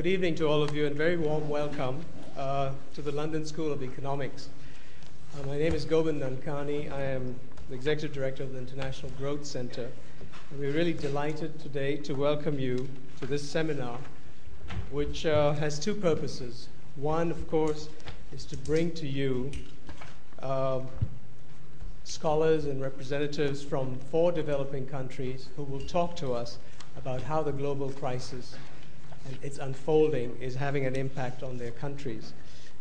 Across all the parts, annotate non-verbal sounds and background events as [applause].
good evening to all of you and very warm welcome uh, to the London School of Economics. Uh, my name is Gobind Nankani. I am the Executive Director of the International Growth Center. And we're really delighted today to welcome you to this seminar, which uh, has two purposes. One, of course, is to bring to you um, scholars and representatives from four developing countries who will talk to us about how the global crisis and its unfolding is having an impact on their countries.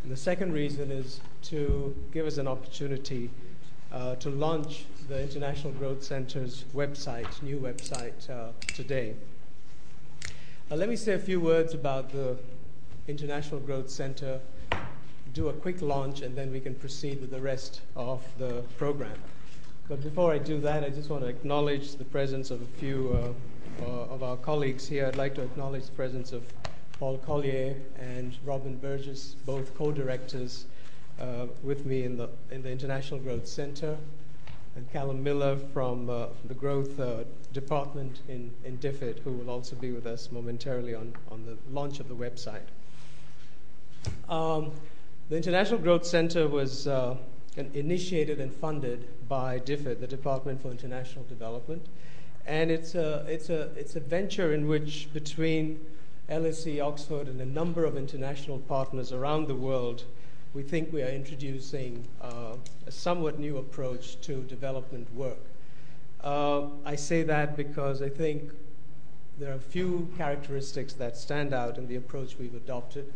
And the second reason is to give us an opportunity uh, to launch the International Growth Center's website, new website, uh, today. Uh, let me say a few words about the International Growth Center, do a quick launch, and then we can proceed with the rest of the program. But before I do that, I just want to acknowledge the presence of a few uh, of our colleagues here, I'd like to acknowledge the presence of Paul Collier and Robin Burgess, both co-directors uh, with me in the, in the International Growth Center, and Callum Miller from uh, the Growth uh, Department in, in DFID, who will also be with us momentarily on, on the launch of the website. Um, the International Growth Center was uh, initiated and funded by DFID, the Department for International Development, and it's a, it's, a, it's a venture in which, between LSE, Oxford, and a number of international partners around the world, we think we are introducing uh, a somewhat new approach to development work. Uh, I say that because I think there are a few characteristics that stand out in the approach we've adopted.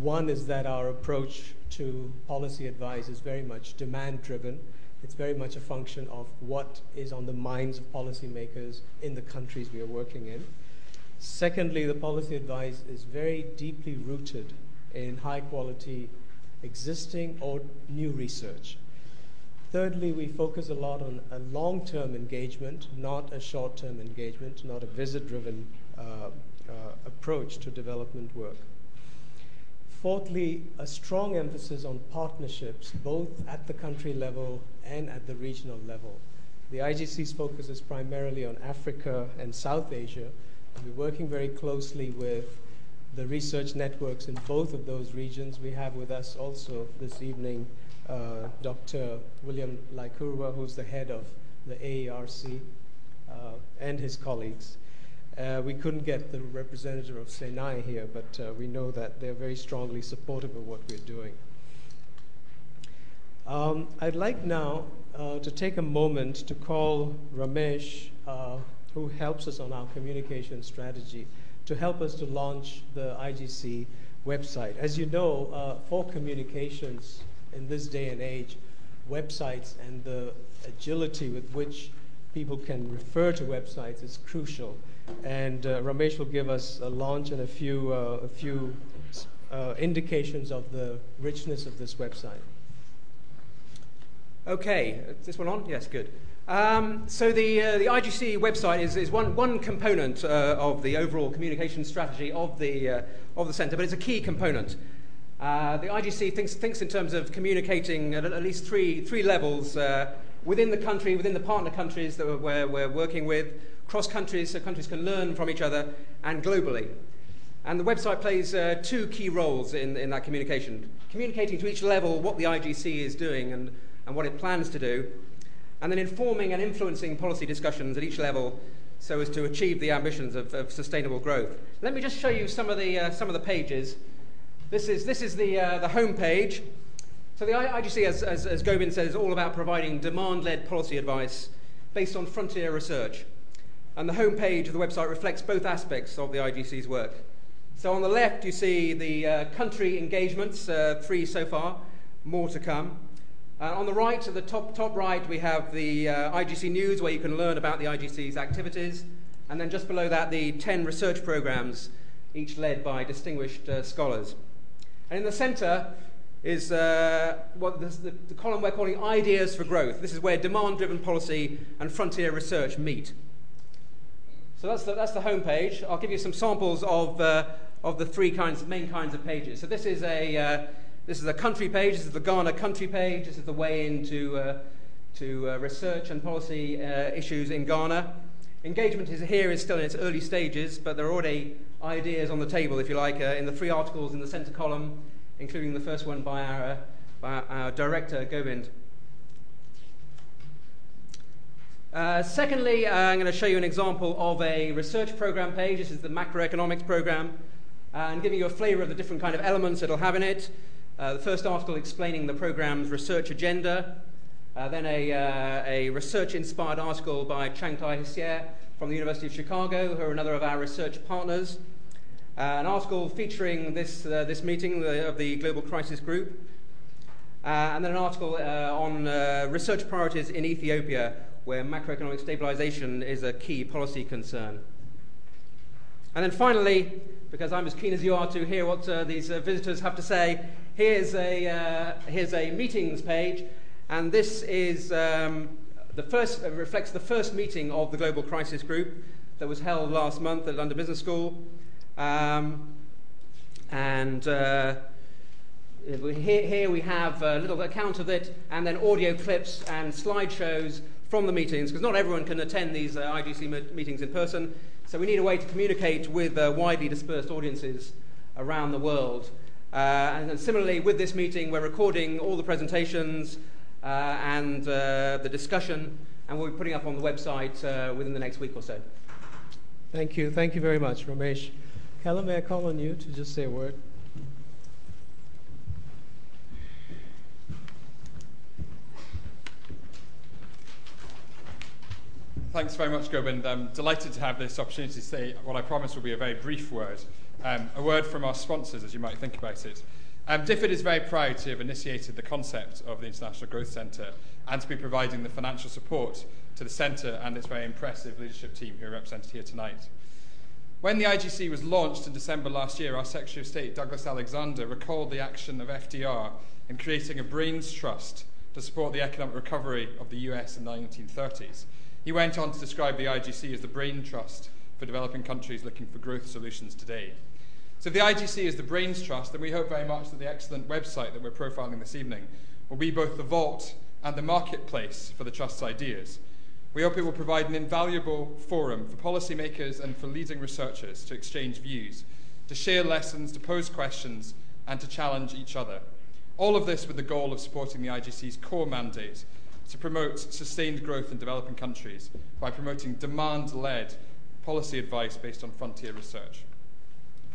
One is that our approach to policy advice is very much demand driven. It's very much a function of what is on the minds of policymakers in the countries we are working in. Secondly, the policy advice is very deeply rooted in high quality existing or new research. Thirdly, we focus a lot on a long term engagement, not a short term engagement, not a visit driven uh, uh, approach to development work. Fourthly, a strong emphasis on partnerships, both at the country level and at the regional level. The IGC's focus is primarily on Africa and South Asia. We're working very closely with the research networks in both of those regions. We have with us also this evening uh, Dr. William Lyakurwa, who's the head of the AERC, uh, and his colleagues. Uh, we couldn't get the representative of SANEI here, but uh, we know that they're very strongly supportive of what we're doing. Um, I'd like now uh, to take a moment to call Ramesh, uh, who helps us on our communication strategy, to help us to launch the IGC website. As you know, uh, for communications in this day and age, websites and the agility with which people can refer to websites is crucial. And uh, Ramesh will give us a launch and a few, uh, a few uh, indications of the richness of this website. Okay, is this one on? Yes, good. Um, so the, uh, the IGC website is, is one, one component uh, of the overall communication strategy of the, uh, of the centre, but it's a key component. The IGC thinks, thinks in terms of communicating at at least three, three levels within the country, within the partner countries that we're, we're working with, cross countries so countries can learn from each other, and globally. And the website plays uh, two key roles in, in that communication communicating to each level what the IGC is doing and, and what it plans to do, and then informing and influencing policy discussions at each level so as to achieve the ambitions of, of sustainable growth. Let me just show you some of the, uh, some of the pages. This is, this is the, uh, the home page. So the IGC, as, as, as Gobind says, is all about providing demand-led policy advice based on frontier research. And the homepage of the website reflects both aspects of the IGC's work. So on the left, you see the uh, country engagements, uh, three so far, more to come. Uh, on the right, at the top, top right, we have the uh, IGC News, where you can learn about the IGC's activities. And then just below that, the 10 research programs, each led by distinguished uh, scholars. And in the center is uh, what the, the column we're calling Ideas for Growth. This is where demand driven policy and frontier research meet. So that's the, that's the home page. I'll give you some samples of, uh, of the three kinds, main kinds of pages. So this is a, uh, this is a country page. This is the Ghana country page. This is the way into uh, to uh, research and policy uh, issues in Ghana. Engagement is here is still in its early stages, but there are already ideas on the table, if you like, uh, in the three articles in the centre column, including the first one by our, by our director, Gobind. Uh, secondly, uh, I'm going to show you an example of a research program page. This is the macroeconomics program, uh, and giving you a flavour of the different kind of elements it'll have in it. Uh, the first article explaining the program's research agenda, uh, then a, a research-inspired article by Chang-Tai Hsieh from the University of Chicago, who are another of our research partners. an article featuring this, this meeting of the Global Crisis Group, and then an article on research priorities in Ethiopia, where macroeconomic stabilization is a key policy concern. And then finally, because I'm as keen as you are to hear what uh, these uh, visitors have to say, here's a, uh, here's a meetings page, and this is um, the first, uh, reflects the first meeting of the Global Crisis Group that was held last month at London Business School. Um, and uh, here, here we have a little account of it, and then audio clips and slideshows from the meetings, because not everyone can attend these uh, IGC meetings in person. So we need a way to communicate with uh, widely dispersed audiences around the world. Uh, and, and, similarly, with this meeting, we're recording all the presentations uh, and uh, the discussion, and we'll be putting up on the website uh, within the next week or so. Thank you. Thank you very much, Ramesh. Callum, may I call on you to just say a word? Thanks very much, Gobind. I'm delighted to have this opportunity to say what I promise will be a very brief word. Um, a word from our sponsors, as you might think about it. Um, DFID is very proud to have initiated the concept of the International Growth Centre and to be providing the financial support to the centre and its very impressive leadership team who are represented here tonight. When the IGC was launched in December last year, our Secretary of State, Douglas Alexander, recalled the action of FDR in creating a brains trust to support the economic recovery of the US in the 1930s. He went on to describe the IGC as the brain trust for developing countries looking for growth solutions today. So, if the IGC is the brains trust, then we hope very much that the excellent website that we're profiling this evening will be both the vault and the marketplace for the trust's ideas. We hope it will provide an invaluable forum for policymakers and for leading researchers to exchange views, to share lessons, to pose questions, and to challenge each other. All of this with the goal of supporting the IGC's core mandate to promote sustained growth in developing countries by promoting demand led policy advice based on frontier research.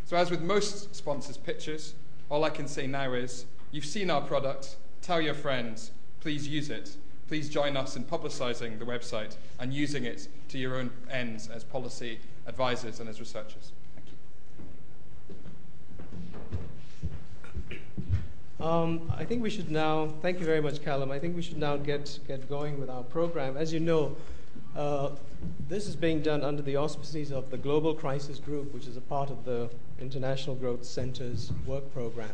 So, as with most sponsors' pitches, all I can say now is you've seen our product, tell your friends, please use it. Please join us in publicising the website and using it to your own ends as policy advisors and as researchers. Um, I think we should now, thank you very much, Callum. I think we should now get, get going with our program. As you know, uh, this is being done under the auspices of the Global Crisis Group, which is a part of the International Growth Center's work program.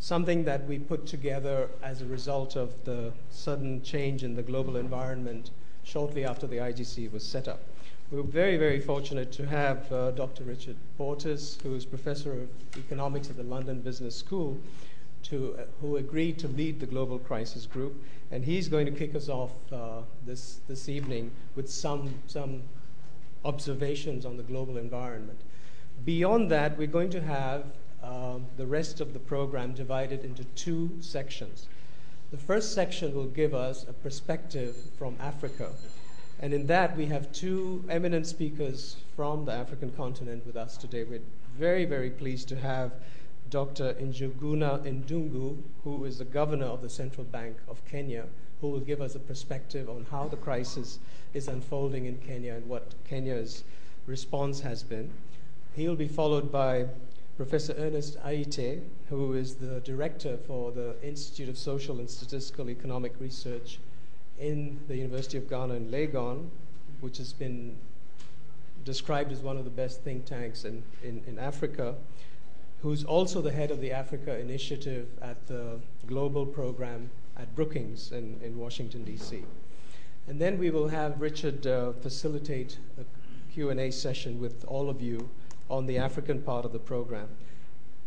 Something that we put together as a result of the sudden change in the global environment shortly after the IGC was set up. We're very, very fortunate to have uh, Dr. Richard Portes, who is professor of economics at the London Business School, to, uh, who agreed to lead the Global Crisis Group, and he's going to kick us off uh, this, this evening with some, some observations on the global environment. Beyond that, we're going to have uh, the rest of the program divided into two sections. The first section will give us a perspective from Africa. And in that, we have two eminent speakers from the African continent with us today. We're very, very pleased to have Dr. Njuguna Ndungu, who is the governor of the Central Bank of Kenya, who will give us a perspective on how the crisis is unfolding in Kenya and what Kenya's response has been. He'll be followed by Professor Ernest Aryeetey, who is the director for the Institute of Social and Statistical Economic Research in the University of Ghana in Legon, which has been described as one of the best think tanks in, in, in Africa who's also the head of the Africa Initiative at the Global Program at Brookings in, in Washington, D.C. And then we will have Richard uh, facilitate a Q&A session with all of you on the African part of the program.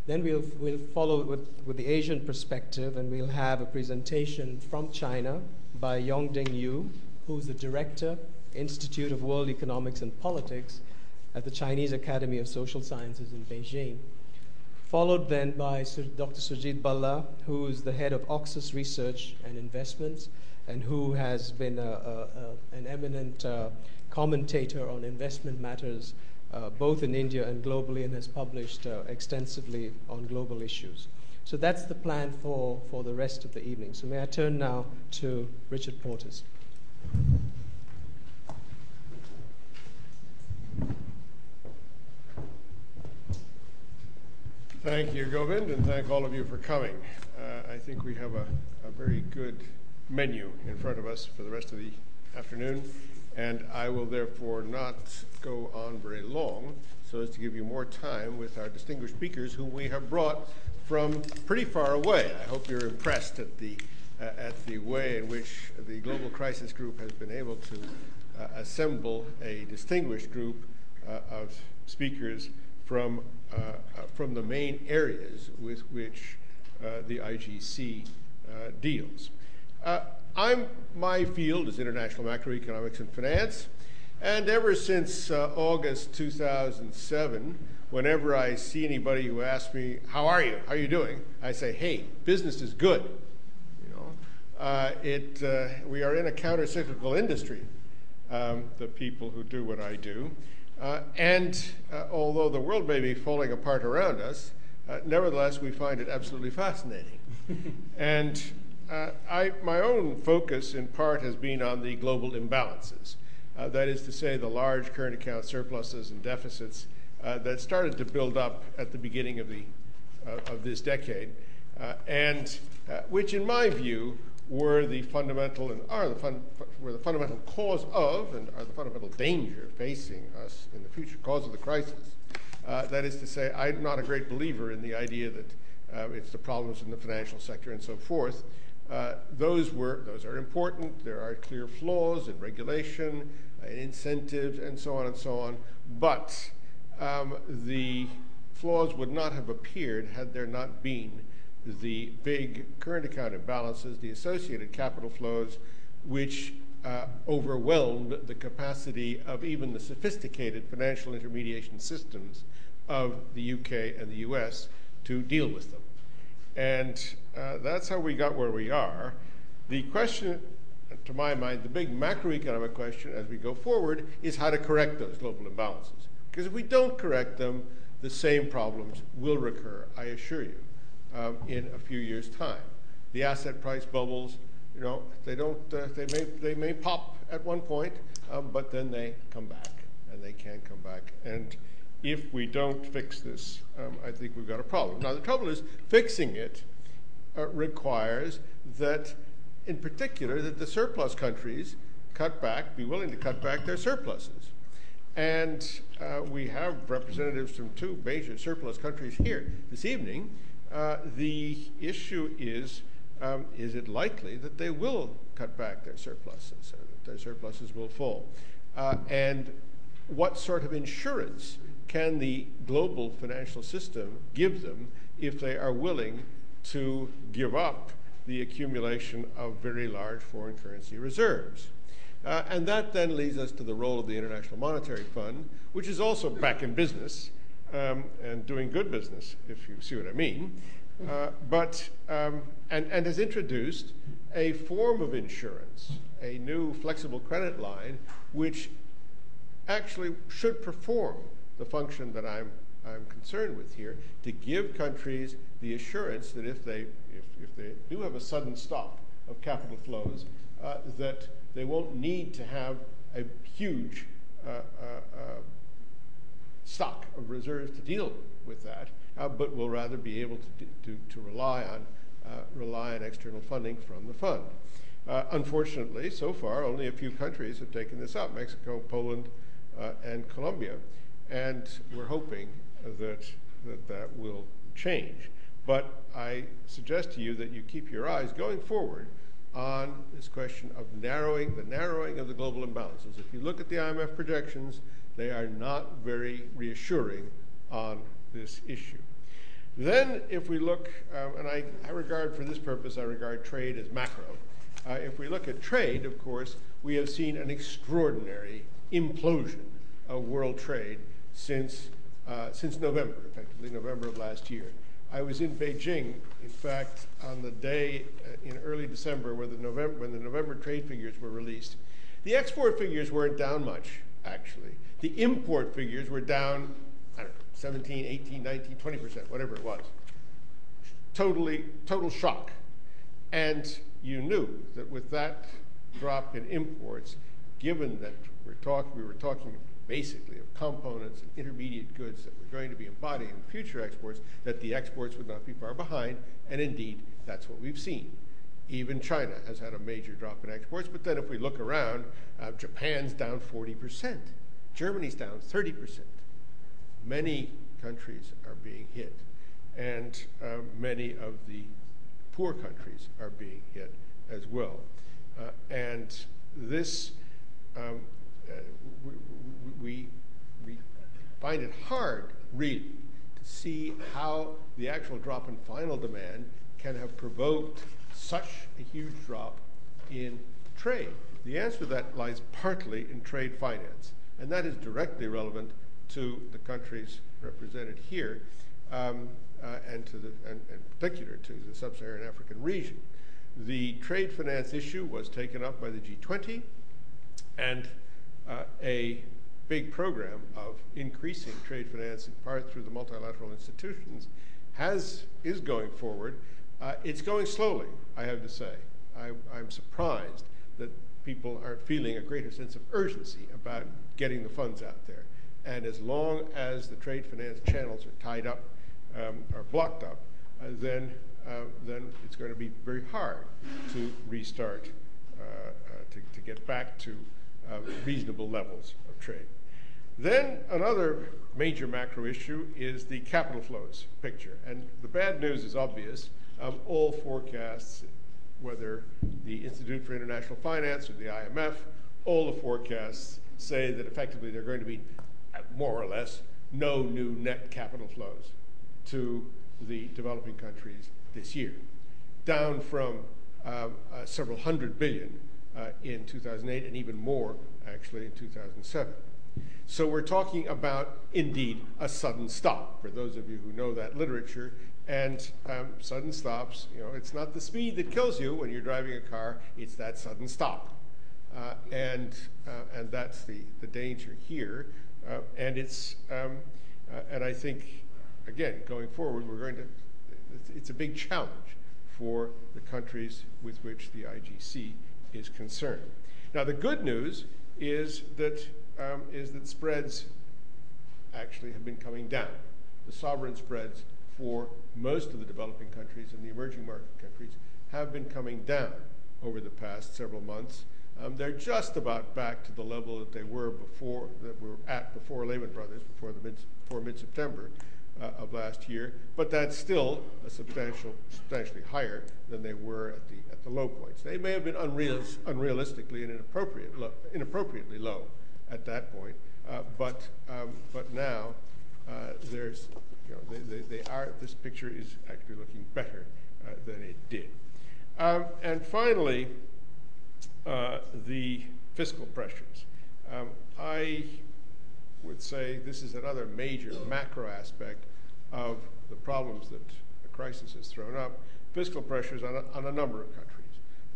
Then we'll, we'll follow with, with the Asian perspective, and we'll have a presentation from China by Yongding Yu, who's the director, Institute of World Economics and Politics at the Chinese Academy of Social Sciences in Beijing. Followed then by Dr. Surjit Bhalla, who is the head of Oxus Research and Investments, and who has been a, a, a, an eminent uh, commentator on investment matters uh, both in India and globally and has published uh, extensively on global issues. So that's the plan for, for the rest of the evening. So may I turn now to Richard Portes. Thank you, Gobind, and thank all of you for coming. Uh, I think we have a, a, very good menu in front of us for the rest of the afternoon, and I will therefore not go on very long so as to give you more time with our distinguished speakers whom we have brought from pretty far away. I hope you're impressed at the, uh, at the way in which the Global Crisis Group has been able to uh, assemble a distinguished group uh, of speakers from, from the main areas with which uh, the IGC deals. I'm, my field is international macroeconomics and finance, and ever since August 2007, whenever I see anybody who asks me, "How are you? How are you doing?" I say, "Hey, business is good." Uh, uh, we are in a counter-cyclical industry. Um, the people who do what I do, uh, and uh, although the world may be falling apart around us, uh, nevertheless we find it absolutely fascinating. [laughs] and uh, I, my own focus, in part, has been on the global imbalances. Uh, that is to say, the large current account surpluses and deficits uh, that started to build up at the beginning of, the, of this decade, and which, in my view, were the fundamental and are the fun, were the fundamental cause of and are the fundamental danger facing us in the future, cause of the crisis. Uh, that is to say, I'm not a great believer in the idea that uh, it's the problems in the financial sector and so forth. Uh, those were those are important. There are clear flaws in regulation, in incentives, and so on and so on. But um, the flaws would not have appeared had there not been the big current account imbalances, the associated capital flows, which uh, overwhelmed the capacity of even the sophisticated financial intermediation systems of the UK and the US to deal with them. And uh, that's how we got where we are. The question, to my mind, the big macroeconomic question as we go forward is how to correct those global imbalances. Because if we don't correct them, the same problems will recur, I assure you in a few years' time. The asset price bubbles, you know, they don't, uh, they may, they may pop at one point, um, but then they come back, and they can come back. And if we don't fix this, um, I think we've got a problem. Now, the trouble is, fixing it uh, requires that, in particular, that the surplus countries cut back, be willing to cut back their surpluses. And uh, we have representatives from two major surplus countries here this evening. Uh, the issue is um, is it likely that they will cut back their surpluses, that their surpluses will fall? Uh, and what sort of insurance can the global financial system give them if they are willing to give up the accumulation of very large foreign currency reserves? Uh, and that then leads us to the role of the International Monetary Fund, which is also back in business um, and doing good business, if you see what I mean, uh, but um, and, and has introduced a form of insurance, a new flexible credit line, which actually should perform the function that I'm, I'm concerned with here to give countries the assurance that if they, if, if they do have a sudden stop of capital flows, uh, that they won't need to have a huge uh, uh, uh stock of reserves to deal with that, uh, but will rather be able to, to, to rely, on, uh, rely on external funding from the fund. Uh, unfortunately, so far, only a few countries have taken this up Mexico, Poland, uh, and Colombia. And we're hoping that, that that will change. But I suggest to you that you keep your eyes going forward on this question of narrowing the narrowing of the global imbalances. If you look at the IMF projections, they are not very reassuring on this issue. Then, if we look, um, and I, I, regard for this purpose, I regard trade as macro. Uh, if we look at trade, of course, we have seen an extraordinary implosion of world trade since, uh, since November, effectively November of last year. I was in Beijing, in fact, on the day uh, in early December when the November, when the November trade figures were released. The export figures weren't down much, actually. The import figures were down, I don't know, 17, 18, 19, 20%, whatever it was. Totally, total shock. And you knew that with that drop in imports, given that we're talk, we were talking basically of components and intermediate goods that were going to be embodied in future exports, that the exports would not be far behind, and indeed, that's what we've seen. Even China has had a major drop in exports, but then if we look around, uh, Japan's down 40%, Germany's down 30%. Many countries are being hit, and uh, many of the poor countries are being hit as well. Uh, and this, um, uh, we, we, we find it hard, really, to see how the actual drop in final demand can have provoked such a huge drop in trade. The answer to that lies partly in trade finance, and that is directly relevant to the countries represented here, um, uh, and to the, and, in particular to the sub-Saharan African region. The trade finance issue was taken up by the G20, and uh, a big program of increasing trade finance in part through the multilateral institutions has is going forward. Uh, it's going slowly, I have to say. I, I'm surprised that people aren't feeling a greater sense of urgency about getting the funds out there. And as long as the trade finance channels are tied up, um, are blocked up, uh, then uh, then it's going to be very hard to restart, uh, uh, to, to get back to reasonable levels of trade. Then another major macro issue is the capital flows picture. And the bad news is obvious. Um, all forecasts, whether the Institute for International Finance or the IMF, all the forecasts say that effectively there are going to be more or less no new net capital flows to the developing countries this year, down from um, uh, several hundred billion uh, in 2008 and even more actually in 2007. So we're talking about indeed a sudden stop for those of you who know that literature. And um, sudden stops, you know, it's not the speed that kills you when you're driving a car, it's that sudden stop. Uh, and, uh, and that's the, the danger here. Uh, and it's, um, uh, and I think, again, going forward, we're going to it's a big challenge for the countries with which the IGC is concerned. Now, the good news is that, um, is that spreads actually have been coming down. The sovereign spreads for most of the developing countries and the emerging market countries have been coming down over the past several months. Um, they're just about back to the level that they were before, that were at before Lehman Brothers, before the mid, before mid-September uh, of last year, but that's still a substantial, substantially higher than they were at the at the low points. They may have been unreal, unrealistically and inappropriate, lo, inappropriately low at that point, uh, but um, but now uh, there's you know they, they, they, are this picture is actually looking better uh, than it did. Um, and finally, uh, the fiscal pressures. Um, I would say this is another major macro aspect of the problems that the crisis has thrown up, fiscal pressures on a, on a number of countries.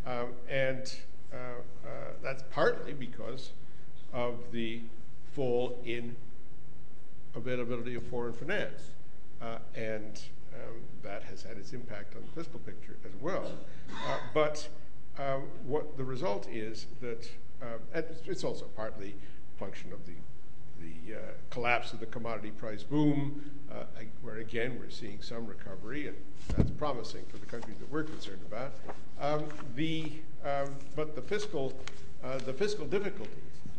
Um, and uh, uh, that's partly because of the fall in availability of foreign finance. Uh, and um, that has had its impact on the fiscal picture as well. Uh, but um, what the result is that, um, it's also partly a function of the the uh, collapse of the commodity price boom, uh, where again we're seeing some recovery, and that's promising for the countries that we're concerned about. Um, the, um, but the fiscal, uh, the fiscal difficulties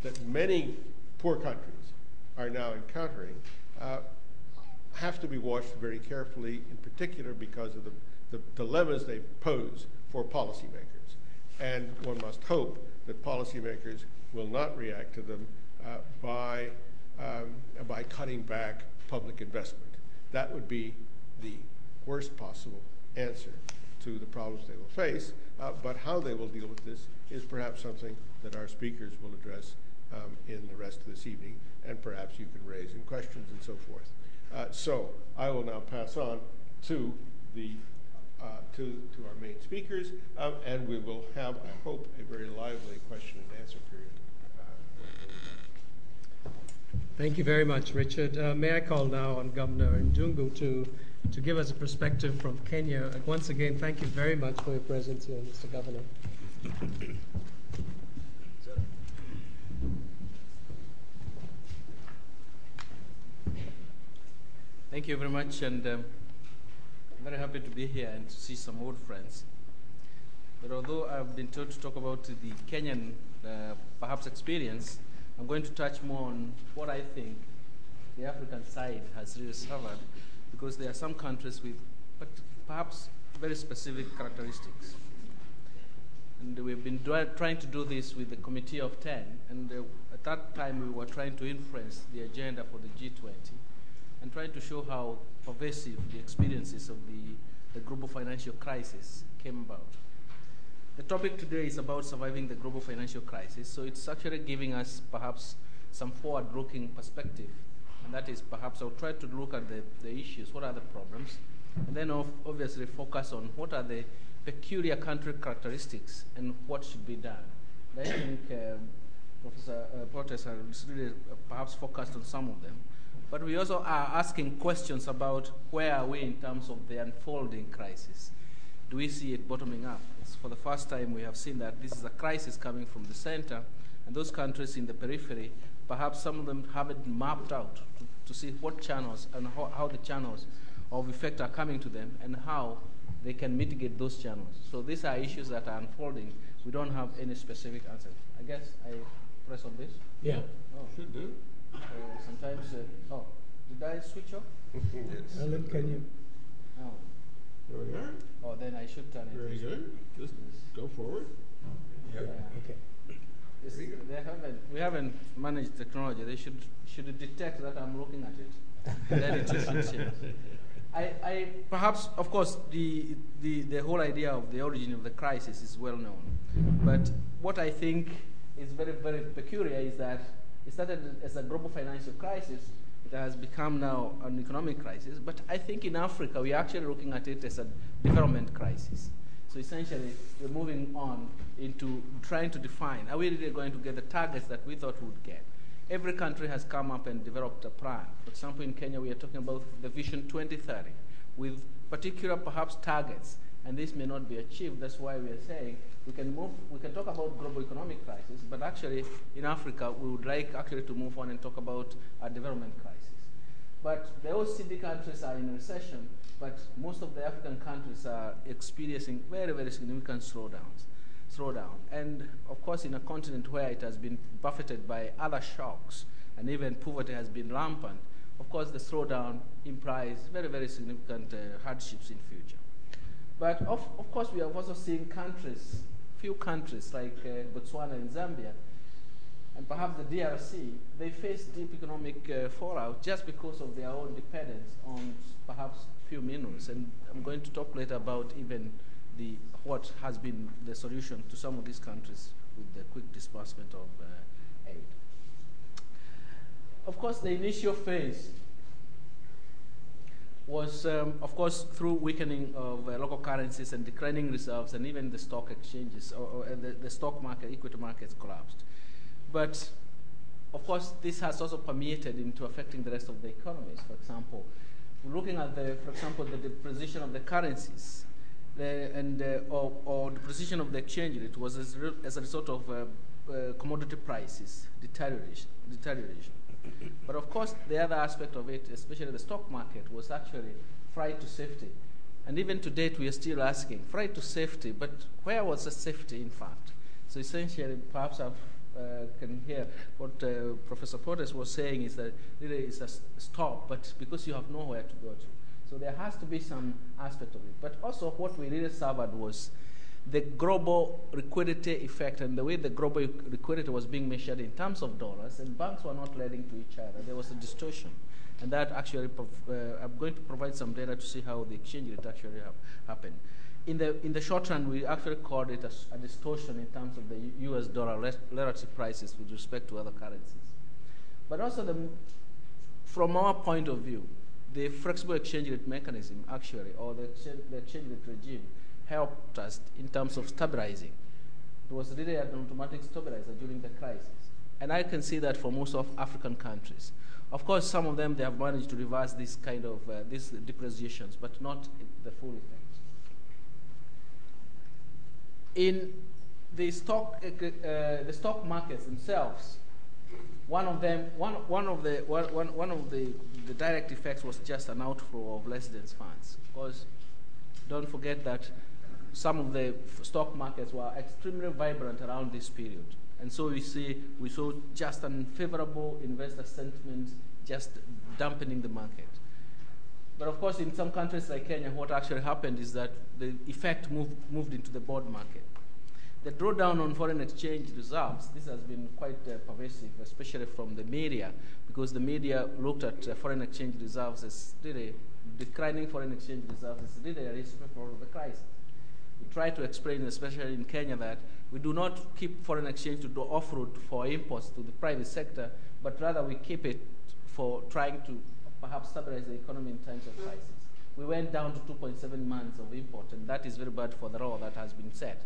that many poor countries are now encountering uh, have to be watched very carefully, in particular because of the, the dilemmas they pose for policymakers. And one must hope that policymakers will not react to them uh, by um, by cutting back public investment. That would be the worst possible answer to the problems they will face. Uh, but how they will deal with this is perhaps something that our speakers will address um, in the rest of this evening, and perhaps you can raise in questions and so forth. Uh, so I will now pass on to the uh, to, our main speakers, um, and we will have, I hope, a very lively question and answer period. Uh, Thank you very much, Richard. Uh, may I call now on Governor Ndungu to, to give us a perspective from Kenya. Once again, thank you very much for your presence here, Mr. Governor. Thank you very much, and um, I'm very happy to be here and to see some old friends. But although I've been told to talk about the Kenyan, uh, perhaps, experience, I'm going to touch more on what I think the African side has really suffered, because there are some countries with, but perhaps, very specific characteristics. And we've been trying to do this with the Committee of 10, and uh, at that time we were trying to influence the agenda for the G20 and trying to show how pervasive the experiences of the, the global financial crisis came about. The topic today is about surviving the global financial crisis, so it's actually giving us perhaps some forward-looking perspective, and that is perhaps I'll try to look at the, the issues, what are the problems, and then obviously focus on what are the peculiar country characteristics and what should be done. I think um, Professor uh, Portes has really perhaps focused on some of them. But we also are asking questions about where are we in terms of the unfolding crisis. Do we see it bottoming up? It's for the first time we have seen that this is a crisis coming from the center, and those countries in the periphery, perhaps some of them haven't mapped out to, to see what channels and how, how the channels of effect are coming to them and how they can mitigate those channels. So these are issues that are unfolding. We don't have any specific answer. I guess I press on this. Yeah. Oh. Should do. Uh, sometimes, uh, oh, did I switch off? [laughs] yes. Alan, can you? Oh. There we are. Oh, then I should turn it. Very good. Just go forward. Yeah. Okay. It's- they haven't, we haven't managed technology. They should, should detect that I'm looking at it. [laughs] then it should change. I, I, perhaps, of course, the, the, the whole idea of the origin of the crisis is well known. But what I think is very, very peculiar is that it started as a global financial crisis. It has become now an economic crisis. But I think in Africa, we're actually looking at it as a development crisis. So essentially, we're moving on into trying to define are we really going to get the targets that we thought we would get? Every country has come up and developed a plan. For example, in Kenya, we are talking about the Vision 2030 with particular, perhaps, targets. And this may not be achieved. That's why we are saying we can move, we can talk about global economic crisis, but actually, in Africa, we would like actually to move on and talk about a development crisis. But the OECD countries are in recession, but most of the African countries are experiencing very, very significant slowdowns slowdown. And of course, in a continent where it has been buffeted by other shocks and even poverty has been rampant, of course, the slowdown implies very, very significant uh, hardships in future. But of, of course, we have also seen countries, few countries like uh, Botswana and Zambia, and perhaps the DRC, they face deep economic uh, fallout just because of their own dependence on perhaps few minerals. And I'm going to talk later about even the, what has been the solution to some of these countries with the quick disbursement of uh, aid. Of course, the initial phase was, um, of course, through weakening of uh, local currencies and declining reserves, and even the stock exchanges or, or the, the stock market, equity markets collapsed. But of course, this has also permeated into affecting the rest of the economies. For example, looking at the, for example, the depreciation of the currencies, the, and uh, or, or the position of the exchange rate was as, as a result of uh, uh, commodity prices deterioration. deterioration. But of course, the other aspect of it, especially the stock market, was actually flight to safety. And even to date, we are still asking flight to safety, but where was the safety, in fact? So essentially, perhaps I uh, can hear what uh, Professor Portes was saying is that really it's a stop, but because you have nowhere to go to. So there has to be some aspect of it. But also, what we really suffered was the global liquidity effect and the way the global liquidity was being measured in terms of dollars, and banks were not lending to each other. There was a distortion. And that actually, uh, I'm going to provide some data to see how the exchange rate actually ha- happened. in the, in the short run, we actually called it a, a distortion in terms of the US dollar relative prices with respect to other currencies. But also, the, from our point of view, the flexible exchange rate mechanism, actually, or the the exchange rate regime, helped us in terms of stabilizing. It was really an automatic stabilizer during the crisis. And I can see that for most of African countries. Of course, some of them, they have managed to reverse this kind of, uh, these depreciations, but not the full effect in the stock, uh, uh, the stock markets themselves, one of them, one, one of the, one, one of the, the direct effects was just an outflow of residence funds. Because don't forget that some of the stock markets were extremely vibrant around this period. And so we see, we saw just unfavorable investor sentiment just dampening the market. But of course, in some countries like Kenya, what actually happened is that the effect moved, moved into the bond market. The drawdown on foreign exchange reserves, this has been quite uh, pervasive, especially from the media, because the media looked at uh, foreign exchange reserves as really declining foreign exchange reserves as really a recipe for the crisis. We try to explain, especially in Kenya, that we do not keep foreign exchange to do off-road for imports to the private sector, but rather we keep it for trying to perhaps stabilize the economy in times of crisis. We went down to 2.7 months of import, and that is very bad for the law that has been set.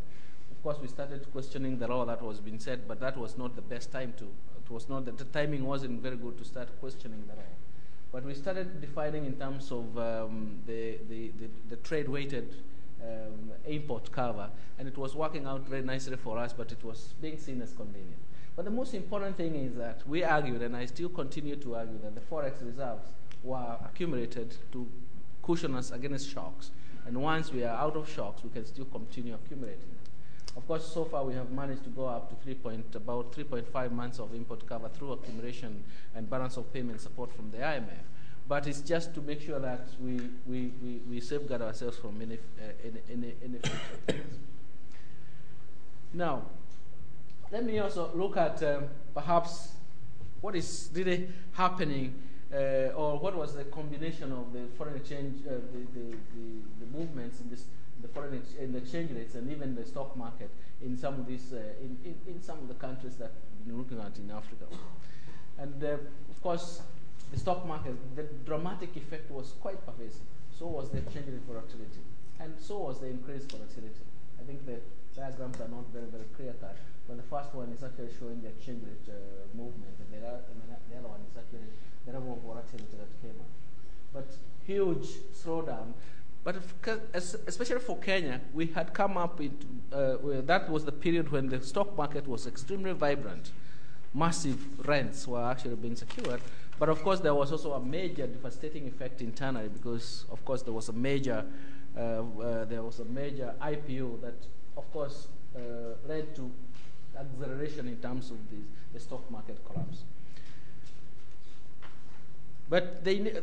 Of course, we started questioning the law that was being said, but that was not the best time to. It was not that the timing wasn't very good to start questioning the law. But we started defining in terms of um, the, the, the, the trade-weighted um, import cover, and it was working out very nicely for us, but it was being seen as convenient. But the most important thing is that we argued, and I still continue to argue, that the forex reserves were accumulated to cushion us against shocks. And once we are out of shocks, we can still continue accumulating. Of course, so far we have managed to go up to 3 point, about 3.5 months of import cover through accumulation and balance of payment support from the IMF. But it's just to make sure that we, we, we, we safeguard ourselves from any, uh, any, any, any future Now, let me also look at um, perhaps what is really happening uh, or what was the combination of the foreign exchange, uh, the, the, the, the, movements in this the foreign ex in the exchange rates and even the stock market in some of these, uh, in, in, in, some of the countries that we're looking at in Africa. And uh, of course, the stock market, the dramatic effect was quite pervasive. So was the exchange rate volatility. And so was the increased volatility. I think the diagrams are not very, very clear cut, but the first one is actually showing the exchange rate uh, movement, and the, the other one is actually the level of volatility that came up. But huge slowdown but especially for Kenya, we had come up with, uh, that was the period when the stock market was extremely vibrant. Massive rents were actually being secured. But of course, there was also a major devastating effect internally because, of course, there was a major, uh, uh, there was a major IPO that, of course, uh, led to acceleration in terms of the, the stock market collapse. But the, the,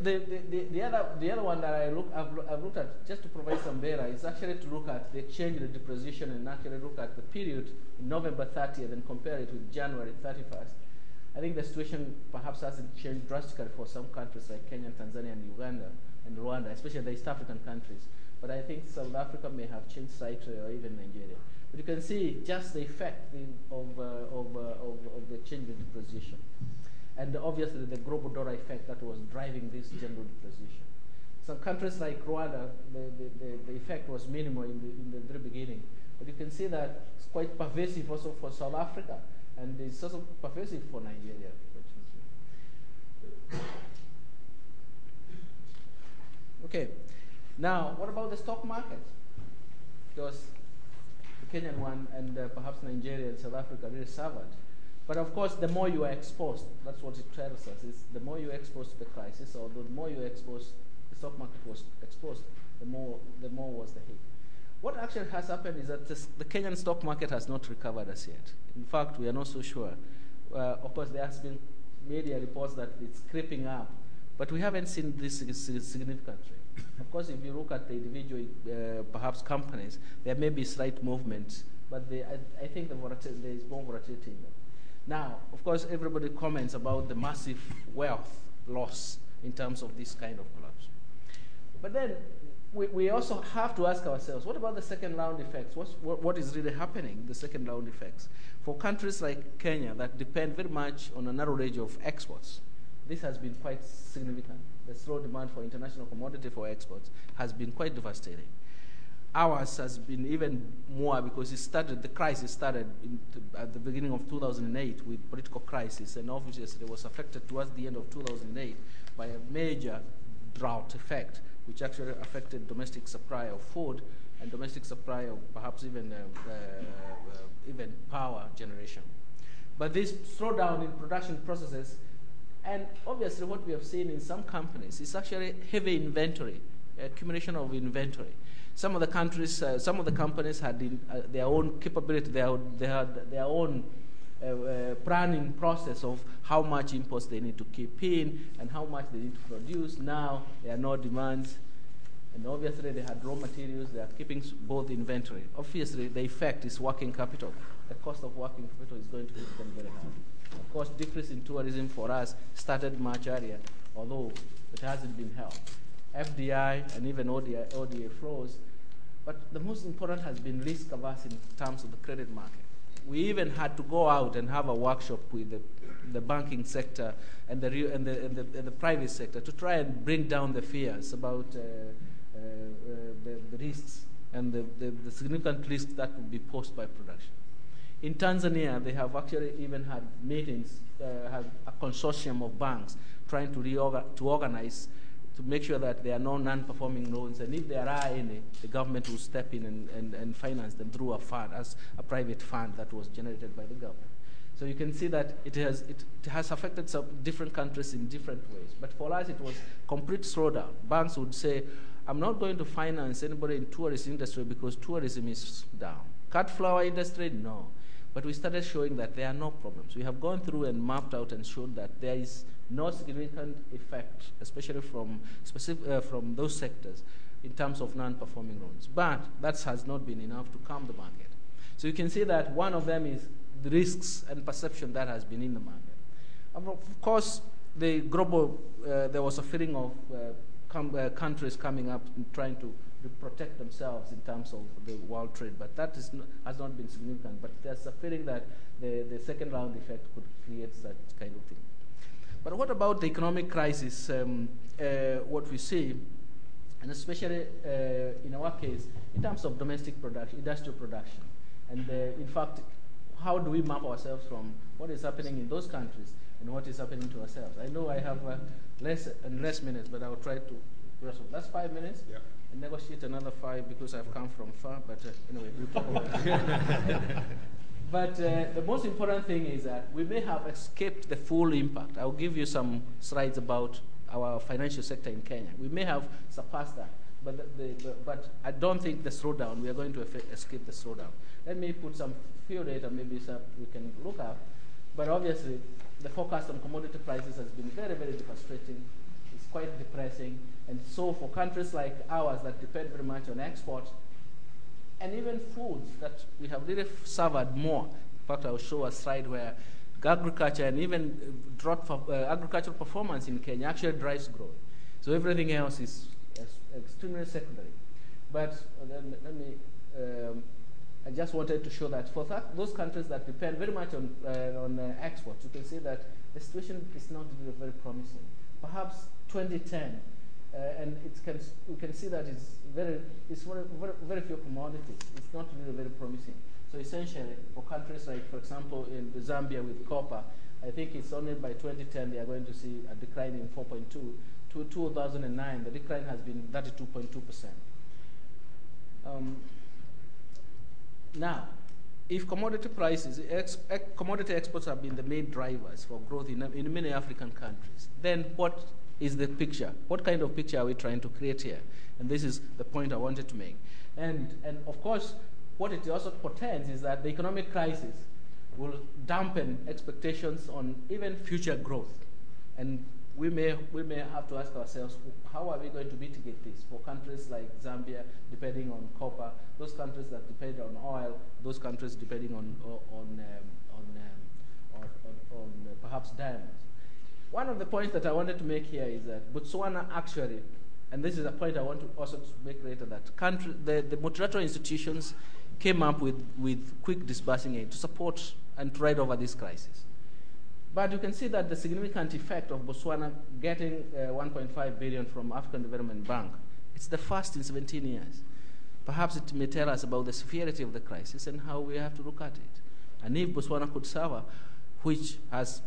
the, the, other, the other one that I look, I've, I've looked at, just to provide some data, is actually to look at the exchange rate depreciation and actually look at the period in November 30th and compare it with January 31st. I think the situation perhaps hasn't changed drastically for some countries like Kenya, Tanzania, and Uganda, and Rwanda, especially the East African countries. But I think South Africa may have changed slightly, or even Nigeria. But you can see just the effect of, uh, of, uh, of, of the exchange rate depreciation and obviously the global dollar effect that was driving this general depreciation. Some countries like Rwanda, the, the, the, the, effect was minimal in the, in the very beginning, but you can see that it's quite pervasive also for South Africa, and it's also pervasive for Nigeria. Okay, now what about the stock market? Because the Kenyan one and uh, perhaps Nigeria and South Africa really suffered. But of course, the more you are exposed, that's what it tells us, is the more you are exposed to the crisis, or the more you are exposed, the stock market was exposed, the more, the more was the hit. What actually has happened is that this, the Kenyan stock market has not recovered as yet. In fact, we are not so sure. Uh, of course, there has been media reports that it's creeping up, but we haven't seen this significantly. of course, if you look at the individual, uh, perhaps companies, there may be slight movement, but they, I, I, think the there is more volatility in them. Now, of course, everybody comments about the massive wealth loss in terms of this kind of collapse. But then, we, we also have to ask ourselves what about the second round effects? What's, what, what is really happening, the second round effects? For countries like Kenya that depend very much on a narrow range of exports, this has been quite significant. The slow demand for international commodity for exports has been quite devastating. Ours has been even more because it started, the crisis started at the beginning of 2008 with political crisis, and obviously it was affected towards the end of 2008 by a major drought effect, which actually affected domestic supply of food and domestic supply of perhaps even, uh, uh, uh, even power generation. But this slowdown in production processes, and obviously what we have seen in some companies is actually heavy inventory, accumulation of inventory. Some of the countries, uh, some of the companies had in, uh, their own capability, their, they had their own uh, uh, planning process of how much imports they need to keep in and how much they need to produce. Now there are no demands. And obviously they had raw materials, they are keeping both inventory. Obviously the effect is working capital. The cost of working capital is going to be very high. Of course, decrease in tourism for us started much earlier, although it hasn't been helped. FDI and even ODA, ODA flows. But the most important has been risk averse in terms of the credit market we even had to go out and have a workshop with the, the banking sector and the, and, the, and, the, and the private sector to try and bring down the fears about uh, uh, uh, the, the, risks and the, the, the, significant risks that would be posed by production. In Tanzania, they have actually even had meetings, uh, had a consortium of banks trying to, organize to make sure that there are no non-performing loans, and if there are any, the government will step in and, and, and finance them through a fund, as a private fund that was generated by the government. So you can see that it has, it, it has affected some different countries in different ways. But for us, it was complete slowdown. Banks would say, I'm not going to finance anybody in tourist industry because tourism is down. Cut flower industry, no. But we started showing that there are no problems. We have gone through and mapped out and showed that there is no significant effect, especially from, specific, uh, from those sectors in terms of non-performing loans. But that has not been enough to calm the market. So you can see that one of them is the risks and perception that has been in the market. Of course, the global, uh, there was a feeling of uh, com- uh, countries coming up and trying to protect themselves in terms of the world trade, but that is has not been significant. But there's a feeling that the, the second round effect could create such kind of thing. But what about the economic crisis? Um, uh, what we see, and especially uh, in our case, in terms of domestic production, industrial production, and uh, in fact, how do we map ourselves from what is happening in those countries and what is happening to ourselves? I know I have uh, less and less minutes, but I'll try to wrestle. That's five minutes. Yeah. And negotiate another five because I've come from far. But uh, anyway, we'll talk about it. [laughs] But uh, the most important thing is that we may have escaped the full impact. I'll give you some slides about our financial sector in Kenya. We may have surpassed that, but, the, the, but I don't think the slowdown, we are going to escape the slowdown. Let me put some few data maybe we can look at. But obviously, the forecast on commodity prices has been very, very devastating. It's quite depressing. And so for countries like ours that depend very much on exports, and even foods that we have really suffered more. In fact, I'll show a slide where agriculture and even drought for, uh, agricultural performance in Kenya actually drives growth. So everything else is, extremely secondary. But uh, let me, um, I just wanted to show that for that, those countries that depend very much on, uh, on uh, exports, you can see that the situation is not very promising. Perhaps 2010 uh, and it can, we can see that it's very, it's very, very, very few commodities. It's not really very promising. So essentially, for countries like, for example, in Zambia with copper, I think it's only by 2010 they are going to see a decline in 4.2. To 2009, the decline has been 32.2%. Um, now, if commodity prices, ex, ex, commodity exports have been the main drivers for growth in, in many African countries, then what is the picture. What kind of picture are we trying to create here? And this is the point I wanted to make. And, and of course, what it also portends is that the economic crisis will dampen expectations on even future growth. And we may, we may have to ask ourselves, how are we going to mitigate this for countries like Zambia, depending on copper, those countries that depend on oil, those countries depending on, on, um, on, um, on, on, on perhaps diamonds. One of the points that I wanted to make here is that Botswana actually and this is a point I want to also make later, that country, the, the multilateral institutions came up with, with quick disbursing aid to support and to ride over this crisis. But you can see that the significant effect of Botswana getting uh, 1.5 billion from African Development Bank, it's the first in 17 years. Perhaps it may tell us about the severity of the crisis and how we have to look at it. And if Botswana could suffer, which has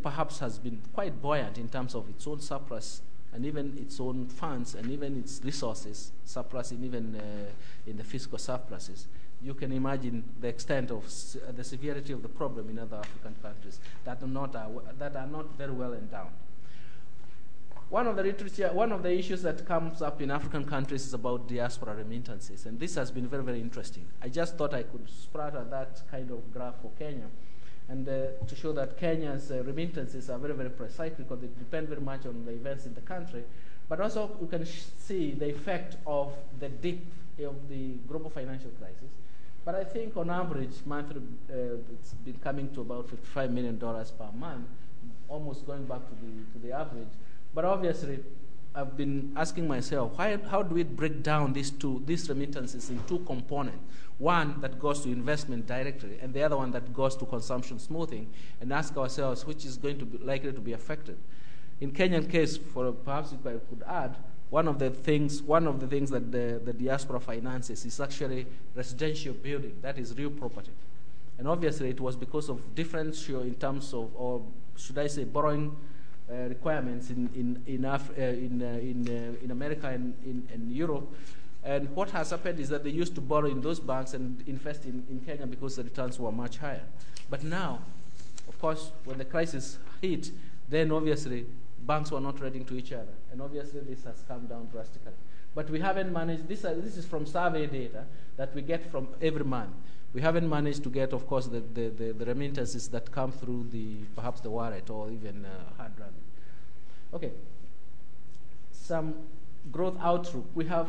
perhaps has been quite buoyant in terms of its own surplus and even its own funds and even its resources, surplus even uh, in the fiscal surpluses, you can imagine the extent of the severity of the problem in other African countries that are not, that are not very well endowed. One of the literature, one of the issues that comes up in African countries is about diaspora remittances, and this has been very, very interesting. I just thought I could splatter that kind of graph for Kenya, and uh, to show that Kenya's uh, remittances are very, very precise because they depend very much on the events in the country. But also, you can see the effect of the dip of the global financial crisis. But I think on average, monthly, uh, it's been coming to about $55 million per month, almost going back to the, to the average. But obviously, I've been asking myself, why, how do we break down these two, these remittances in two components? One that goes to investment directly, and the other one that goes to consumption smoothing, and ask ourselves which is going to be likely to be affected. In Kenyan case, for perhaps if I could add, one of the things, one of the things that the, the diaspora finances is actually residential building, that is real property. And obviously, it was because of differential in terms of, or should I say, borrowing uh, requirements in in in, Af- uh, in, uh, in, uh, in America and in, in Europe. And what has happened is that they used to borrow in those banks and invest in, in Kenya because the returns were much higher. But now, of course, when the crisis hit, then obviously banks were not trading to each other. And obviously this has come down drastically. But we haven't managed, this, uh, this is from survey data that we get from every month. We haven't managed to get, of course, the, the, the, the remittances that come through the, perhaps the wallet or even uh, hard drive. Okay. Some growth outlook. We have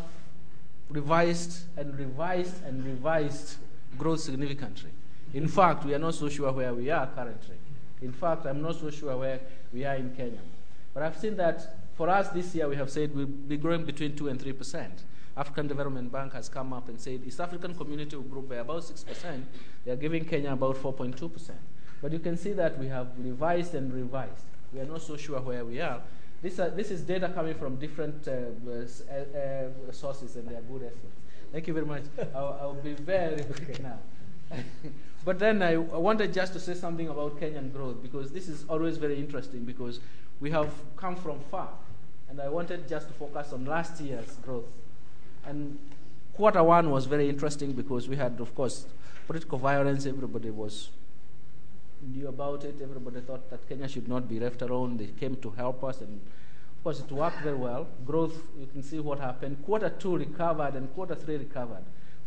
revised and revised and revised growth significantly. In fact, we are not so sure where we are currently. In fact, I'm not so sure where we are in Kenya. But I've seen that for us this year, we have said we'll be growing between 2 and 3 percent. African Development Bank has come up and said East African community will grow by about 6 percent. They are giving Kenya about 4.2 percent. But you can see that we have revised and revised. We are not so sure where we are. This, uh, this is data coming from different uh, uh, uh, sources, and they are good estimates. Thank you very much. [laughs] I'll, I'll be very quick now. [laughs] but then I, I wanted just to say something about Kenyan growth because this is always very interesting because we have come from far. And I wanted just to focus on last year's growth. And quarter one was very interesting because we had, of course, political violence. Everybody was knew about it. Everybody thought that Kenya should not be left alone. They came to help us, and of course, it worked very well. Growth, you can see what happened. Quarter two recovered, and quarter three recovered.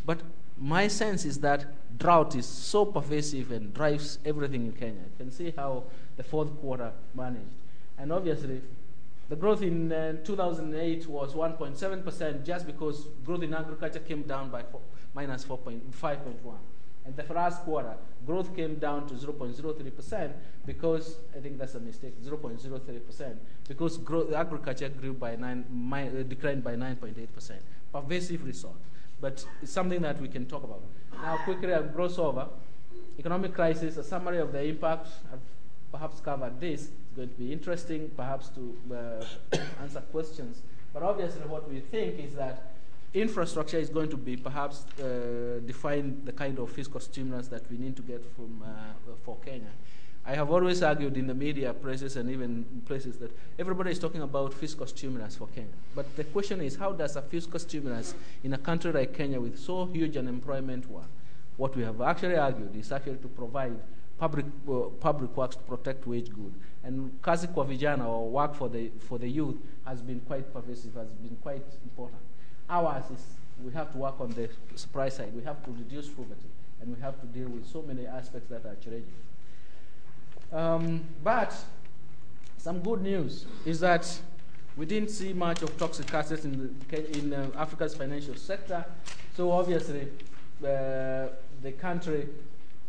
But my sense is that drought is so pervasive and drives everything in Kenya. You can see how the fourth quarter managed. And obviously, the growth in uh, 2008 was 1.7% just because growth in agriculture came down by four, minus 4.5.1. And the first quarter, growth came down to 0.03% because, I think that's a mistake, 0.03%, because growth, agriculture grew by nine, my, uh, declined by 9.8%. Pervasive result. But it's something that we can talk about. Now, quickly, I'll gloss over. Economic crisis, a summary of the impact. I've perhaps covered this. It's going to be interesting, perhaps, to uh, [coughs] answer questions. But obviously, what we think is that infrastructure is going to be perhaps uh, define the kind of fiscal stimulus that we need to get from uh, for Kenya. I have always argued in the media places and even places that everybody is talking about fiscal stimulus for Kenya. But the question is, how does a fiscal stimulus in a country like Kenya with so huge unemployment work? What we have actually argued is actually to provide public, uh, public works to protect wage good. And kazi kwa vijana or work for the, for the youth has been quite pervasive, has been quite important. Ours is we have to work on the supply side. We have to reduce poverty, and we have to deal with so many aspects that are challenging. Um, but some good news is that we didn't see much of toxic assets in, the, in uh, Africa's financial sector. So obviously, uh, the country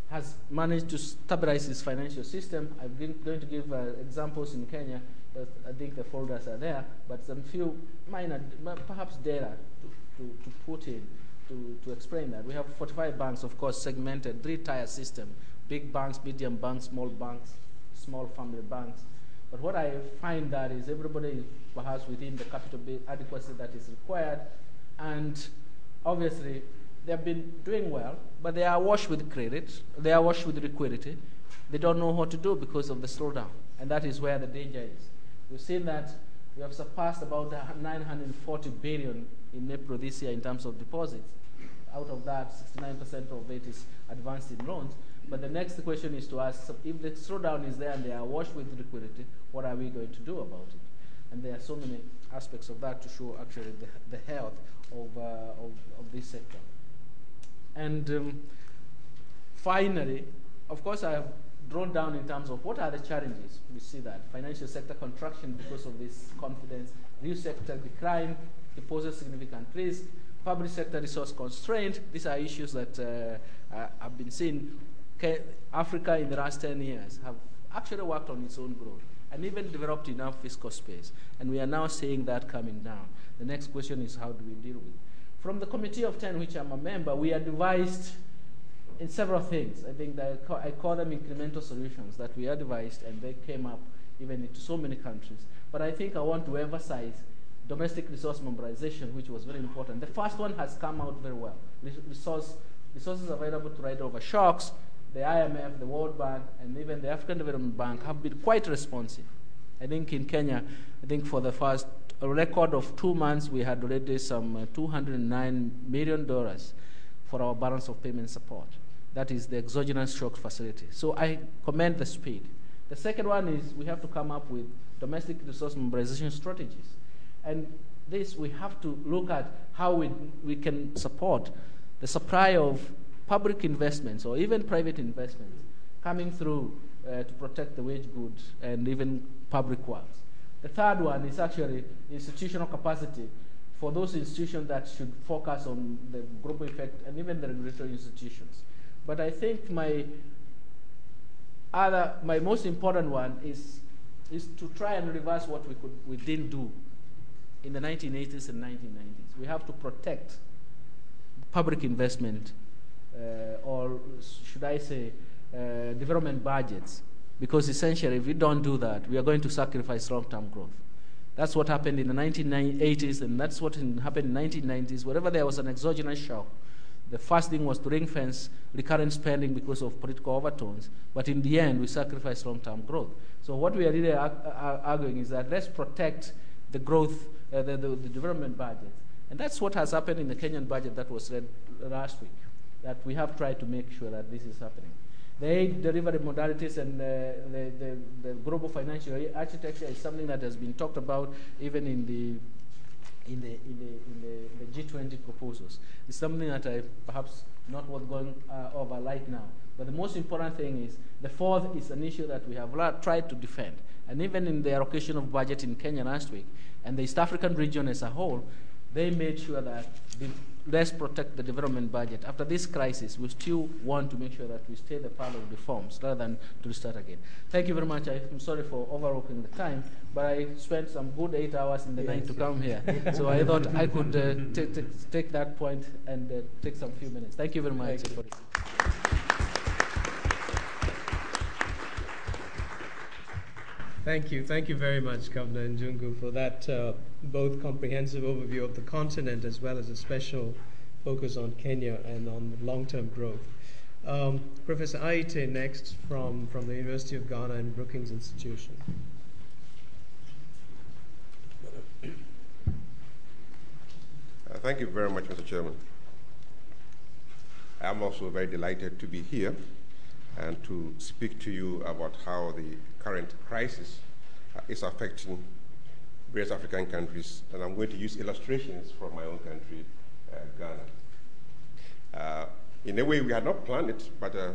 has managed to stabilize its financial system. I'm going to give uh, examples in Kenya. But I think the folders are there, but some few minor, perhaps data to, to, to put in to, to explain that. We have 45 banks, of course, segmented, three-tier system, big banks, medium banks, small banks, small family banks. But what I find that is everybody is perhaps within the capital adequacy that is required, and obviously they've been doing well, but they are washed with credit, they are washed with liquidity. They don't know what to do because of the slowdown, and that is where the danger is. We've seen that we have surpassed about 940 billion in April this year in terms of deposits. Out of that, 69% of it is advanced in loans. But the next question is to ask if the slowdown is there and they are washed with liquidity, what are we going to do about it? And there are so many aspects of that to show actually the, the health of, uh, of, of, this sector. And um, finally, of course, I have drawn down in terms of what are the challenges. We see that financial sector contraction because of this confidence, real sector decline, poses significant risk, public sector resource constraint. These are issues that uh, uh, have been seen. Africa in the last 10 years have actually worked on its own growth and even developed enough fiscal space. And we are now seeing that coming down. The next question is how do we deal with it? From the Committee of 10, which I'm a member, we advised in several things. I think that I call, I call them incremental solutions that we advised and they came up even into so many countries. But I think I want to emphasize domestic resource mobilization, which was very important. The first one has come out very well. Resource, resources available to ride over shocks, the IMF, the World Bank, and even the African Development Bank have been quite responsive. I think in Kenya, I think for the first record of two months, we had already some uh, $209 million for our balance of payment support. That is the exogenous shock facility. So I commend the speed. The second one is we have to come up with domestic resource mobilization strategies. And this, we have to look at how we, we can support the supply of public investments or even private investments coming through uh, to protect the wage goods and even public works. The third one is actually institutional capacity for those institutions that should focus on the global effect and even the regulatory institutions. But I think my other, my most important one is, is to try and reverse what we, could, we didn't do in the 1980s and 1990s. We have to protect public investment, uh, or should I say, uh, development budgets, because essentially, if we don't do that, we are going to sacrifice long term growth. That's what happened in the 1980s, and that's what happened in the 1990s. Wherever there was an exogenous shock, the first thing was to ring fence recurrent spending because of political overtones, but in the end, we sacrificed long term growth. So, what we are really arguing is that let's protect the growth uh, the, the, the, development budget. And that's what has happened in the Kenyan budget that was read last week, that we have tried to make sure that this is happening. The aid delivery modalities and uh, the, the, the, global financial architecture is something that has been talked about even in the in the, in the, in the, the G20 proposals. It's something that I perhaps not worth going uh, over right now. But the most important thing is the fourth is an issue that we have tried to defend. And even in the allocation of budget in Kenya last week, and the East African region as a whole, they made sure that the, let's protect the development budget. After this crisis, we still want to make sure that we stay the path of reforms rather than to restart again. Thank you very much. I'm sorry for overlooking the time, but I spent some good eight hours in the yes. night to come here. so I [laughs] thought I could uh, take that point and uh, take some few minutes. Thank you very much. Thank you. Thank you very much, Governor Ndungu, for that uh, both comprehensive overview of the continent as well as a special focus on Kenya and on long term growth. Um, Professor Aryeetey next from, from the University of Ghana and Brookings Institution. Uh, thank you very much, Mr. Chairman. I'm also very delighted to be here and to speak to you about how the current crisis uh, is affecting various African countries. And I'm going to use illustrations from my own country, uh, Ghana. Uh, in a way, we had not planned it, but uh,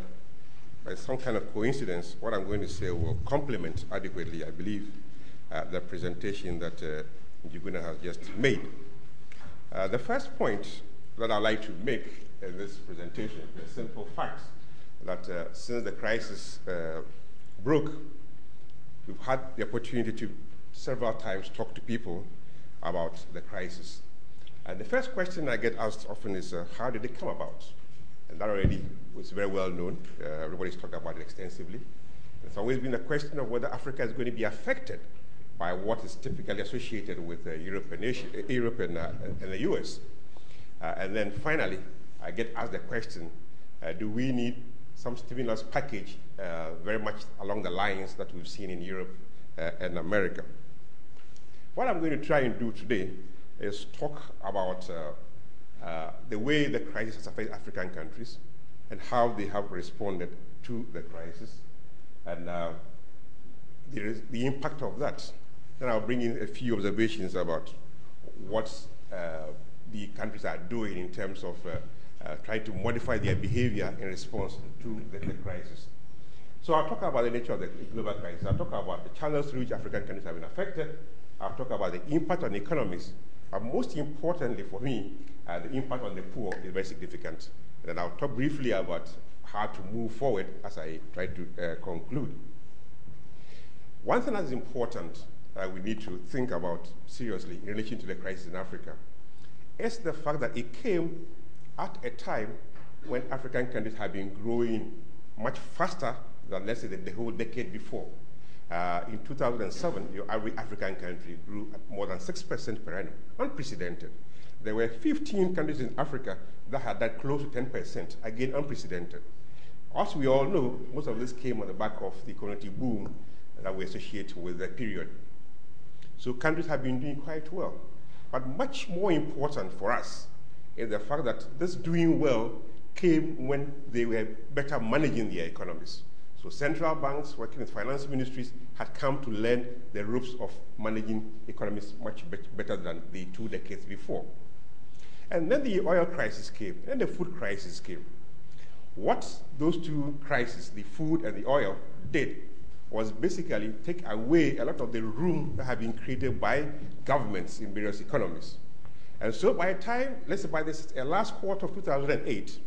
by some kind of coincidence, what I'm going to say will complement adequately, I believe, uh, the presentation that uh, has just made. Uh, the first point that I'd like to make in this presentation, the simple facts that uh, since the crisis uh, broke, we've had the opportunity to several times talk to people about the crisis. And the first question I get asked often is, uh, how did it come about? And that already was very well known. Uh, everybody's talked about it extensively. It's always been a question of whether Africa is going to be affected by what is typically associated with Europe, and Asia, Europe and, and, the US. Uh, and then finally, I get asked the question, uh, do we need some stimulus package uh, very much along the lines that we've seen in Europe and America? What I'm going to try and do today is talk about the way the crisis has affected African countries and how they have responded to the crisis and uh, the impact of that. Then I'll bring in a few observations about what uh, the countries are doing in terms of uh, uh, trying to modify their behavior in response to the, the, crisis. So I'll talk about the nature of the global crisis. I'll talk about the channels through which African countries have been affected. I'll talk about the impact on economies. But most importantly for me, uh, the impact on the poor is very significant. And then I'll talk briefly about how to move forward as I try to uh, conclude. One thing that is important that we need to think about seriously in relation to the crisis in Africa is the fact that it came at a time when African countries have been growing much faster than, let's say, the, the whole decade before. Uh, in 2007, your average African country grew at more than 6% per annum, unprecedented. There were 15 countries in Africa that had that close to 10%, again, unprecedented. As we all know, most of this came on the back of the commodity boom that we associate with that period. So countries have been doing quite well. But much more important for us is the fact that this doing well came when they were better managing their economies. So central banks working with finance ministries had come to learn the ropes of managing economies much better than the two decades before. And then the oil crisis came, and the food crisis came. What those two crises, the food and the oil, did was basically take away a lot of the room that had been created by governments in various economies. And so by the time, let's say by the uh, last quarter of 2008,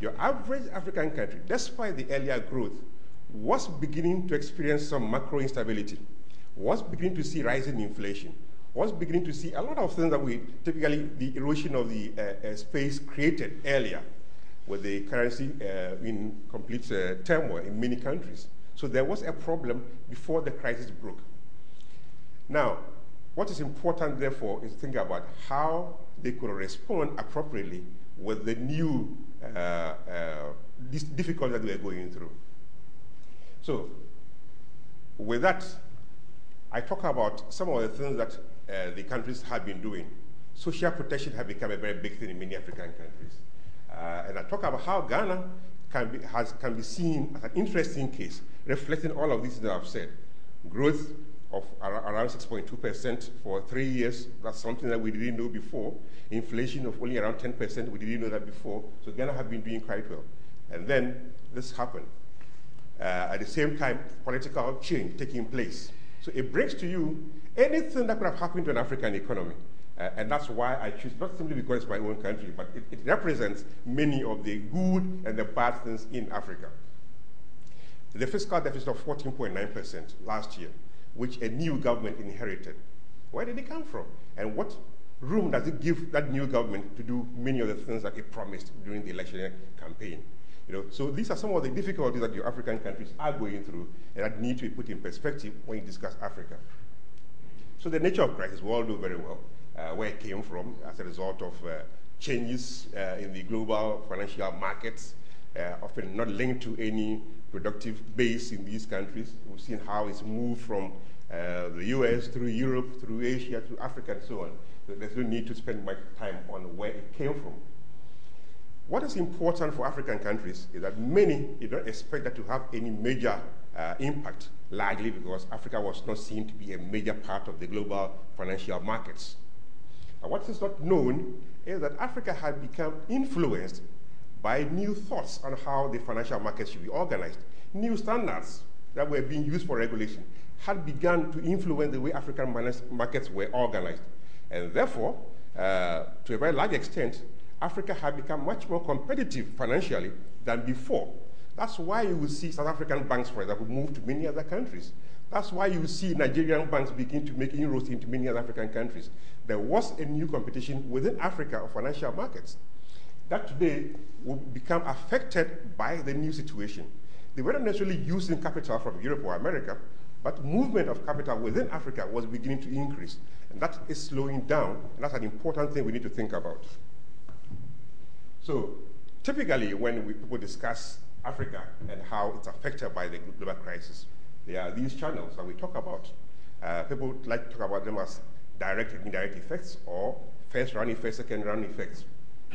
your average African country, despite the earlier growth, was beginning to experience some macro instability, was beginning to see rising inflation, was beginning to see a lot of things that we typically, the erosion of the uh, uh, space created earlier with the currency uh, in complete uh, turmoil in many countries. So there was a problem before the crisis broke. Now, what is important, therefore, is to think about how they could respond appropriately with the new uh, uh, difficulty that we are going through. So, with that, I talk about some of the things that uh, the countries have been doing. Social protection has become a very big thing in many African countries. Uh, and I talk about how Ghana can be, has, can be seen as an interesting case, reflecting all of this that I've said. Growth of around 6.2% for three years, that's something that we didn't know before. Inflation of only around 10%, we didn't know that before. So Ghana have been doing quite well. And then this happened. Uh, at the same time, political change taking place. So it brings to you anything that could have happened to an African economy. Uh, and that's why I choose, not simply because it's my own country, but it, it represents many of the good and the bad things in Africa. The fiscal deficit of 14.9% last year, which a new government inherited, where did it come from? And what room does it give that new government to do many of the things that it promised during the election campaign? You know, so these are some of the difficulties that your African countries are going through and that need to be put in perspective when you discuss Africa. So the nature of crisis, we all know very well uh, where it came from as a result of uh, changes uh, in the global financial markets, uh, often not linked to any productive base in these countries. We've seen how it's moved from uh, the US through Europe, through Asia, to Africa, and so on. So there's no need to spend much time on where it came from. What is important for African countries is that many you don't expect that to have any major uh, impact, largely because Africa was not seen to be a major part of the global financial markets. And what is not known is that Africa had become influenced by new thoughts on how the financial markets should be organized. New standards that were being used for regulation had begun to influence the way African markets were organized. And therefore, uh, to a very large extent, Africa had become much more competitive financially than before. That's why you will see South African banks, for example, move to many other countries. That's why you see Nigerian banks begin to make inroads into many other African countries. There was a new competition within Africa of financial markets that today will become affected by the new situation. They weren't necessarily using capital from Europe or America, but movement of capital within Africa was beginning to increase. And that is slowing down, and that's an important thing we need to think about. So, typically, when we, people discuss Africa and how it's affected by the global crisis, there are these channels that we talk about. Uh, people like to talk about them as direct and indirect effects or first round effects, second round effects.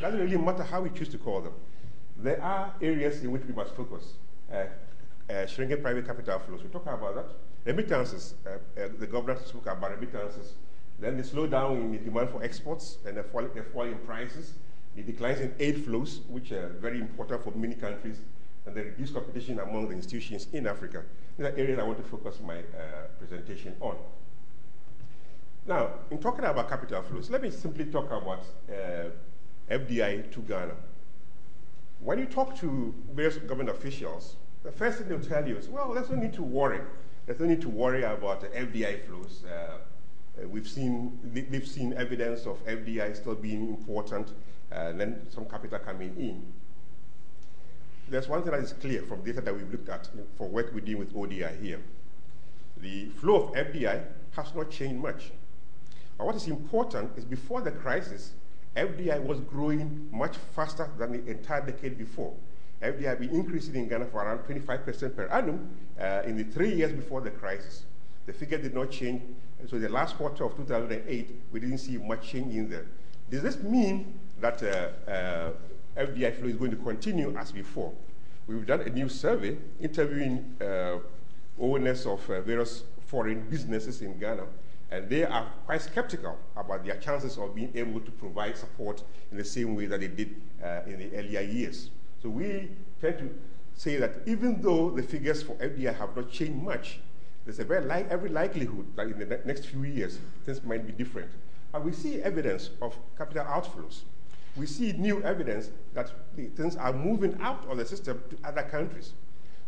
Doesn't really matter how we choose to call them. There are areas in which we must focus. Uh, uh, shrinking private capital flows, we talk about that. Remittances, uh, uh, the government spoke about remittances. Then the slowdown in the demand for exports and the fall, the fall in prices, the declines in aid flows, which are very important for many countries, and the reduced competition among the institutions in Africa. These are areas I want to focus my uh, presentation on. Now, in talking about capital flows, let me simply talk about uh, FDI to Ghana. When you talk to various government officials, the first thing they'll tell you is, well, there's no need to worry. There's no need to worry about the FDI flows. Uh, uh, we've seen, they've seen evidence of FDI still being important, uh, and then some capital coming in. There's one thing that is clear from data that we've looked at for work we do with ODI here. The flow of FDI has not changed much. But what is important is before the crisis, FDI was growing much faster than the entire decade before. FDI had been increasing in Ghana for around 25% per annum uh, in the three years before the crisis. The figure did not change. So the last quarter of 2008, we didn't see much change in there. Does this mean that uh, uh, FDI flow is going to continue as before? We've done a new survey interviewing uh, owners of uh, various foreign businesses in Ghana and they are quite skeptical about their chances of being able to provide support in the same way that they did uh, in the earlier years. So we tend to say that even though the figures for FDI have not changed much, there's a very li- every likelihood that in the ne- next few years things might be different. But we see evidence of capital outflows. We see new evidence that things are moving out of the system to other countries.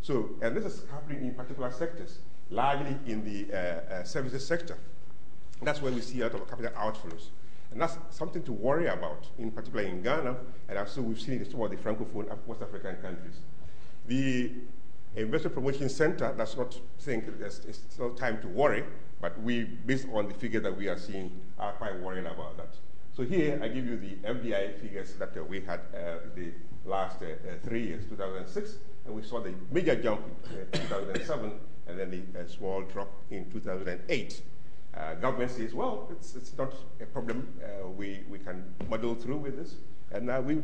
So, and this is happening in particular sectors, largely in the uh, uh, services sector. That's where we see a lot of capital outflows. And that's something to worry about, in particular in Ghana, and also we've seen it in some of the Francophone West African countries. The Investment Promotion Center does not think it's still time to worry, but we, based on the figure that we are seeing, are quite worried about that. So here I give you the FDI figures that uh, we had uh, the last uh, uh, three years, 2006, and we saw the major jump in uh, 2007, and then the uh, small drop in 2008. Uh, government says, well, it's, it's not a problem. Uh, we, we can muddle through with this. And now we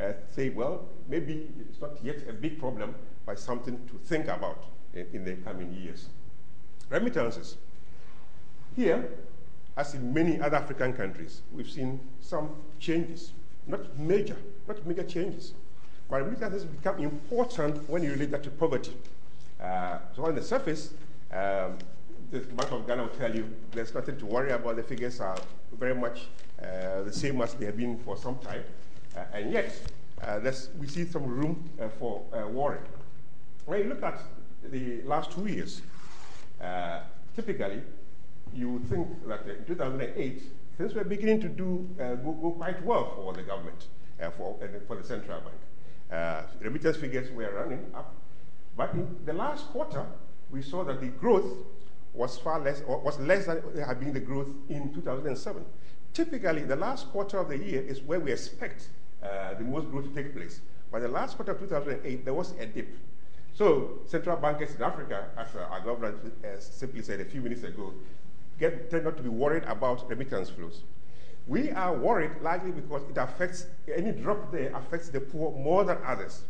uh, say, well, maybe it's not yet a big problem, but something to think about in, in the coming years. Remittances. Here, as in many other African countries, we've seen some changes, not major, not major changes. But remittances become important when you relate that to poverty. Uh, so on the surface, um, the Bank of Ghana will tell you there's nothing to worry about. The figures are very much uh, the same as they have been for some time. Uh, and yet, uh, we see some room uh, for uh, worry. When you look at the last two years, typically, you would think that in 2008, things were beginning to do go, go, quite well for the government, for, for the central bank. remittance figures were running up. But in the last quarter, we saw that the growth was far less, was less than had been the growth in 2007. Typically, the last quarter of the year is where we expect uh, the most growth to take place. But the last quarter of 2008, there was a dip. So central bankers in Africa, as uh, our governor uh, simply said a few minutes ago, get, tend not to be worried about remittance flows. We are worried largely because it affects, any drop there affects the poor more than others.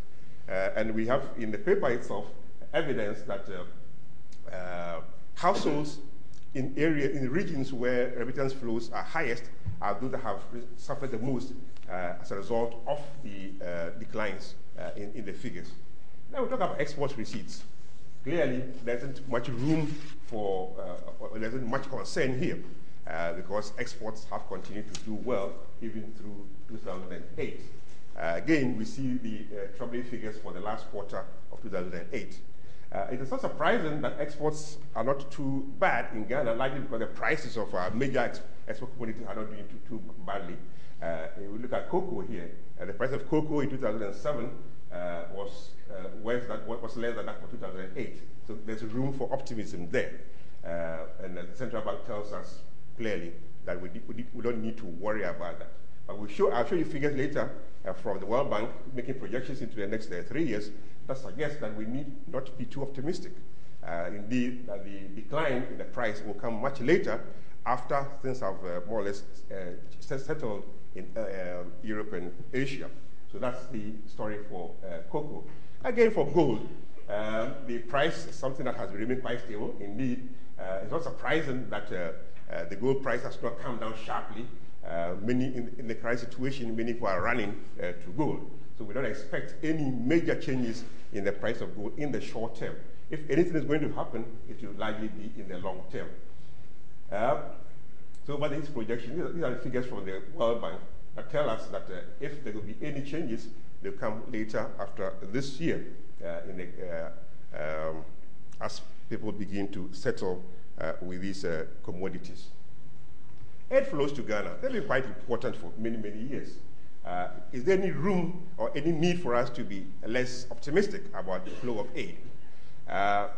Uh, and we have in the paper itself evidence that uh, uh, households in area in regions where remittance flows are highest are those that have suffered the most uh, as a result of the uh, declines uh, in, in, the figures. Now we talk about export receipts. Clearly, there isn't much room for, uh, there isn't much concern here uh, because exports have continued to do well even through 2008. Uh, again, we see the troubling figures for the last quarter of 2008. Uh, it is not surprising that exports are not too bad in Ghana, likely because the prices of our major ex export commodities are not doing too, too badly. Uh, if we look at cocoa here, uh, the price of cocoa in 2007 uh, was, uh, was less than that for 2008. So there's room for optimism there. Uh, and the central bank tells us clearly that we, we, we, don't need to worry about that. But we'll show, I'll show you figures later uh, from the World Bank making projections into the next uh, three years that suggests that we need not to be too optimistic. Uh, indeed, that the decline in the price will come much later after things have uh, more or less uh, settled in uh, um, Europe and Asia. So that's the story for cocoa. Again, for gold, um, the price is something that has remained quite stable. Indeed, it's not surprising that the gold price has not come down sharply. Uh, many in, in, the current situation, many people are running uh, to gold. So we don't expect any major changes in the price of gold in the short term. If anything is going to happen, it will likely be in the long term. Uh, so these projections, these are the figures from the World Bank that tell us that uh, if there will be any changes, they'll come later after this year uh, the, um, as people begin to settle with these commodities. Aid flows to Ghana. They've been quite important for many, many years. Uh, is there any room or any need for us to be less optimistic about the flow of aid? Uh,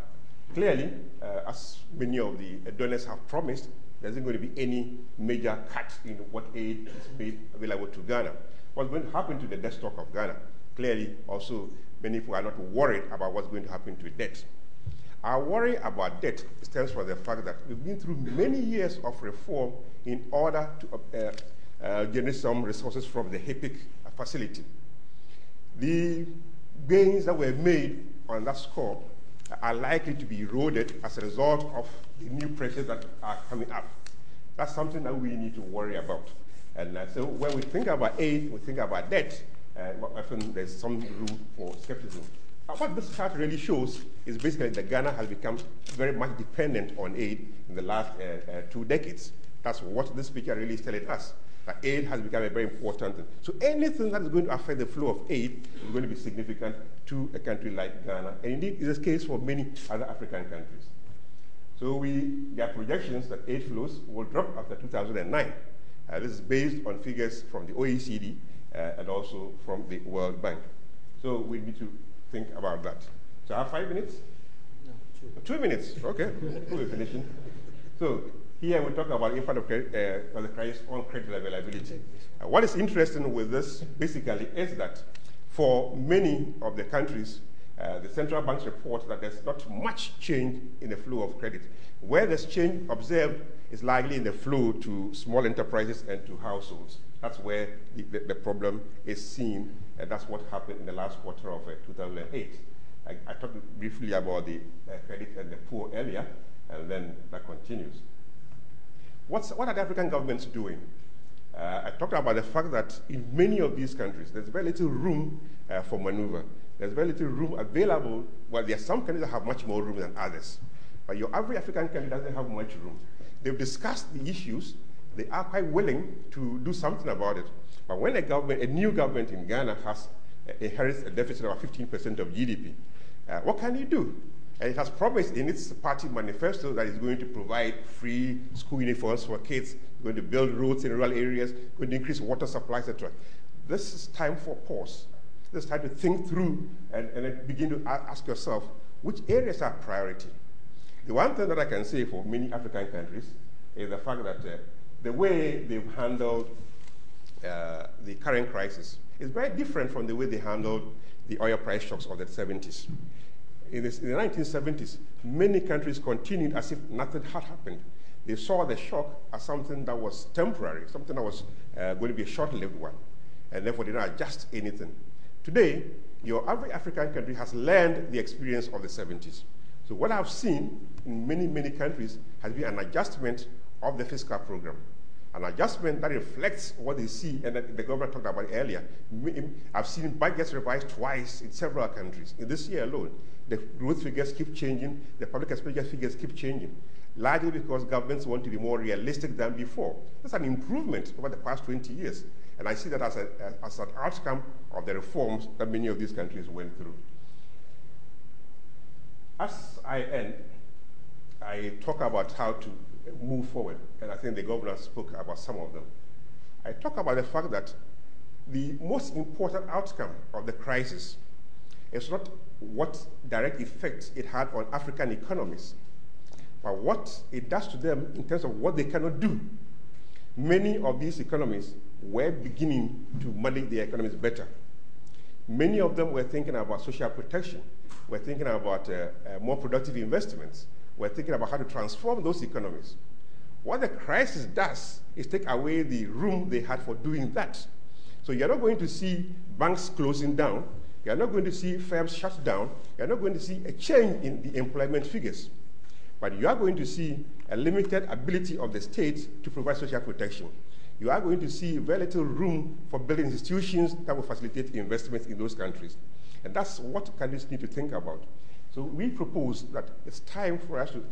clearly, uh, as many of the donors have promised, there isn't going to be any major cut in what aid is made available to Ghana. What's going to happen to the debt stock of Ghana? Clearly, also, many people are not worried about what's going to happen to debt. Our worry about debt stems from the fact that we've been through many years of reform in order to uh, generate some resources from the HIPC facility. The gains that were made on that score are likely to be eroded as a result of the new pressures that are coming up. That's something that we need to worry about. And uh, so when we think about aid, we think about debt, uh, often there's some room for skepticism. what this chart really shows is basically that Ghana has become very much dependent on aid in the last uh, uh, two decades. That's what this picture really is telling us. That aid has become a very important thing. So anything that is going to affect the flow of aid is going to be significant to a country like Ghana. And indeed, it's the case for many other African countries. So we, there are projections that aid flows will drop after 2009. Uh, this is based on figures from the OECD uh, and also from the World Bank. So we need to think about that. So I have five minutes? No, two. Two minutes, okay. [laughs] we're finishing. So here we talk about impact of, uh, of the crisis on credit availability. Uh, what is interesting with this basically is that for many of the countries, uh, the central banks report that there's not much change in the flow of credit. Where there's change observed is likely in the flow to small enterprises and to households. That's where the, the, the problem is seen, and that's what happened in the last quarter of uh, 2008. I, I, talked briefly about the uh, credit and the poor earlier, and then that continues. What's, what are the African governments doing? Uh, I talked about the fact that in many of these countries, there's very little room uh, for maneuver. There's very little room available. Well, there are some countries that have much more room than others. But your average African country doesn't have much room. They've discussed the issues. They are quite willing to do something about it. But when a government, a new government in Ghana has uh, inherits a deficit of 15% of GDP, uh, what can you do? And it has promised in its party manifesto that it's going to provide free school uniforms for kids, going to build roads in rural areas, going to increase water supply, etc. This is time for pause. This is time to think through and, and then begin to ask yourself, which areas are priority? The one thing that I can say for many African countries is the fact that uh, the way they've handled uh, the current crisis is very different from the way they handled the oil price shocks of the 70s in, this, in the 1970s, many countries continued as if nothing had happened. They saw the shock as something that was temporary, something that was uh, going to be a short lived one, and therefore did not adjust anything. Today, your average African country has learned the experience of the 70s. So, what I've seen in many, many countries has been an adjustment of the fiscal program an adjustment that reflects what they see and that the government talked about earlier. I've seen budgets revised twice in several countries. In this year alone, the growth figures keep changing, the public expenditure figures keep changing, largely because governments want to be more realistic than before. That's an improvement over the past 20 years. And I see that as, a, as an outcome of the reforms that many of these countries went through. as I end, I talk about how to move forward, and I think the governor spoke about some of them. I talk about the fact that the most important outcome of the crisis is not what direct effects it had on African economies, but what it does to them in terms of what they cannot do. Many of these economies were beginning to manage their economies better. Many of them were thinking about social protection, were thinking about uh, uh, more productive investments, were thinking about how to transform those economies. What the crisis does is take away the room they had for doing that. So you're not going to see banks closing down. You're not going to see firms shut down. You're not going to see a change in the employment figures. But you are going to see a limited ability of the state to provide social protection. You are going to see very little room for building institutions that will facilitate investments in those countries. And that's what countries need to think about. So we propose that it's time for us to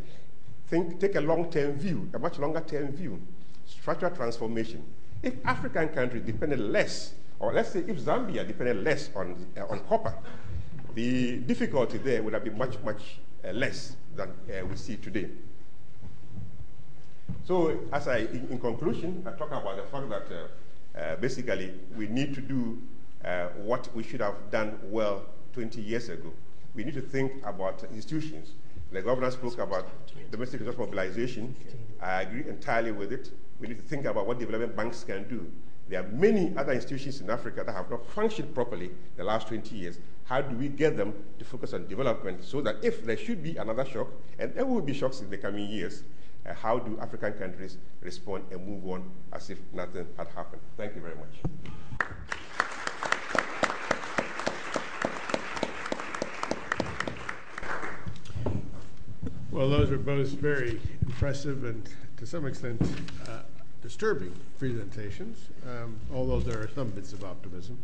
think, take a long-term view, a much longer-term view, structural transformation. If African countries depended less, or let's say if Zambia depended less on, uh, on copper, the difficulty there would have been much, much uh, less than uh, we see today. So, as I, in, in, conclusion, I talk about the fact that uh, uh, basically we need to do what we should have done well 20 years ago. We need to think about institutions. The governor spoke about domestic resource mobilization. I agree entirely with it. We need to think about what development banks can do. There are many other institutions in Africa that have not functioned properly the last 20 years. How do we get them to focus on development so that if there should be another shock, and there will be shocks in the coming years, uh, how do African countries respond and move on as if nothing had happened? Thank you very much. Well, those are both very impressive and to some extent uh, disturbing presentations, um, although there are some bits of optimism.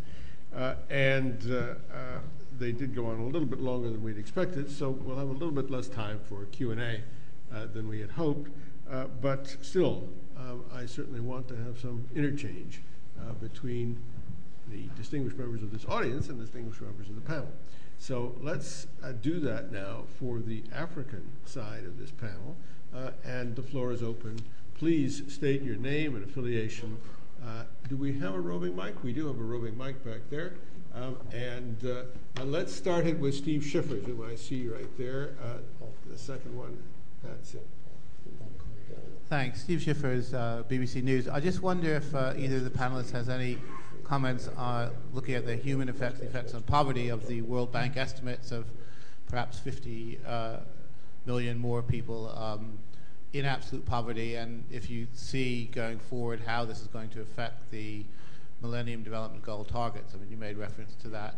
Uh, and uh, uh, they did go on a little bit longer than we'd expected, so we'll have a little bit less time for Q&A uh, than we had hoped. Uh, but still, um, I certainly want to have some interchange between the distinguished members of this audience and distinguished members of the panel. So let's uh, do that now for the African side of this panel, uh, and the floor is open. Please state your name and affiliation. Uh, do we have a roving mic? We do have a roving mic back there. Um, and uh, let's start it with Steve Schiffer, who I see right there. Uh, the second one, that's it. Thanks. Steve Schifferes, uh, BBC News. I just wonder if either of the panelists has any comments looking at the human effects, the effects on poverty of the World Bank estimates of perhaps 50 uh, million more people um, in absolute poverty, and if you see going forward how this is going to affect the Millennium Development Goal targets. I mean, you made reference to that.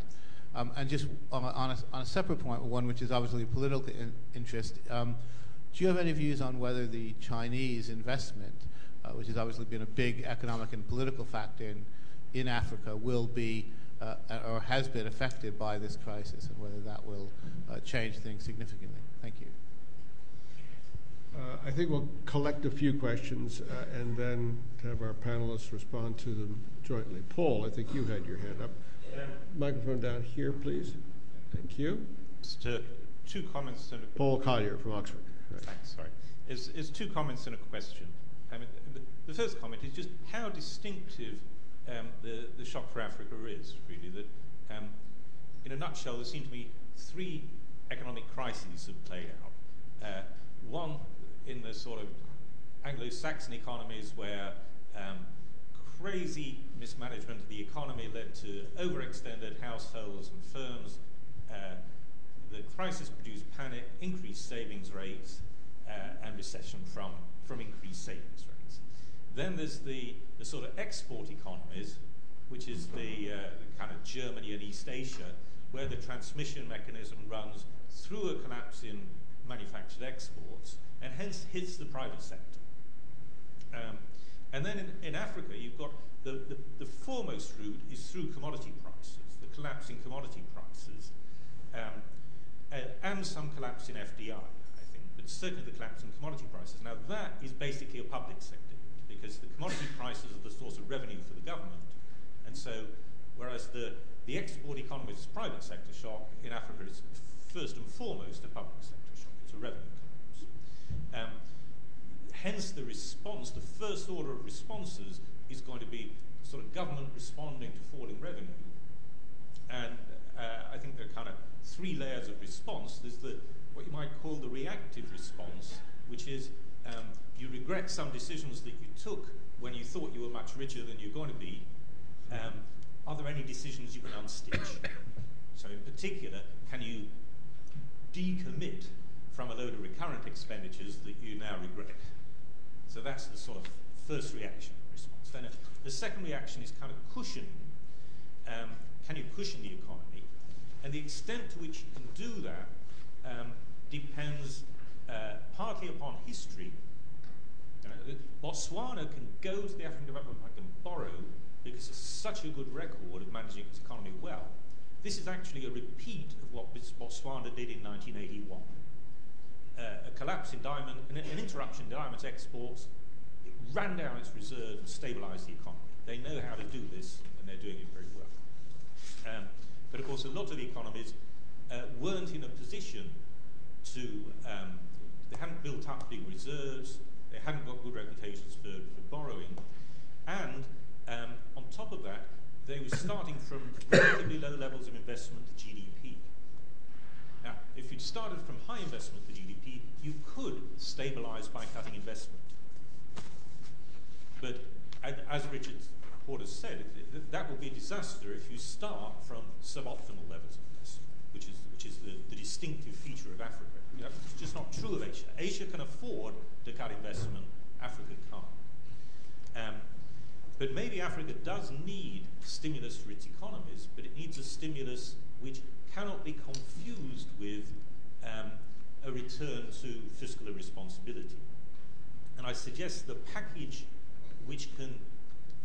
Um, and just on a, on, a, on a, separate point, one which is obviously a political in, interest, um, do you have any views on whether the Chinese investment, uh, which has obviously been a big economic and political factor in in Africa will be uh, or has been affected by this crisis and whether that will uh, change things significantly. Thank you. Uh, I think we'll collect a few questions uh, and then have our panelists respond to them jointly. Paul, I think you had your hand up. Microphone down here, please. Thank you. Just uh, two comments and a Paul Collier from Oxford. Right. Thanks. Sorry. Is is two comments and a question. I mean, the, the first comment is just how distinctive um, the, the shock for Africa is, really, that um, in a nutshell, there seem to be three economic crises that played out. Uh, one in the sort of Anglo-Saxon economies where um, crazy mismanagement of the economy led to overextended households and firms. Uh, the crisis produced panic, increased savings rates, uh, and recession from, from increased savings rates. Then there's the, the sort of export economies, which is the, uh, the kind of Germany and East Asia, where the transmission mechanism runs through a collapse in manufactured exports and hence hits the private sector. Um, and then in, in, Africa, you've got the, the, the, foremost route is through commodity prices, the collapse in commodity prices, um, uh, and some collapse in FDI, I think, but certainly the collapse in commodity prices. Now, that is basically a public sector because the commodity prices are the source of revenue for the government. And so whereas the, the export economy is private sector shock. In Africa, it's first and foremost a public sector shock. It's a revenue collapse. Um, hence, the response, the first order of responses, is going to be sort of government responding to falling revenue. And uh, I think there are kind of three layers of response. There's the what you might call the reactive response, which is um, you regret some decisions that you took when you thought you were much richer than you're going to be. Um, are there any decisions you can unstitch? so, in particular, can you decommit from a load of recurrent expenditures that you now regret? So that's the sort of first reaction response. Then uh, the second reaction is kind of cushioning. Um, can you cushion the economy? And the extent to which you can do that um, depends uh, partly upon history. Botswana can go to the African Development Bank and borrow because it's such a good record of managing its economy well. This is actually a repeat of what Botswana did in 1981. Uh, a collapse in diamond, an, an interruption in diamond exports, it ran down its reserves and stabilized the economy. They know how to do this, and they're doing it very well. Um, but of course, a lot of the economies uh, weren't in a position to, um, they hadn't built up big reserves, they hadn't got good reputations for, for borrowing, and um, on top of that, they were starting from relatively low levels of investment to GDP. Now, if you'd started from high investment to GDP, you could stabilize by cutting investment. But as Richard Portes said, that will be a disaster if you start from suboptimal levels of investment, which is, which is the, the distinctive feature of Africa. You know, it's just not true of Asia. Asia can afford to cut investment, Africa can't. Um, but maybe Africa does need stimulus for its economies, but it needs a stimulus which cannot be confused with um, a return to fiscal irresponsibility. And I suggest the package which can,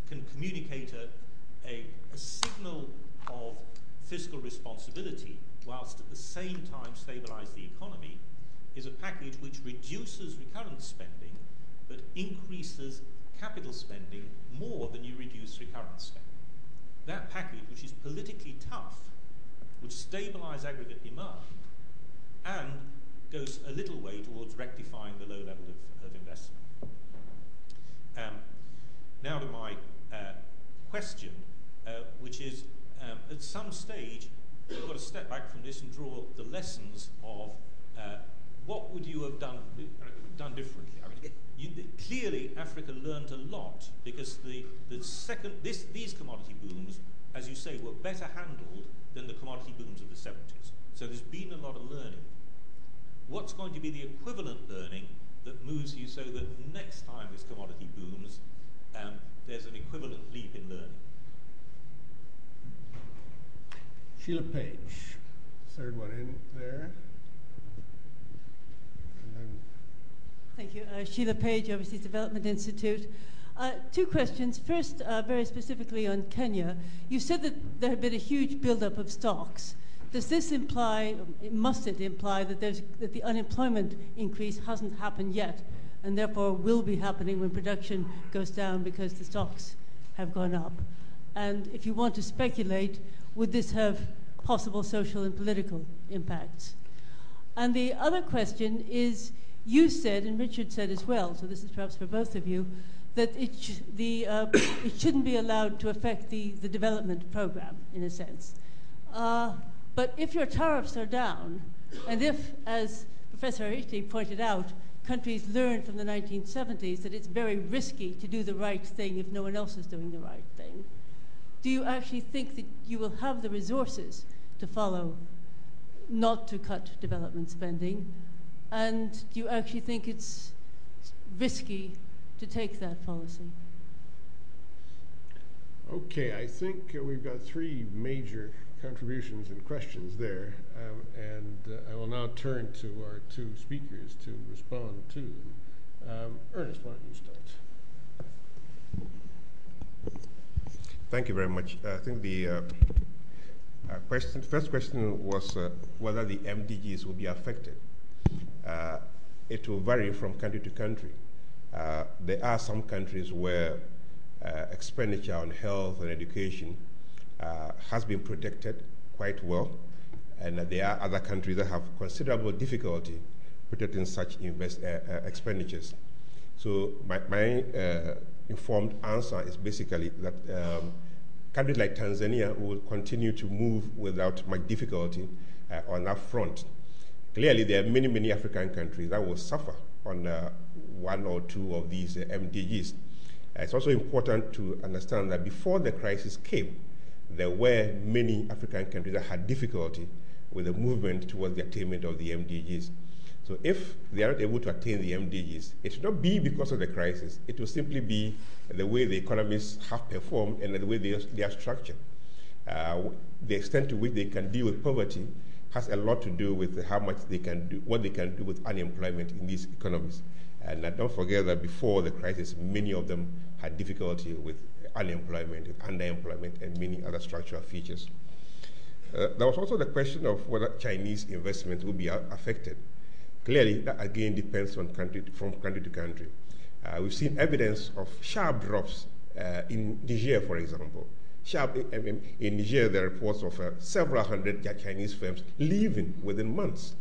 can communicate a, a, a signal of fiscal responsibility whilst at the same time stabilize the economy is a package which reduces recurrent spending but increases capital spending more than you reduce recurrent spending. That package, which is politically tough, would stabilize aggregate demand and goes a little way towards rectifying the low level of, of investment. Um, now to my uh, question, uh, which is um, at some stage, we've got to step back from this and draw the lessons of uh, what would you have done, uh, done differently. I mean, you, clearly Africa learned a lot because the, the second, this, these commodity booms, as you say, were better handled than the commodity booms of the 70s. So there's been a lot of learning. What's going to be the equivalent learning that moves you so that next time this commodity booms, um, there's an equivalent leap in learning? Sheila Page, third one in there. Thank you. Uh, Sheila Page, Overseas Development Institute. Uh, two questions. First, uh, very specifically on Kenya. You said that there had been a huge buildup of stocks. Does this imply, must it imply, that, that the unemployment increase hasn't happened yet and therefore will be happening when production goes down because the stocks have gone up? And if you want to speculate, would this have possible social and political impacts? And the other question is you said, and Richard said as well, so this is perhaps for both of you, that it, sh- the, uh, [coughs] it shouldn't be allowed to affect the, the development program, in a sense. Uh, but if your tariffs are down, and if, as Professor Aryeetey pointed out, countries learned from the 1970s that it's very risky to do the right thing if no one else is doing the right thing, do you actually think that you will have the resources to follow not to cut development spending and do you actually think it's risky to take that policy? Okay, I think uh, we've got three major contributions and questions there, um, and uh, I will now turn to our two speakers to respond to them. Um, Ernest, why don't you start? Thank you very much. I think the uh, uh question, first question was uh, whether the MDGs will be affected. Uh, it will vary from country to country. Uh, there are some countries where uh, expenditure on health and education has been protected quite well, and there are other countries that have considerable difficulty protecting such invest, expenditures. So my, my uh, informed answer is basically that um, countries like Tanzania will continue to move without much difficulty uh, on that front. Clearly, there are many, many African countries that will suffer on one or two of these uh, MDGs. it's also important to understand that before the crisis came, there were many African countries that had difficulty with the movement towards the attainment of the MDGs. So if they are not able to attain the MDGs, it should not be because of the crisis. It will simply be the way the economies have performed and the way they, they are structured. Uh, the extent to which they can deal with poverty has a lot to do with how much they can do, what they can do with unemployment in these economies. And uh, don't forget that before the crisis, many of them had difficulty with unemployment, with underemployment, and many other structural features. Uh, there was also the question of whether Chinese investment would be affected. Clearly, that again depends on country to, from country to country. Uh, we've seen evidence of sharp drops uh, in Niger, for example. Sharp in, in Niger, there are reports of uh, several hundred Chinese firms leaving within months.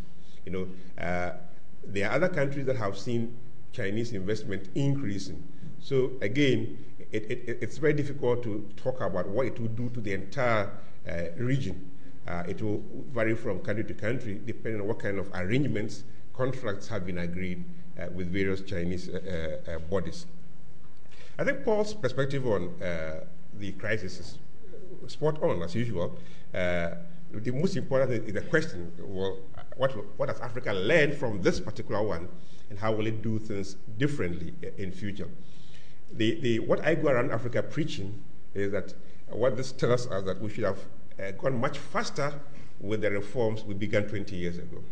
You know, uh, there are other countries that have seen Chinese investment increasing. So again, it, it, it's very difficult to talk about what it will do to the entire uh, region. Uh, it will vary from country to country depending on what kind of arrangements contracts have been agreed uh, with various Chinese uh, bodies. I think Paul's perspective on the crisis is spot on, as usual. the most important is the question well, what, what has Africa learned from this particular one, and how will it do things differently in future? The, the, what I go around Africa preaching is that what this tells us that we should have uh, gone much faster with the reforms we began 20 years ago.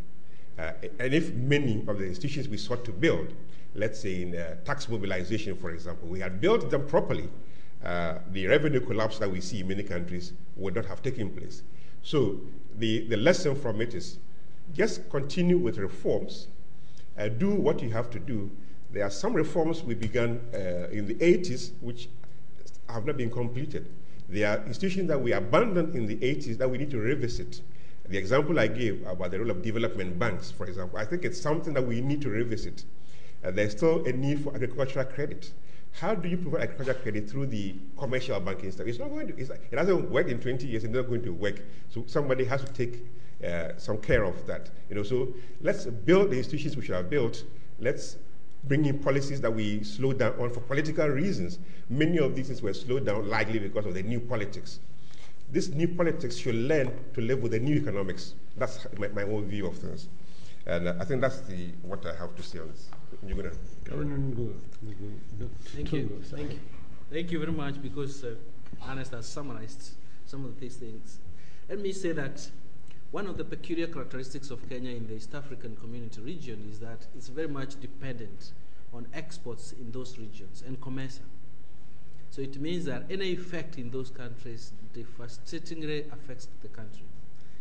Uh, and if many of the institutions we sought to build, let's say in uh, tax mobilization, for example, we had built them properly, uh, the revenue collapse that we see in many countries would not have taken place. So the, the lesson from it is just continue with reforms, uh, do what you have to do. There are some reforms we began uh, in the 80s which have not been completed. There are institutions that we abandoned in the 80s that we need to revisit. The example I gave about the role of development banks, for example, I think it's something that we need to revisit. Uh, there's still a need for agricultural credit. How do you provide agricultural credit through the commercial banking stuff? It's not going to, it hasn't worked in 20 years, it's not going to work. So somebody has to take uh, some care of that. You know, so let's build the institutions we should have built. Let's bring in policies that we slowed down on for political reasons. Many of these things were slowed down largely because of the new politics this new politics should learn to live with the new economics. That's my, my own view of things. And uh, I think that's the, what I have to say on this. Going Thank you. Thank you. Thank you very much because uh, Ernest has summarized some of these things. Let me say that one of the peculiar characteristics of Kenya in the East African community region is that it's very much dependent on exports in those regions and commerce. So it means that any effect in those countries devastatingly affects the country.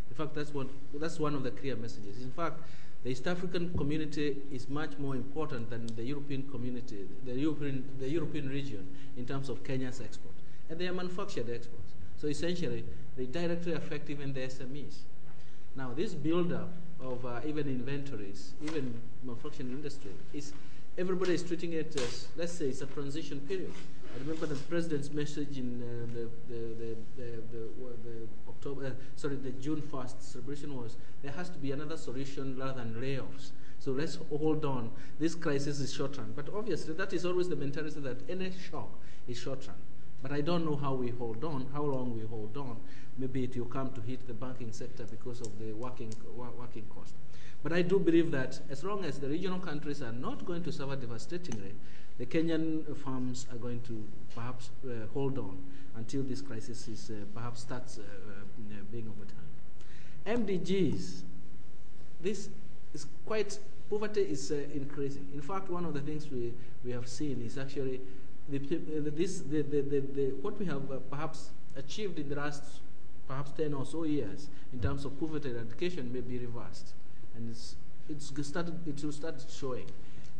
In fact, that's one, that's one of the clear messages. In fact, the East African community is much more important than the European community, the European, the European region in terms of Kenya's export. And they are manufactured exports. So essentially, they directly affect even the SMEs. Now, this buildup of uh, even inventories, even manufacturing industry, is everybody is treating it as, let's say, it's a transition period. I remember the president's message in uh, the, the, the, the, October, uh, sorry, the June 1st celebration was there has to be another solution rather than layoffs. So let's hold on. This crisis is short run. But obviously, that is always the mentality that any shock is short run. But I don't know how we hold on, how long we hold on. Maybe it will come to hit the banking sector because of the working, working cost. But I do believe that as long as the regional countries are not going to suffer devastatingly, the Kenyan farms are going to perhaps uh, hold on until this crisis is uh, perhaps starts uh, uh being overturned. MDGs, this is quite, poverty is uh, increasing. In fact, one of the things we, we have seen is actually the, this, the, the, the, the, what we have perhaps achieved in the last perhaps 10 or so years in terms of poverty eradication may be reversed. And it's, it's started, it will start showing.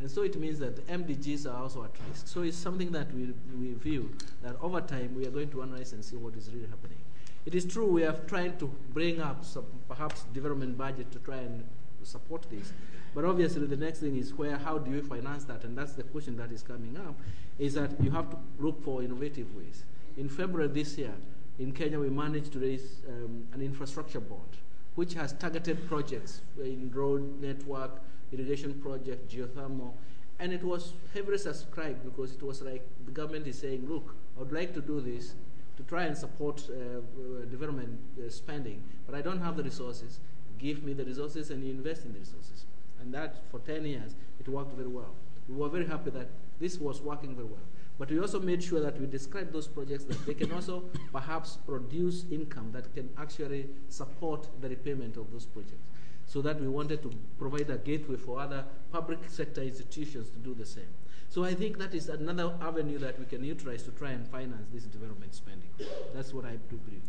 And so it means that MDGs are also at risk. So it's something that we, we view that over time we are going to analyze and see what is really happening. It is true we are trying to bring up some perhaps development budget to try and support this. But obviously the next thing is where, how do you finance that? And that's the question that is coming up, is that you have to look for innovative ways. In February this year, in Kenya, we managed to raise um, an infrastructure bond, which has targeted projects in road network, irrigation project, geothermal, and it was heavily subscribed because it was like the government is saying, look, I would like to do this to try and support uh, uh development uh, spending, but I don't have the resources. Give me the resources and you invest in the resources. And that, for 10 years, it worked very well. We were very happy that this was working very well. But we also made sure that we describe those projects that they can also perhaps produce income that can actually support the repayment of those projects so that we wanted to provide a gateway for other public sector institutions to do the same. So I think that is another avenue that we can utilize to try and finance this development spending. That's what I do believe.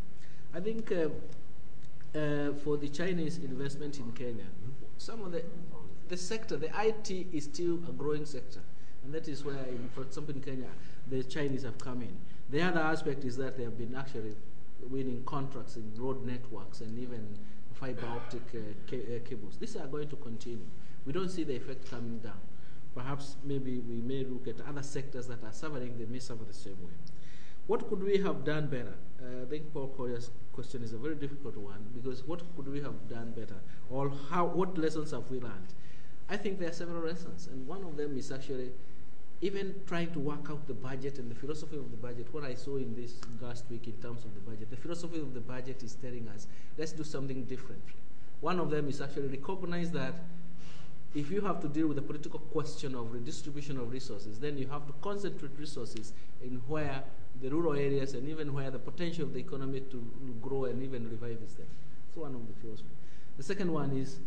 I think uh, uh, for the Chinese investment in Kenya, some of the the sector, the IT is still a growing sector, and that is where, for example, in Kenya, the Chinese have come in. The other aspect is that they have been actually winning contracts in road networks and even fiber optic uh, ca uh, cables. These are going to continue. We don't see the effect coming down. Perhaps maybe we may look at other sectors that are suffering, they may suffer the same way. What could we have done better? Uh, I think Paul Collier's question is a very difficult one because what could we have done better? Or how, what lessons have we learned? I think there are several lessons, and one of them is actually even trying to work out the budget and the philosophy of the budget, what I saw in this last week in terms of the budget, the philosophy of the budget is telling us, let's do something differently. One of them is actually recognize that if you have to deal with the political question of redistribution of resources, then you have to concentrate resources in where the rural areas and even where the potential of the economy to grow and even revive is there. So one of the philosophy. The second one is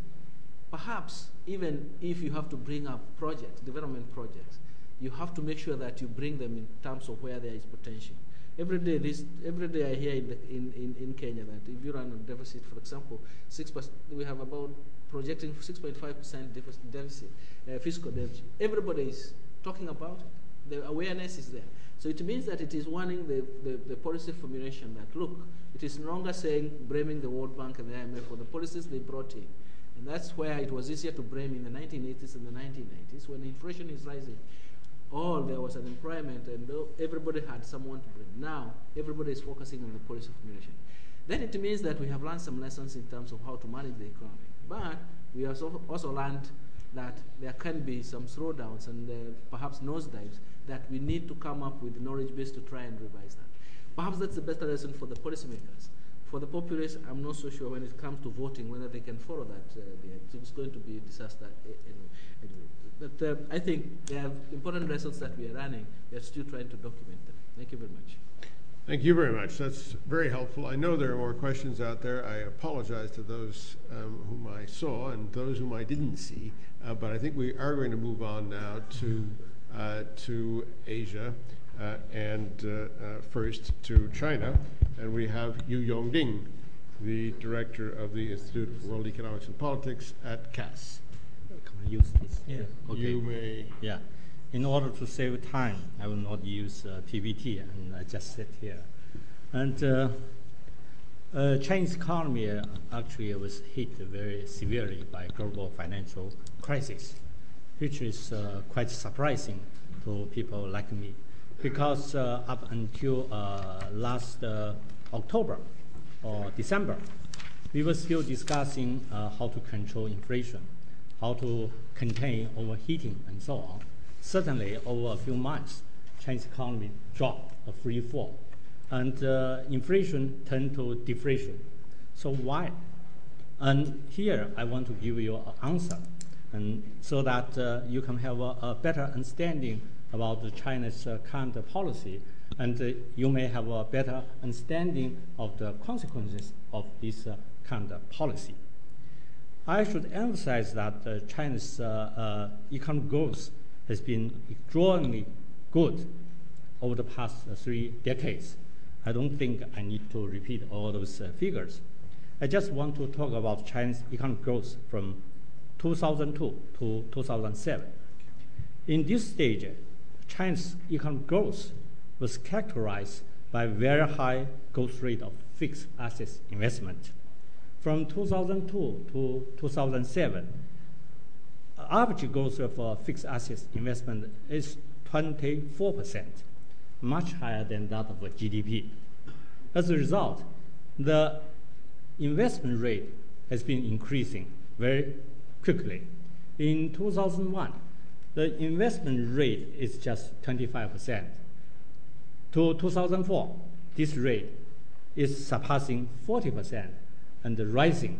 perhaps even if you have to bring up projects, development projects, you have to make sure that you bring them in terms of where there is potential. Every day, this, every day I hear in, the, in, in, in, Kenya that if you run a deficit, for example, 6%, we have about projecting 6.5% deficit, uh, fiscal deficit. Everybody is talking about it. The awareness is there. So it means that it is warning the, the, the, policy formulation that, look, it is no longer saying blaming the World Bank and the IMF for the policies they brought in. And that's where it was easier to blame in the 1980s and the 1990s when inflation is rising all there was unemployment and everybody had someone to blame. Now, everybody is focusing on the policy of formulation. Then it means that we have learned some lessons in terms of how to manage the economy. But we have also learned that there can be some slowdowns and uh, perhaps nosedives that we need to come up with knowledge base to try and revise that. Perhaps that's the best lesson for the policymakers. For the populace, I'm not so sure when it comes to voting whether they can follow that. Uh, it's going to be a disaster anyway. But uh, I think there are important lessons that we are running. We are still trying to document them. Thank you very much. Thank you very much. That's very helpful. I know there are more questions out there. I apologize to those um, whom I saw and those whom I didn't see, uh, but I think we are going to move on now to, uh, to Asia uh, and uh, uh, first to China. And we have Yu Yongding, the director of the Institute for World Economics and Politics at CAS use this? Yeah. Okay. You may. Yeah. In order to save time, I will not use uh, PPT and I just sit here. And uh, uh, Chinese economy uh, actually was hit very severely by global financial crisis, which is uh, quite surprising to people like me, because uh, up until last October or December, we were still discussing how to control inflation how to contain overheating and so on. Certainly, over a few months, Chinese economy dropped a free fall, and uh, inflation turned to deflation. So why? And here I want to give you an answer, and so that uh, you can have a, a, better understanding about China's uh, current policy, and uh, you may have a better understanding of the consequences of this uh, current policy. I should emphasize that uh, China's uh, uh, economic growth has been extraordinarily good over the past three decades. I don't think I need to repeat all those figures. I just want to talk about China's economic growth from 2002 to 2007. In this stage, China's economic growth was characterized by very high growth rate of fixed assets investment. From 2002 to 2007, average growth for uh, fixed assets investment is 24%, much higher than that of GDP. As a result, the investment rate has been increasing very quickly. In 2001, the investment rate is just 25%. To 2004, this rate is surpassing 40% and rising.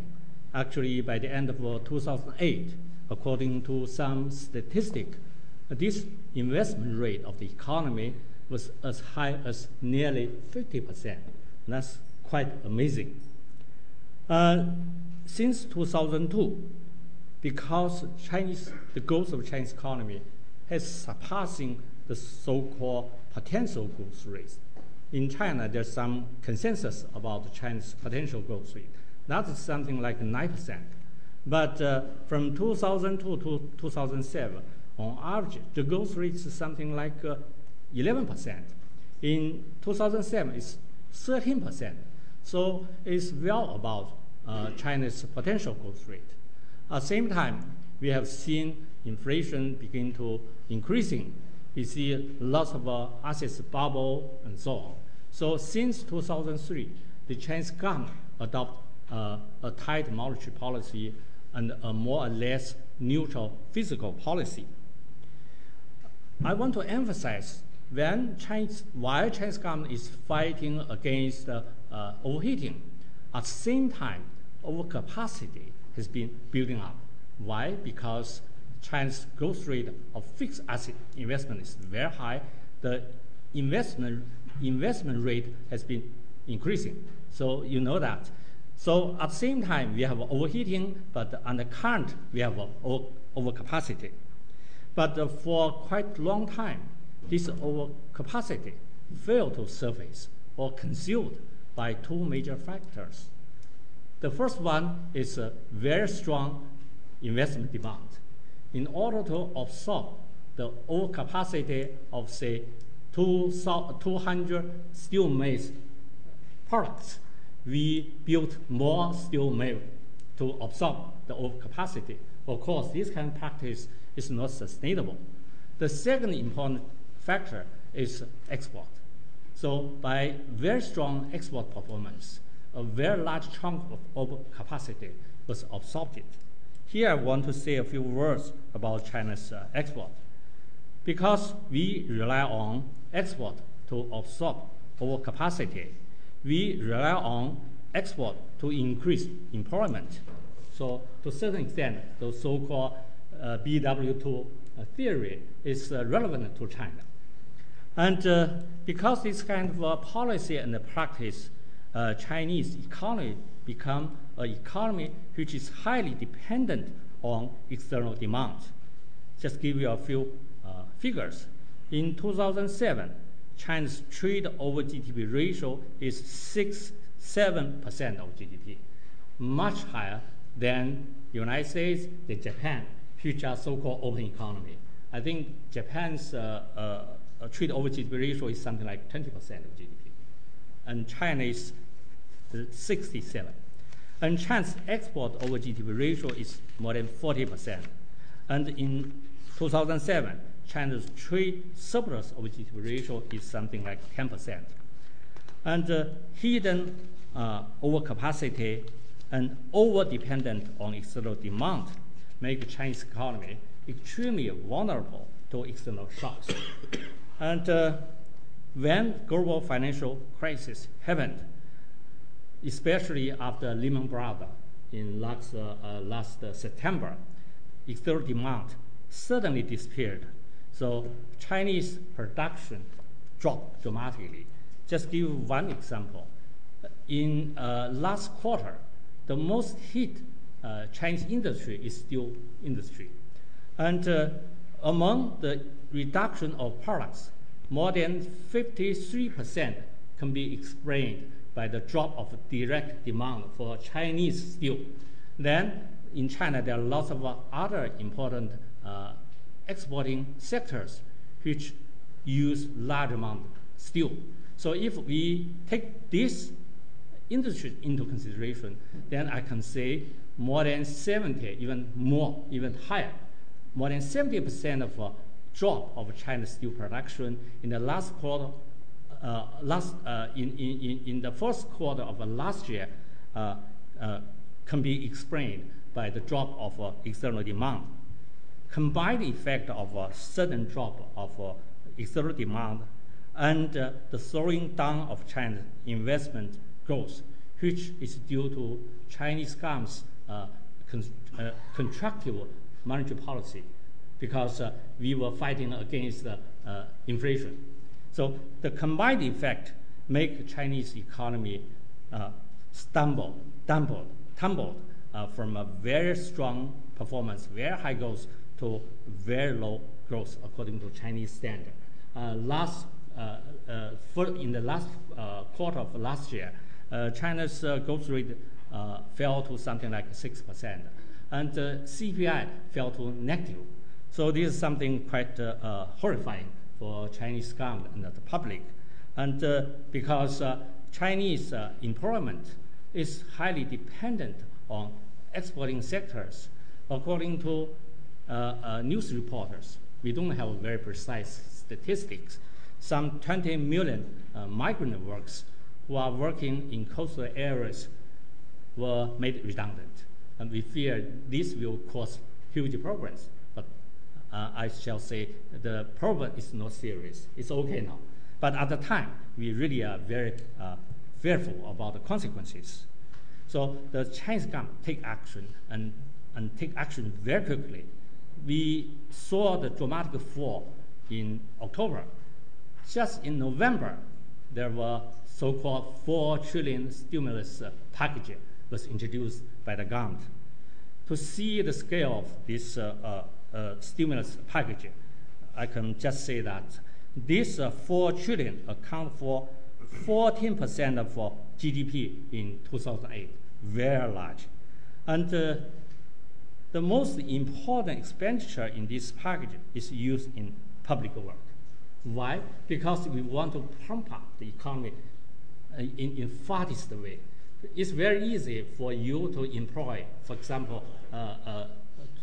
Actually, by the end of 2008, according to some statistic, this investment rate of the economy was as high as nearly 50%. That's quite amazing. Uh, since 2002, because Chinese, the growth of Chinese economy has surpassing the so-called potential growth rate. In China, there's some consensus about China's potential growth rate. That is something like 9%. But uh, from 2002 to 2007, on average, the growth rate is something like uh, 11%. In 2007, it's 13%. So it's well above uh, China's potential growth rate. At the same time, we have seen inflation begin to increasing. We see lots of uh, assets bubble and so on. So since 2003, the Chinese government adopted a tight monetary policy and a more or less neutral fiscal policy. I want to emphasize when Chinese, while Chinese government is fighting against uh, uh, overheating, at the same time, overcapacity has been building up. Why? Because China's growth rate of fixed asset investment is very high. The investment investment rate has been increasing. So you know that. So at the same time, we have overheating, but on the current, we have overcapacity. But uh, for quite long time, this overcapacity failed to surface or concealed by two major factors. The first one is a very strong investment demand. In order to absorb the overcapacity of, say, 200 steel mills products, we built more steel mills to absorb the overcapacity. Of course, this kind of practice is not sustainable. The second important factor is export. So by very strong export performance, a very large chunk of overcapacity was absorbed. Here I want to say a few words about China's uh, export. Because we rely on export to absorb overcapacity, we rely on export to increase employment. So to a certain extent, the so-called uh, BW2 uh, theory is uh, relevant to China. And uh, because this kind of uh, policy and practice uh, Chinese economy become an economy which is highly dependent on external demand. Just give you a few figures. In 2007, China's trade over GDP ratio is 6 7% of GDP, much higher than United States, than Japan, are so-called open economy. I think Japan's uh, uh, trade over GDP ratio is something like 20% of GDP and China is 67. And China's export over GDP ratio is more than 40%. And in 2007, China's trade surplus over GDP ratio is something like 10%. And uh, hidden uh, overcapacity and over-dependent on external demand make the Chinese economy extremely vulnerable to external shocks. and uh, when global financial crisis happened, especially after Lehman Brothers in last, uh, uh, last September, external demand suddenly disappeared. So Chinese production dropped dramatically. Just give one example. In uh, last quarter, the most hit uh, Chinese industry is steel industry. And uh, among the reduction of products, more than 53% can be explained by the drop of direct demand for Chinese steel. Then in China, there are lots of other important uh, exporting sectors which use large amount of steel. So if we take this industry into consideration, then I can say more than 70, even more, even higher, more than 70% of uh, drop of China's steel production in the last quarter, uh, last uh, in, in, in the first quarter of last year uh, uh, can be explained by the drop of uh, external demand. Combined effect of a sudden drop of external demand and the slowing down of China's investment growth, which is due to Chinese government's con- contractive monetary policy because uh, we were fighting against uh, inflation. So the combined effect make Chinese economy uh, stumble, tumbled, tumbled uh, from a very strong performance, very high growth, to very low growth according to Chinese standard. Uh, last, uh, for, in the last quarter of last year, China's growth rate fell to something like 6%, and CPI fell to negative. So this is something quite uh, uh, horrifying for Chinese government and the public. And uh, because Chinese employment is highly dependent on exporting sectors, according to news reporters, we don't have very precise statistics. Some 20 million migrant workers who are working in coastal areas were made redundant. And we fear this will cause huge problems uh, I shall say the problem is not serious. It's okay now. But at the time, we really are very uh, fearful about the consequences. So the Chinese government take action and, and take action very quickly. We saw the dramatic fall in October. Just in November, there were so-called 4 trillion stimulus uh, package was introduced by the government. To see the scale of this uh, uh uh, stimulus package, I can just say that this uh, 4 trillion account for 14% of GDP in 2008, very large. And the most important expenditure in this package is used in public work. Why? Because we want to pump up the economy uh, in, in fastest way. It's very easy for you to employ, for example, uh, uh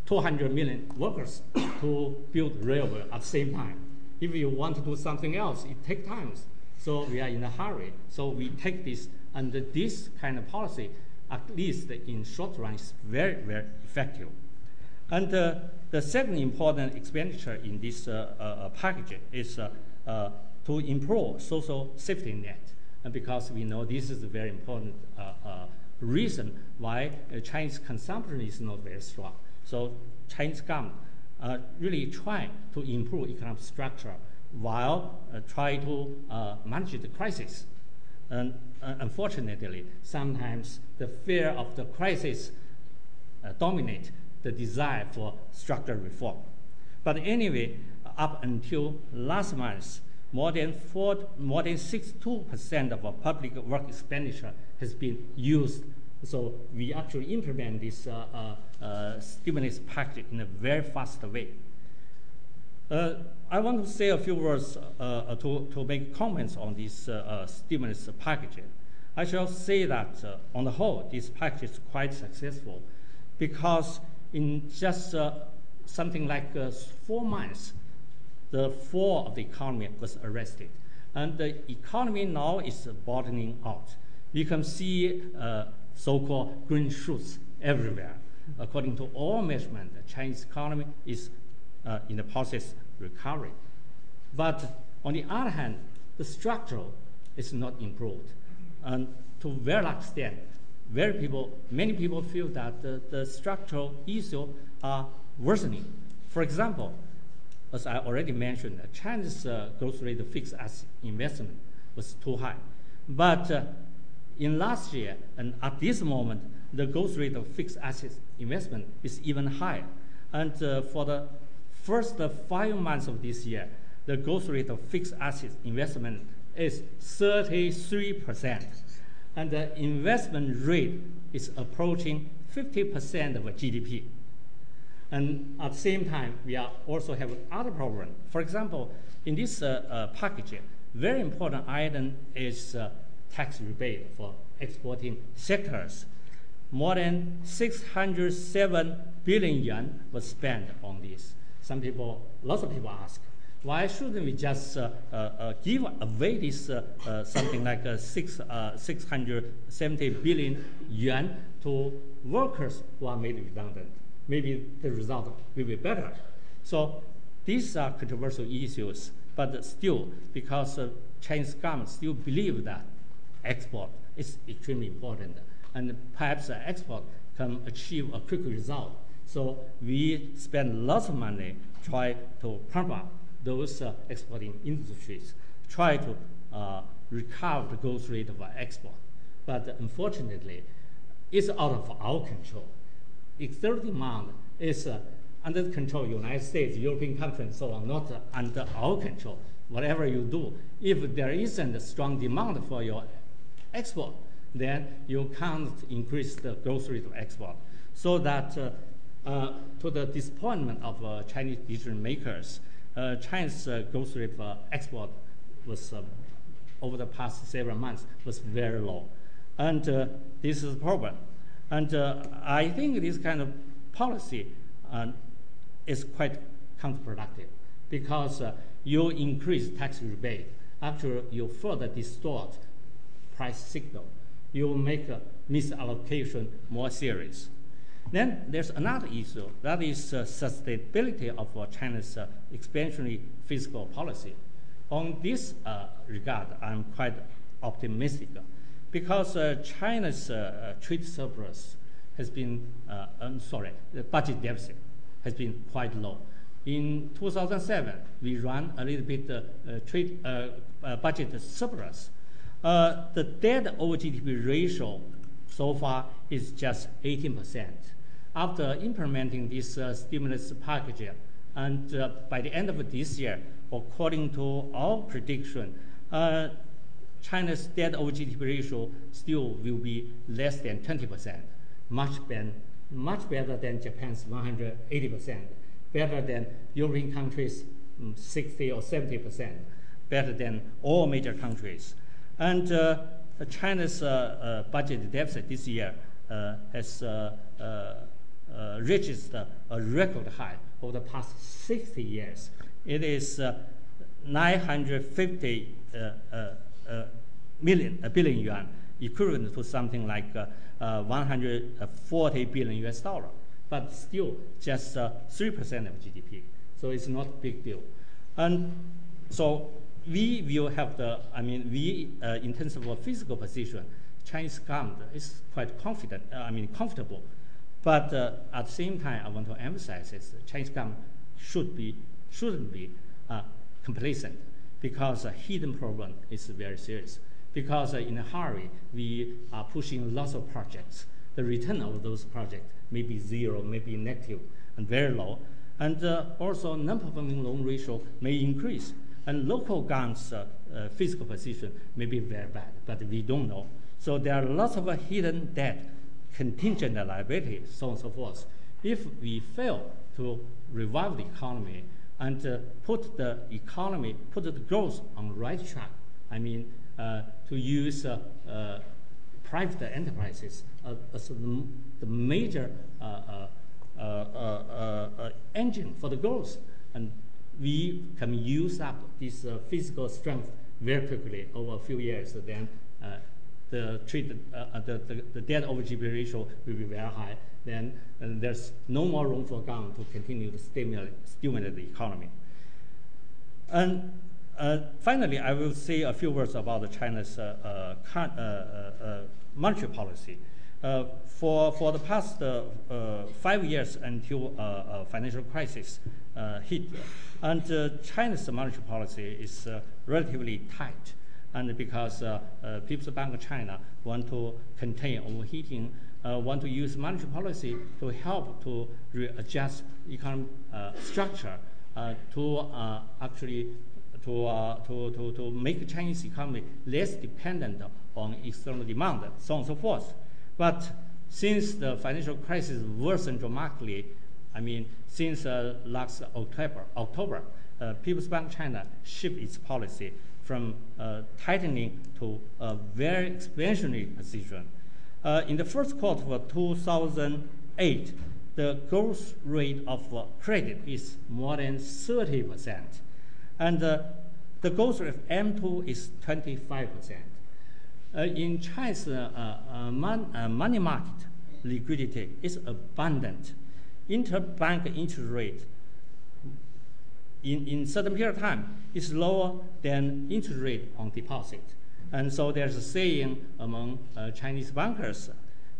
200 million workers [coughs] to build railway at the same time. If you want to do something else, it takes time. So we are in a hurry. So we take this, and this kind of policy, at least in short run, is very, very effective. And uh, the second important expenditure in this uh, uh, package is uh, uh, to improve social safety net, and because we know this is a very important uh, reason why Chinese consumption is not very strong. So Chinese government uh, really try to improve economic structure while uh, try to uh, manage the crisis. And uh, unfortunately, sometimes the fear of the crisis uh, dominate the desire for structural reform. But anyway, up until last month, more than four, more than 62% of our public work expenditure has been used so we actually implement this uh, uh, uh, stimulus package in a very fast way. Uh, I want to say a few words uh, to, to make comments on this uh, stimulus package. I shall say that on the whole, this package is quite successful because in just something like four months, the fall of the economy was arrested. And the economy now is bottoming out. You can see uh, so-called green shoots everywhere. According to all measurements, the Chinese economy is uh, in the process recovery. But on the other hand, the structure is not improved. And to a very large extent, very people, many people feel that the, the structural issues are worsening. For example, as I already mentioned, China's uh, growth rate of fixed asset investment was too high. But uh, in last year, and at this moment, the growth rate of fixed assets investment is even higher. And uh, for the first five months of this year, the growth rate of fixed assets investment is 33%. And the investment rate is approaching 50% of GDP. And at the same time, we are also have other problems. For example, in this uh, uh, package, very important item is uh, tax rebate for exporting sectors. More than 607 billion yuan was spent on this. Some people, lots of people ask, why shouldn't we just uh, uh, uh, give away this uh, uh, something like uh, six, 670 billion yuan to workers who are made redundant? Maybe the result will be better. So these are controversial issues, but still, because Chinese government still believe that export is extremely important, and perhaps export can achieve a quick result. So we spend lots of money try to pump up those uh, exporting industries, try to uh, recover the growth rate of export. But unfortunately, it's out of our control. External demand is uh, under the control of the United States, European countries, so on, not under our control. Whatever you do, if there isn't a strong demand for your export, then you can't increase the growth rate of export. So that uh, uh, to the disappointment of uh, Chinese decision makers, uh, China's uh, growth export was uh, over the past several months was very low, and this is a problem. And I think this kind of policy is quite counterproductive because you increase tax rebate after you further distort price signal. You make misallocation more serious. Then there's another issue that is uh, sustainability of uh, China's uh, expansionary fiscal policy. On this uh, regard, I'm quite optimistic because uh, China's uh, trade surplus has been, I'm sorry, the budget deficit has been quite low. In 2007, we ran a little bit trade budget surplus. the debt over GDP ratio so far is just 18 percent after implementing this uh, stimulus package, and uh, by the end of this year, according to our prediction, uh, China's debt over GDP ratio still will be less than 20%, much, much better than Japan's 180%, better than European countries' um, 60 or 70%, better than all major countries. And uh, China's uh, uh, budget deficit this year has uh, registered a record high over the past 60 years. It is uh, 950 uh, million, billion yuan, equivalent to something like 140 billion US dollar, but still just 3% of GDP. So it's not a big deal. And so we will have the, I mean, we, uh, in terms of a fiscal position, Chinese government is quite confident, uh, I mean, comfortable but uh, at the same time, I want to emphasize is Chinese government should be, shouldn't be uh, complacent because a hidden problem is very serious. Because uh, in a hurry, we are pushing lots of projects. The return of those projects may be zero, may be negative, and very low. And uh, also, non-performing loan ratio may increase. And local government's uh, uh, fiscal position may be very bad, but we don't know. So there are lots of hidden debt contingent liability, so on and so forth. If we fail to revive the economy and uh, put the economy, put the growth on the right track, I mean, uh, to use uh, uh private enterprises as the major uh, uh, engine for the growth, and we can use up this fiscal strength very quickly over a few years, then the uh, uh, the, the, the, debt over GDP ratio will be very high, then there's no more room for government to continue to stimulate, stimulate the economy. And uh, finally, I will say a few words about China's uh, uh, uh, monetary policy. for, for the past five years until financial crisis hit, and China's monetary policy is relatively tight and because uh, uh, People's Bank of China want to contain overheating, uh, want to use monetary policy to help to readjust economic structure to actually to, to, to, to make Chinese economy less dependent on external demand, so on and so forth. But since the financial crisis worsened dramatically, I mean, since uh, last October, October uh, People's Bank of China shifted its policy from uh, tightening to a very expansionary position. Uh, in the first quarter of 2008, the growth rate of credit is more than 30%. And uh, the growth rate of M2 is 25%. Uh, in China's uh, uh, mon- money market, liquidity is abundant. Interbank interest rate in, in certain period of time is lower than interest rate on deposit. And so there's a saying among uh, Chinese bankers,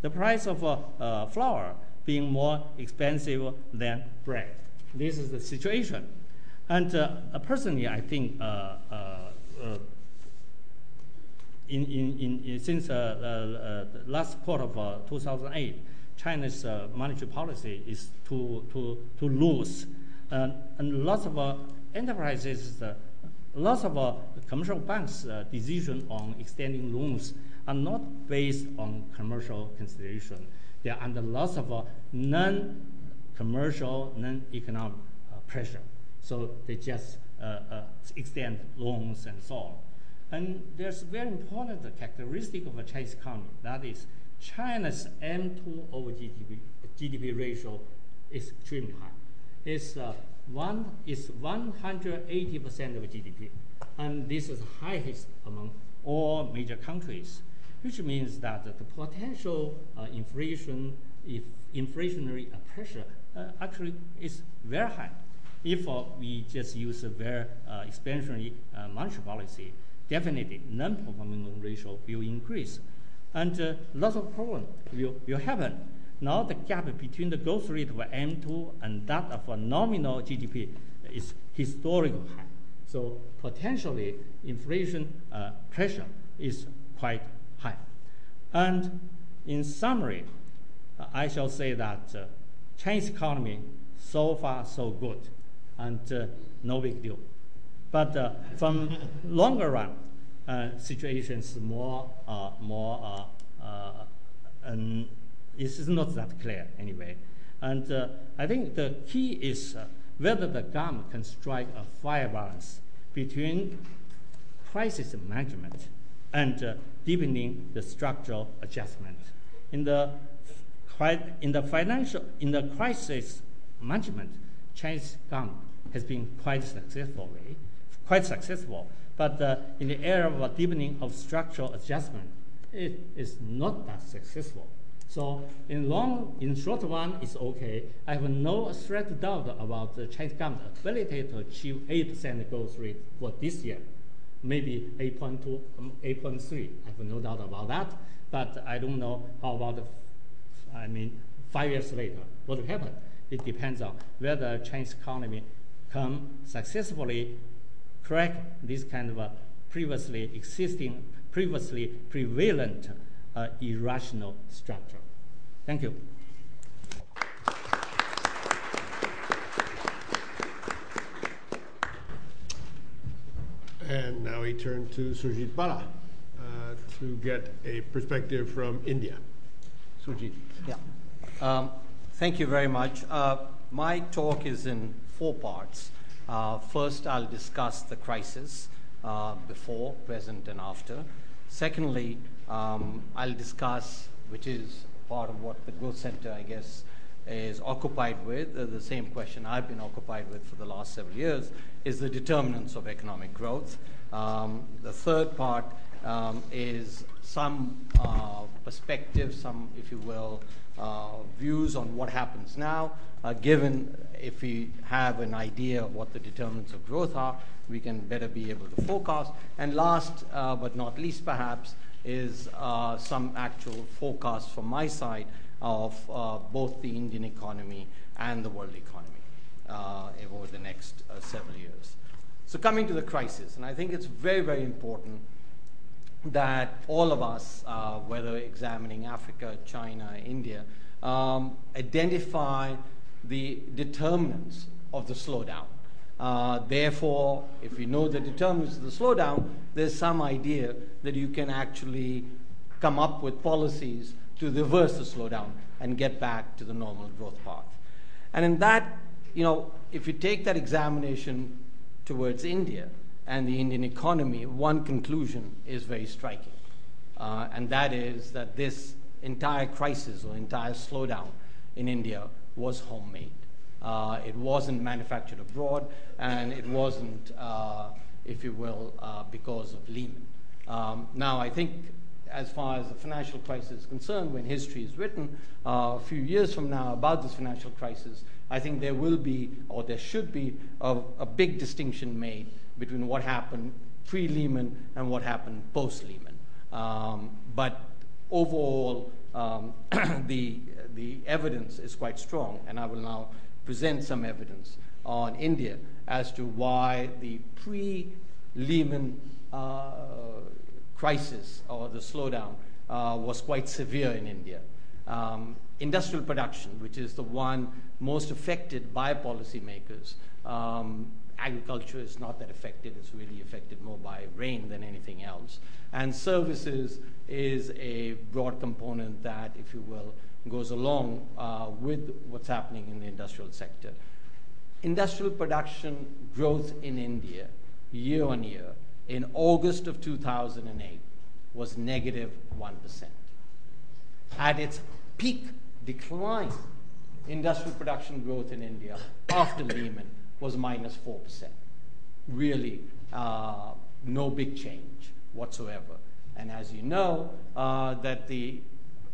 the price of uh, uh, flour being more expensive than bread. This is the situation. And uh, personally, I think uh, uh, in, in, in, since the last quarter of 2008, China's monetary policy is too, too, too loose. And lots of uh, enterprises, uh, lots of uh, commercial banks' decision on extending loans are not based on commercial consideration. They are under lots of non-commercial, non-economic pressure. So they just uh, uh, extend loans and so on. And there's very important characteristic of a Chinese economy. That is, China's M2 over GDP, GDP ratio is extremely high. It's, uh, one, is 180% of GDP. And this is highest among all major countries, which means that the potential uh, inflation, if inflationary pressure uh, actually is very high if uh, we just use a very uh, expansionary uh, monetary policy, definitely non-performing loan ratio will increase. And lots of problems will, will happen. Now the gap between the growth rate of M2 and that of a nominal GDP is historically high. So potentially inflation uh, pressure is quite high. And in summary, I shall say that uh, Chinese economy so far so good and uh, no big deal. But uh, from [laughs] longer run, uh, situations more more and it's not that clear anyway. And I think the key is whether the government can strike a fair balance between crisis management and uh, deepening the structural adjustment. In the, in the financial, in the crisis management, Chinese government has been quite successful, quite successful. But uh, in the area of deepening of structural adjustment, it is not that successful. So in long, in short one, it's okay. I have no threat doubt about the Chinese government's ability to achieve 8% growth rate for this year. Maybe 8.2, um, 8.3. I have no doubt about that. But I don't know how about, I mean, five years later, what will happen. It depends on whether Chinese economy can successfully crack this kind of previously existing, previously prevalent uh, irrational structure. Thank you. And now we turn to Surjit Bhalla uh, to get a perspective from India. Surjit. Yeah. Um, thank you very much. Uh, my talk is in four parts. Uh, first, I'll discuss the crisis uh, before, present, and after. Secondly, um, I'll discuss, which is part of what the Growth Center, I guess, is occupied with, uh, the same question I've been occupied with for the last several years, is the determinants of economic growth. Um, the third part um, is some uh, perspective, some, if you will, uh, views on what happens now, uh, given if we have an idea of what the determinants of growth are, we can better be able to forecast. And last uh, but not least, perhaps, is uh, some actual forecast from my side of uh, both the Indian economy and the world economy uh, over the next uh, several years. So, coming to the crisis, and I think it's very, very important that all of us, uh, whether examining Africa, China, India, um, identify the determinants of the slowdown. Uh, therefore, if you know the determinants of the slowdown, there's some idea that you can actually come up with policies to reverse the slowdown and get back to the normal growth path. And in that, you know, if you take that examination towards India and the Indian economy, one conclusion is very striking. Uh, and that is that this entire crisis or entire slowdown in India was homemade. Uh, it wasn't manufactured abroad, and it wasn't, uh, if you will, uh, because of Lehman. Um, now, I think as far as the financial crisis is concerned, when history is written uh, a few years from now about this financial crisis, I think there will be, or there should be, a, a big distinction made between what happened pre Lehman and what happened post Lehman. Um, but overall, um, [clears throat] the, the evidence is quite strong, and I will now present some evidence on India as to why the pre Lehman uh, crisis or the slowdown uh, was quite severe in India. Um, industrial production, which is the one most affected by policymakers, um, agriculture is not that affected, it's really affected more by rain than anything else. And services is a broad component that, if you will, goes along uh, with what's happening in the industrial sector. Industrial production growth in India year on year in August of 2008 was negative 1. At its peak decline, industrial production growth in India after Lehman was minus 4%. Really, uh, no big change whatsoever. And as you know, uh, that the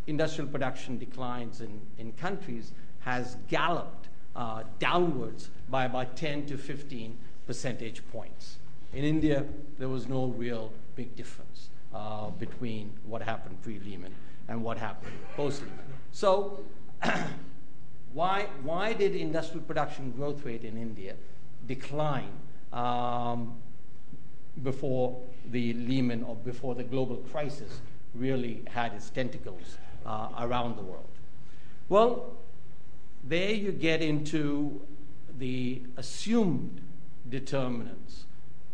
industrial production declines in, in countries has galloped uh, downwards by about 10 to 15 percentage points. In India, there was no real big difference uh, between what happened pre Lehman and what happened post Lehman. So, [coughs] why, why did industrial production growth rate in India decline um, before the Lehman or before the global crisis really had its tentacles uh, around the world? Well, there you get into the assumed determinants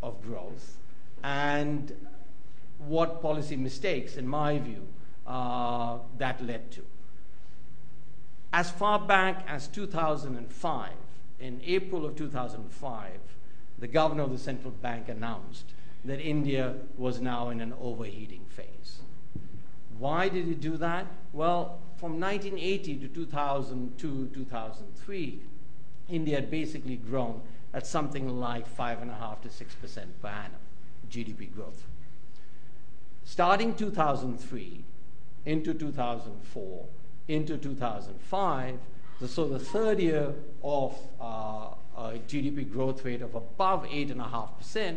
of growth and what policy mistakes, in my view, uh, that led to. As far back as 2005, in April of 2005, the governor of the central bank announced that India was now in an overheating phase. Why did he do that? Well, from 1980 to 2002, 2003, India had basically grown at something like 5.5 to 6% per annum GDP growth. Starting 2003 into 2004 into 2005, so the third year of uh, a GDP growth rate of above 8.5%,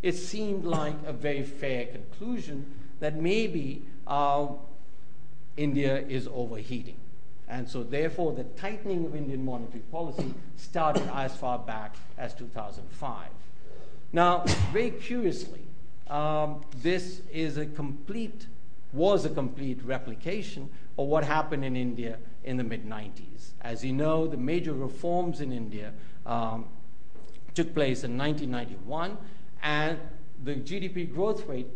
it seemed like a very fair conclusion that maybe uh, India is overheating. And so, therefore, the tightening of Indian monetary policy started as far back as 2005. Now, very curiously, um, this is a complete, was a complete replication of what happened in India in the mid 90s. As you know, the major reforms in India um, took place in 1991, and the GDP growth rate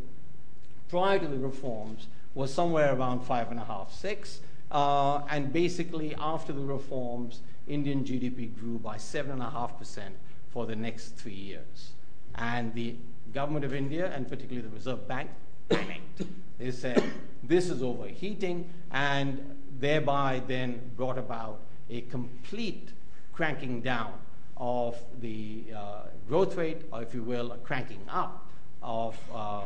prior to the reforms was somewhere around five and a half, six. Uh, and basically, after the reforms, Indian GDP grew by 7.5% for the next three years. And the government of India, and particularly the Reserve Bank, [coughs] panicked. They said, this is overheating, and thereby then brought about a complete cranking down of the uh, growth rate, or if you will, a cranking up of uh,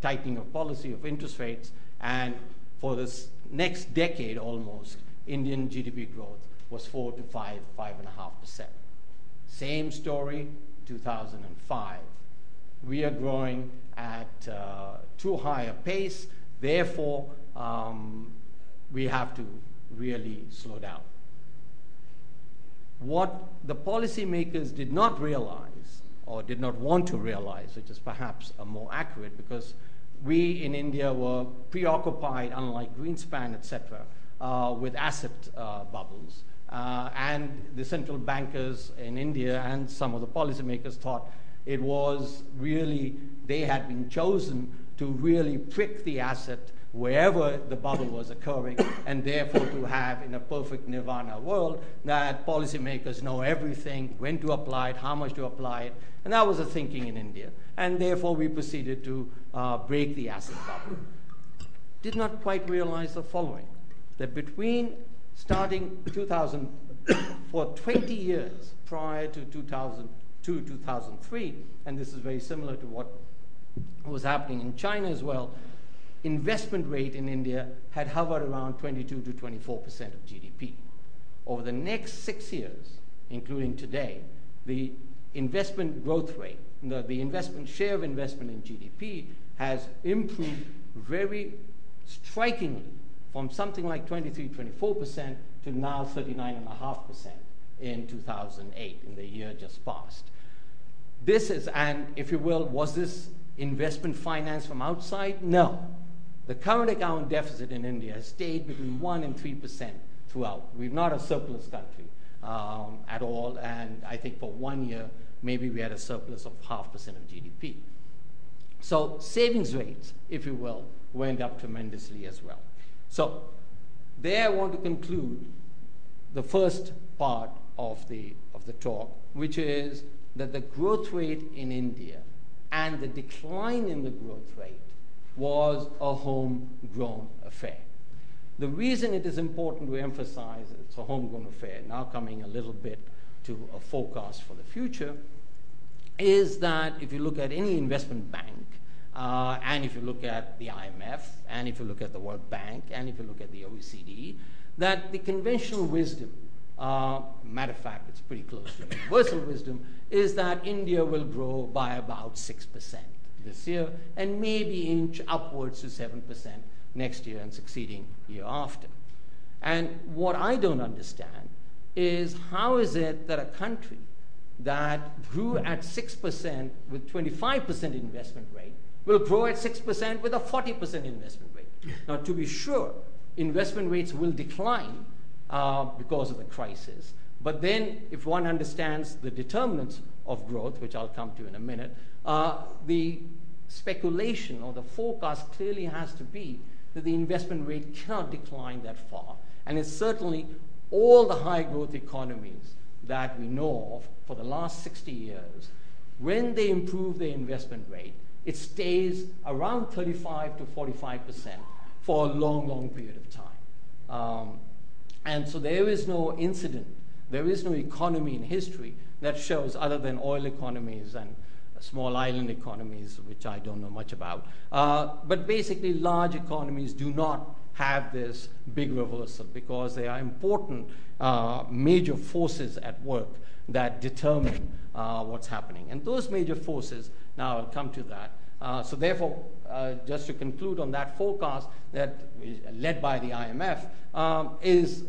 tightening of policy of interest rates, and for this next decade almost, Indian GDP growth was four to five, five and a half percent. Same story, 2005. We are growing at uh, too high a pace, therefore, um, we have to really slow down. What the policymakers did not realize, or did not want to realize, which is perhaps a more accurate, because we in India were preoccupied, unlike Greenspan, etc., uh, with asset uh, bubbles. Uh, and the central bankers in India and some of the policymakers thought it was really, they had been chosen to really prick the asset wherever the bubble was occurring, and therefore to have in a perfect nirvana world that policymakers know everything, when to apply it, how much to apply it, and that was the thinking in India. And therefore we proceeded to uh, break the asset bubble. Did not quite realize the following that between starting 2000, for 20 years prior to 2002, 2003, and this is very similar to what was happening in China as well, investment rate in India had hovered around 22 to 24 percent of GDP. Over the next six years, including today, the investment growth rate, the, the investment share of investment in GDP has improved very strikingly from something like 23, 24% to now 39.5% in 2008, in the year just passed. This is, and if you will, was this investment finance from outside? No. The current account deficit in India has stayed between 1 and 3% throughout. We're not a surplus country um, at all, and I think for one year, maybe we had a surplus of half percent of GDP. So savings rates, if you will, went up tremendously as well. So there I want to conclude the first part of the, of the talk, which is that the growth rate in India and the decline in the growth rate was a homegrown affair. The reason it is important to emphasize it's a homegrown affair, now coming a little bit to a forecast for the future, is that if you look at any investment bank, uh, and if you look at the IMF, and if you look at the World Bank, and if you look at the OECD, that the conventional wisdom, uh, matter of fact, it's pretty close to universal wisdom, is that India will grow by about 6% this year and maybe inch upwards to 7% next year and succeeding year after. And what I don't understand is how is it that a country that grew at 6% with 25% investment rate will grow at 6% with a 40% investment rate. Now, to be sure, investment rates will decline uh, because of the crisis. But then, if one understands the determinants of growth, which I'll come to in a minute, the speculation or the forecast clearly has to be that the investment rate cannot decline that far. And it's certainly all the high growth economies that we know of for the last 60 years, when they improve their investment rate, it stays around 35 to 45 percent for a long, long period of time. Um, and so there is no incident, there is no economy in history that shows, other than oil economies and small island economies, which I don't know much about. Uh, but basically, large economies do not have this big reversal because they are important uh, major forces at work that determine uh, what's happening. And those major forces, now I'll come to that. Uh, so therefore, uh, just to conclude on that forecast that is led by the IMF um, is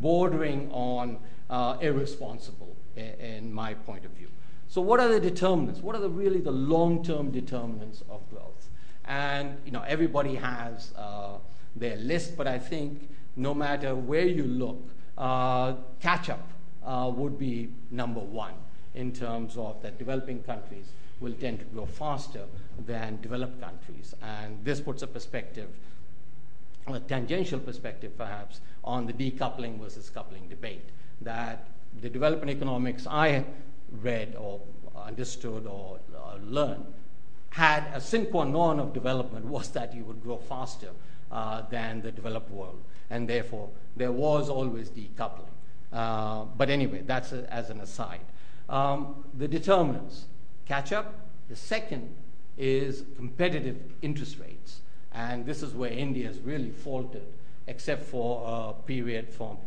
bordering on uh, irresponsible in, in my point of view. So what are the determinants? What are the really the long-term determinants of growth? And you know everybody has uh, their list, but I think no matter where you look, uh, catch-up uh, would be number one in terms of that developing countries will tend to grow faster than developed countries. And this puts a perspective, a tangential perspective perhaps, on the decoupling versus coupling debate. That the development economics I read or understood or uh, learned had a sine qua non of development was that you would grow faster uh, than the developed world. And therefore, there was always decoupling. Uh, but anyway, that's a, as an aside. Um, the determinants catch up. The second is competitive interest rates. And this is where India has really faltered, except for a period from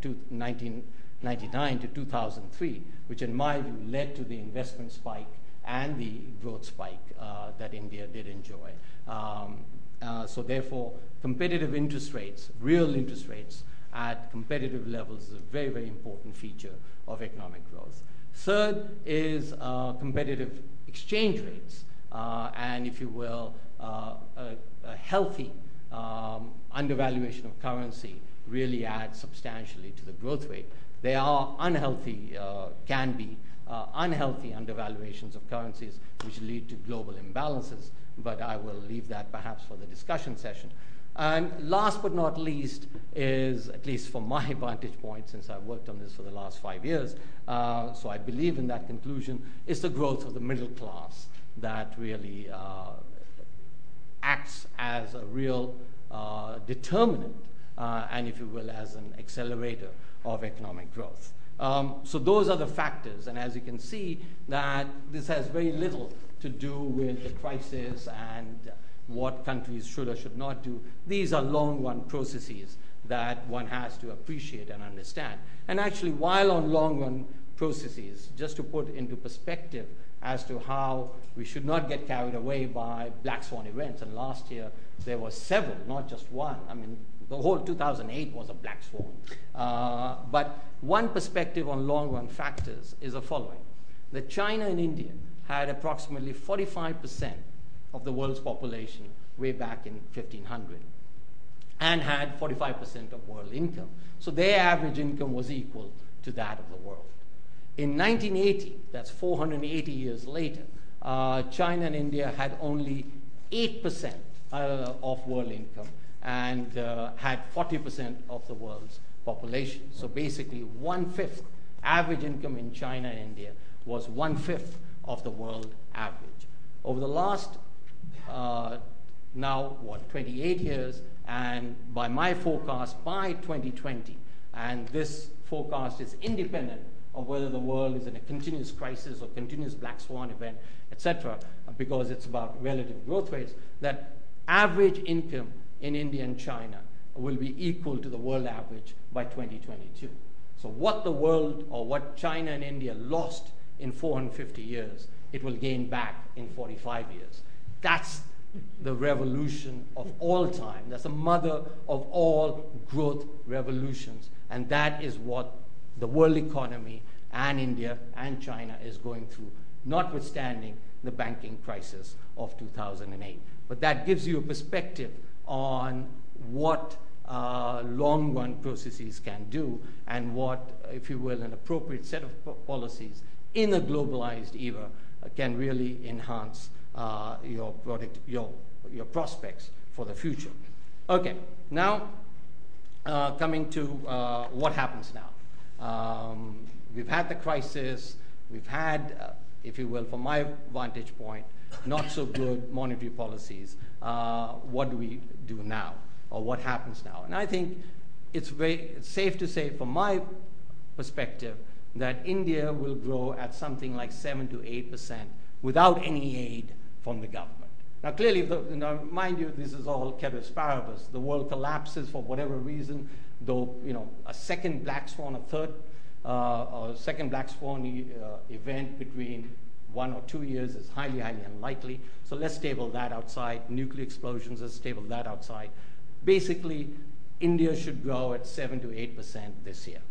1999 to 2003, which, in my view, led to the investment spike and the growth spike uh, that India did enjoy. Um, uh, so, therefore, competitive interest rates, real interest rates, at competitive levels is a very, very important feature of economic growth. Third is uh, competitive exchange rates, uh, and if you will, uh, a, a, healthy um, undervaluation of currency really adds substantially to the growth rate. There are unhealthy, uh, can be uh, unhealthy undervaluations of currencies which lead to global imbalances, but I will leave that perhaps for the discussion session. And last but not least is, at least from my [laughs] vantage point, since I've worked on this for the last five years, uh, so I believe in that conclusion, is the growth of the middle class that really uh, acts as a real uh, determinant and, if you will, as an accelerator of economic growth. Um, so those are the factors, and as you can see, that this has very little to do with the crisis and what countries should or should not do. These are long-run processes that one has to appreciate and understand. And actually, while on long-run processes, just to put into perspective as to how we should not get carried away by black swan events. And last year there were several, not just one. I mean, the whole 2008 was a black swan. Uh, but one perspective on long run factors is the following that China and India had approximately 45% of the world's population way back in 1500 and had 45% of world income. So their average income was equal to that of the world. In 1980, that's 480 years later, uh, China and India had only 8% uh, of world income and uh, had 40% of the world's population. So basically, one fifth average income in China and India was one fifth of the world average. Over the last uh, now, what, 28 years, and by my forecast, by 2020, and this forecast is independent of whether the world is in a continuous crisis or continuous black swan event, etc., because it's about relative growth rates, that average income in India and China will be equal to the world average by 2022. So, what the world or what China and India lost in 450 years, it will gain back in 45 years. That's the revolution of all time. That's the mother of all growth revolutions. And that is what the world economy and India and China is going through, notwithstanding the banking crisis of 2008. But that gives you a perspective on what uh, long run processes can do and what, if you will, an appropriate set of policies in a globalized era can really enhance uh, your, product, your, your prospects for the future. Okay, now uh, coming to uh, what happens now. Um, we've had the crisis, we've had, uh, if you will, from my vantage point, not so good monetary policies. Uh, what do we do now? Or what happens now? And I think it's very it's safe to say, from my perspective, that India will grow at something like 7 to 8 percent without any aid from the government. Now, clearly, the, now, mind you, this is all ceteris paribus. The world collapses for whatever reason, though, you know, a second black swan, a third, uh, second black swan uh, event between one or two years is highly, highly unlikely. So let's table that outside. Nuclear explosions, let's table that outside. Basically, India should grow at 7 to 8% this year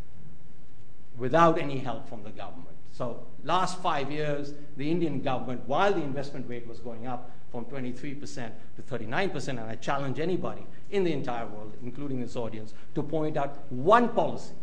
without any help from the government. So last five years, the Indian government, while the investment rate was going up from 23% to 39%, and I challenge anybody in the entire world, including this audience, to point out one policy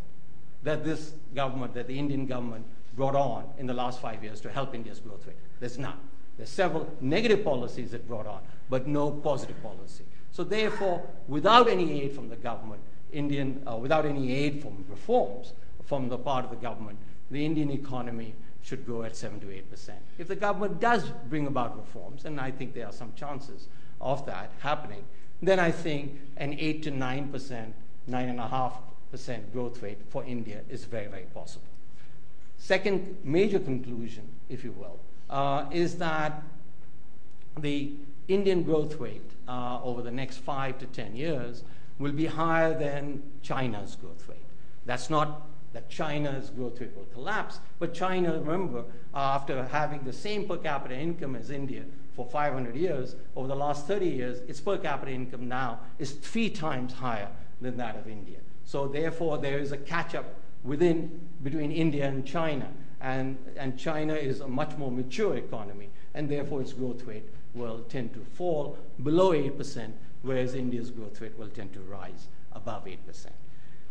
that this government, that the Indian government brought on in the last five years to help India's growth rate. There's none. There's several negative policies it brought on, but no positive policy. So therefore, without any aid from the government, Indian, uh, without any aid from reforms from the part of the government, the Indian economy should grow at 7 to 8 percent. If the government does bring about reforms, and I think there are some chances of that happening, then I think an 8 to 9 percent, 9.5 percent growth rate for India is very, very possible. Second major conclusion, if you will, uh, is that the Indian growth rate uh, over the next five to 10 years will be higher than China's growth rate. That's not that China's growth rate will collapse. But China, remember, after having the same per capita income as India for 500 years, over the last 30 years, its per capita income now is three times higher than that of India. So therefore, there is a catch-up within between India and China, and, and China is a much more mature economy, and therefore its growth rate will tend to fall below 8%, whereas India's growth rate will tend to rise above 8%.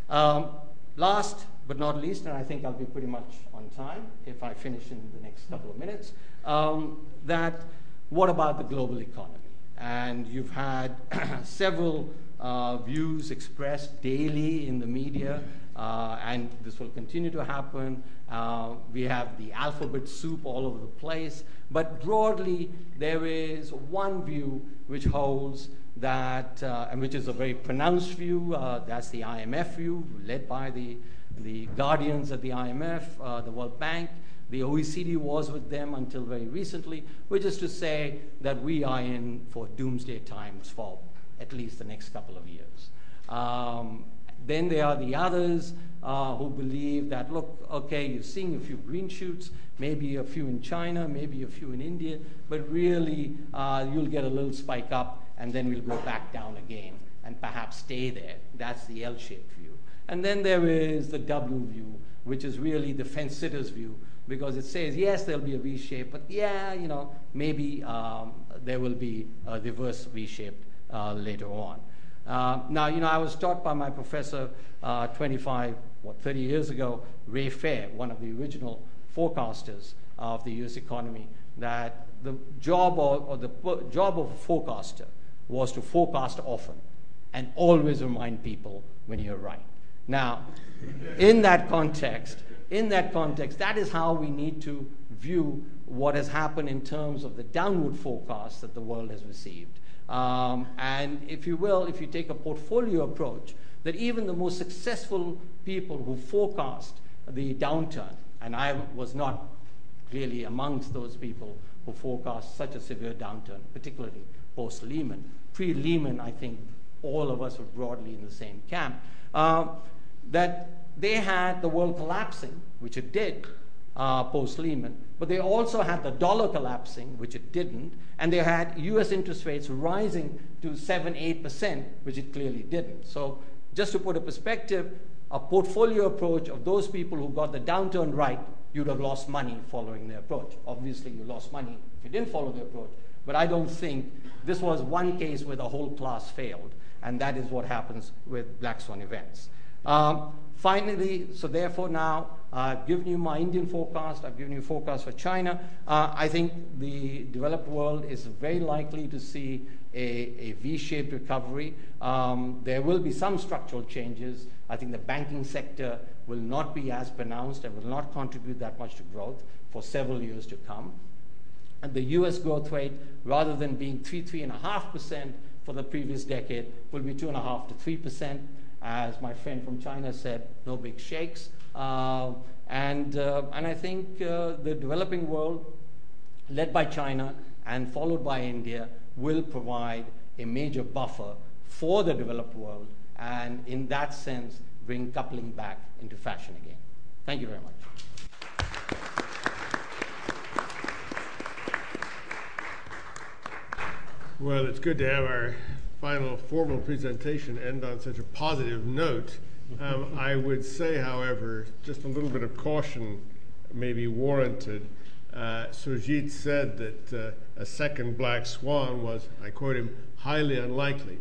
Um, last but not least, and I think I'll be pretty much on time if I finish in the next couple of minutes, um, that what about the global economy? And you've had [clears throat] several uh, views expressed daily in the media, and this will continue to happen. Uh, we have the alphabet soup all over the place. But broadly, there is one view which holds that, uh, and which is a very pronounced view, uh, that's the IMF view, led by the, the guardians at the IMF, uh, the World Bank. The OECD was with them until very recently, which is to say that we are in for doomsday times for at least the next couple of years. Um, then there are the others uh, who believe that, look, okay, you're seeing a few green shoots, maybe a few in China, maybe a few in India, but really uh, you'll get a little spike up and then we'll go back down again and perhaps stay there. That's the L shaped view. And then there is the W view, which is really the fence sitter's view, because it says, yes, there'll be a V shape, but yeah, you know, maybe um, there will be a reverse V shape uh, later on. Uh, now, you know, I was taught by my professor uh, 25, what, 30 years ago, Ray Fair, one of the original forecasters of the US economy, that the job of, or the job of a forecaster was to forecast often and always remind people when you're right. Now, in that context, in that context, that is how we need to view what has happened in terms of the downward forecast that the world has received. Um, and if you will, if you take a portfolio approach, that even the most successful people who forecast the downturn, and I was not really amongst those people who forecast such a severe downturn, particularly post Lehman. Pre Lehman, I think all of us were broadly in the same camp. Uh, that they had the world collapsing, which it did uh, post Lehman, but they also had the dollar collapsing, which it didn't, and they had US interest rates rising to 7 8%, which it clearly didn't. So, just to put a perspective, a portfolio approach of those people who got the downturn right, you'd have lost money following their approach. Obviously, you lost money if you didn't follow the approach, but I don't think this was one case where the whole class failed, and that is what happens with black swan events. Um, finally, so therefore now I've given you my Indian forecast, I've given you forecast for China. Uh, I think the developed world is very likely to see a, a V-shaped recovery. Um, there will be some structural changes. I think the banking sector will not be as pronounced and will not contribute that much to growth for several years to come. And the US growth rate, rather than being 3, 3.5% for the previous decade, will be 2.5 to 3% as my friend from China said, no big shakes. Uh, and, uh, and I think uh, the developing world, led by China and followed by India, will provide a major buffer for the developed world and, in that sense, bring coupling back into fashion again. Thank you very much. Well, it's good to have our final formal presentation end on such a positive note. Um, [laughs] I would say, however, just a little bit of caution may be warranted. Uh, Sujit said that uh, a second black swan was, I quote him, highly unlikely.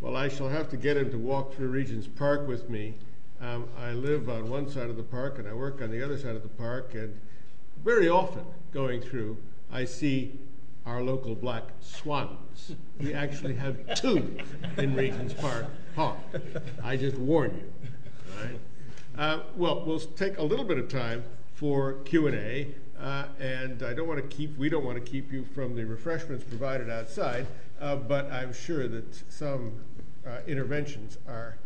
Well, I shall have to get him to walk through Regent's Park with me. Um, I live on one side of the park and I work on the other side of the park, and very often going through, I see our local black swans. We actually have two in Regent's Park. I just warn you. Right? Uh, well, we'll take a little bit of time for Q&A, uh, and I don't want to keep, we don't want to keep you from the refreshments provided outside, uh, but I'm sure that some uh, interventions are,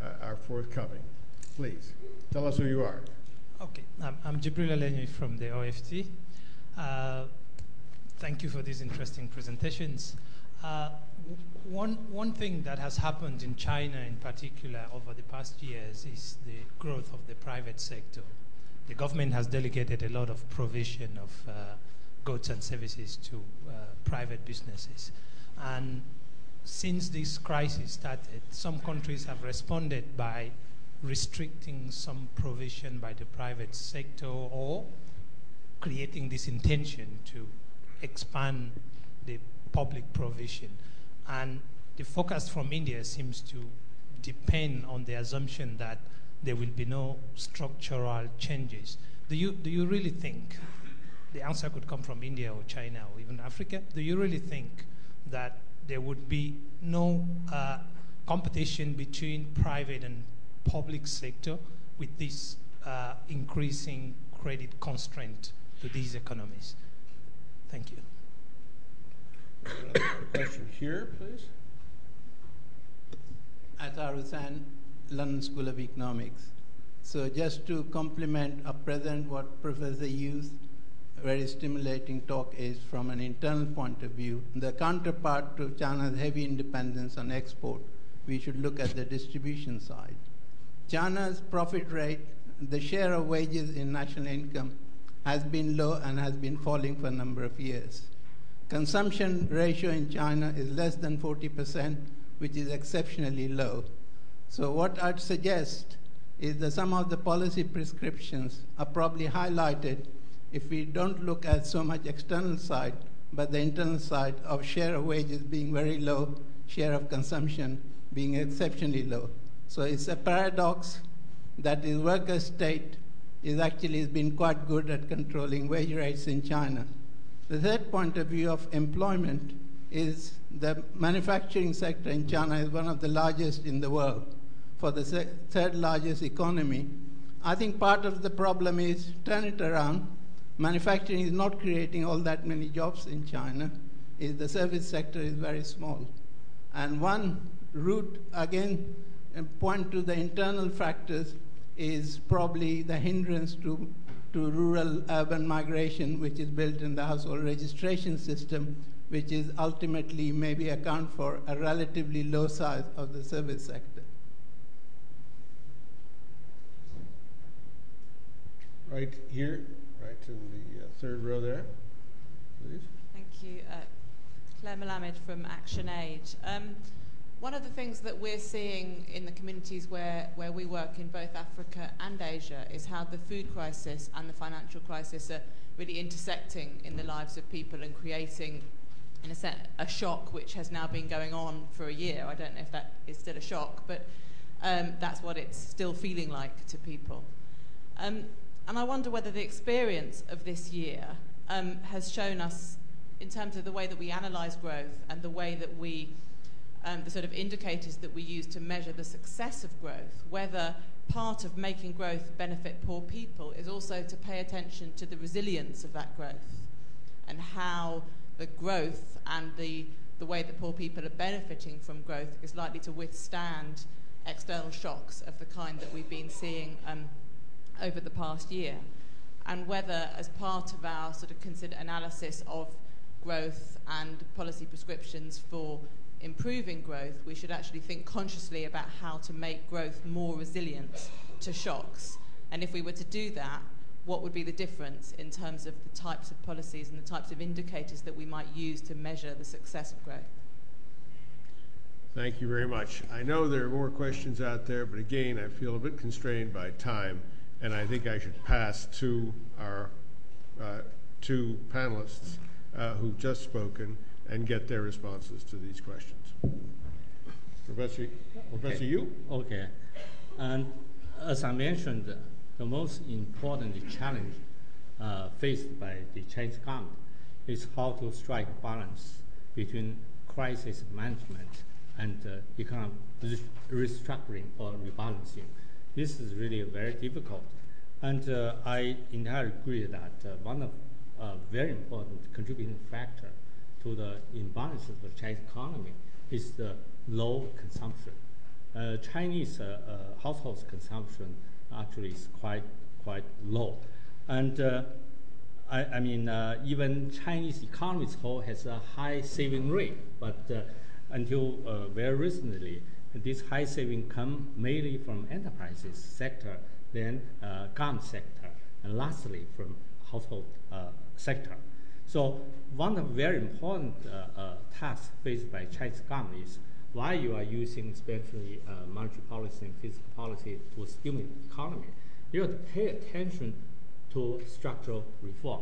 uh, are forthcoming. Please, tell us who you are. Okay, I'm, I'm Jibril Alenyi from the OFT. Thank you for these interesting presentations. Uh, one, one thing that has happened in China in particular over the past years is the growth of the private sector. The government has delegated a lot of provision of uh, goods and services to uh, private businesses. And since this crisis started, some countries have responded by restricting some provision by the private sector or creating this intention to expand the public provision. And the focus from India seems to depend on the assumption that there will be no structural changes. Do you, do you really think, the answer could come from India or China or even Africa, do you really think that there would be no uh, competition between private and public sector with this uh, increasing credit constraint to these economies? Thank you. Question here, please. Athar Hussain, London School of Economics. So just to complement or present what Professor Yu's very stimulating talk is from an internal point of view, the counterpart to China's heavy independence on export, we should look at the distribution side. China's profit rate, the share of wages in national income, has been low and has been falling for a number of years. Consumption ratio in China is less than 40%, which is exceptionally low. So, what I'd suggest is that some of the policy prescriptions are probably highlighted if we don't look at so much external side, but the internal side of share of wages being very low, share of consumption being exceptionally low. So it's a paradox that the worker state is actually has been quite good at controlling wage rates in China. The third point of view of employment is the manufacturing sector in China is one of the largest in the world for the third largest economy. I think part of the problem is turn it around. Manufacturing is not creating all that many jobs in China. Is the service sector is very small. And one route, again, point to the internal factors is probably the hindrance to, to rural urban migration, which is built in the household registration system, which is ultimately maybe account for a relatively low size of the service sector. Right here, right in the uh, third row there, please. Thank you. Uh, Claire Melamed from Action Aid. Um, one of the things that we're seeing in the communities where, where we work in both Africa and Asia is how the food crisis and the financial crisis are really intersecting in the lives of people and creating, in a sense, a shock which has now been going on for a year. I don't know if that is still a shock, but um, that's what it's still feeling like to people. Um, and I wonder whether the experience of this year um, has shown us, in terms of the way that we analyse growth and the way that we um, the sort of indicators that we use to measure the success of growth, whether part of making growth benefit poor people is also to pay attention to the resilience of that growth and how the growth and the, the way that poor people are benefiting from growth is likely to withstand external shocks of the kind that we've been seeing um, over the past year. And whether, as part of our sort of considered analysis of growth and policy prescriptions for improving growth, we should actually think consciously about how to make growth more resilient to shocks. And if we were to do that, what would be the difference in terms of the types of policies and the types of indicators that we might use to measure the success of growth? Thank you very much. I know there are more questions out there, but again, I feel a bit constrained by time, and I think I should pass to our uh, two panelists uh, who've just spoken and get their responses to these questions. Professor, okay. Professor Yu? Okay. And as I mentioned, the most important challenge uh, faced by the Chinese government is how to strike balance between crisis management and uh, economic restructuring or rebalancing. This is really very difficult. And uh, I entirely agree that uh, one of uh, very important contributing factor to the imbalance of the Chinese economy is the low consumption. Uh, Chinese uh, uh, households consumption actually is quite quite low, and uh, I, I, mean uh, even Chinese economy as whole has a high saving rate, but uh, until very recently, this high saving come mainly from enterprises sector, then government sector, and lastly from household sector. So one of very important uh, uh, tasks faced by Chinese government is why you are using especially uh, monetary policy and fiscal policy to stimulate the economy. You have to pay attention to structural reform.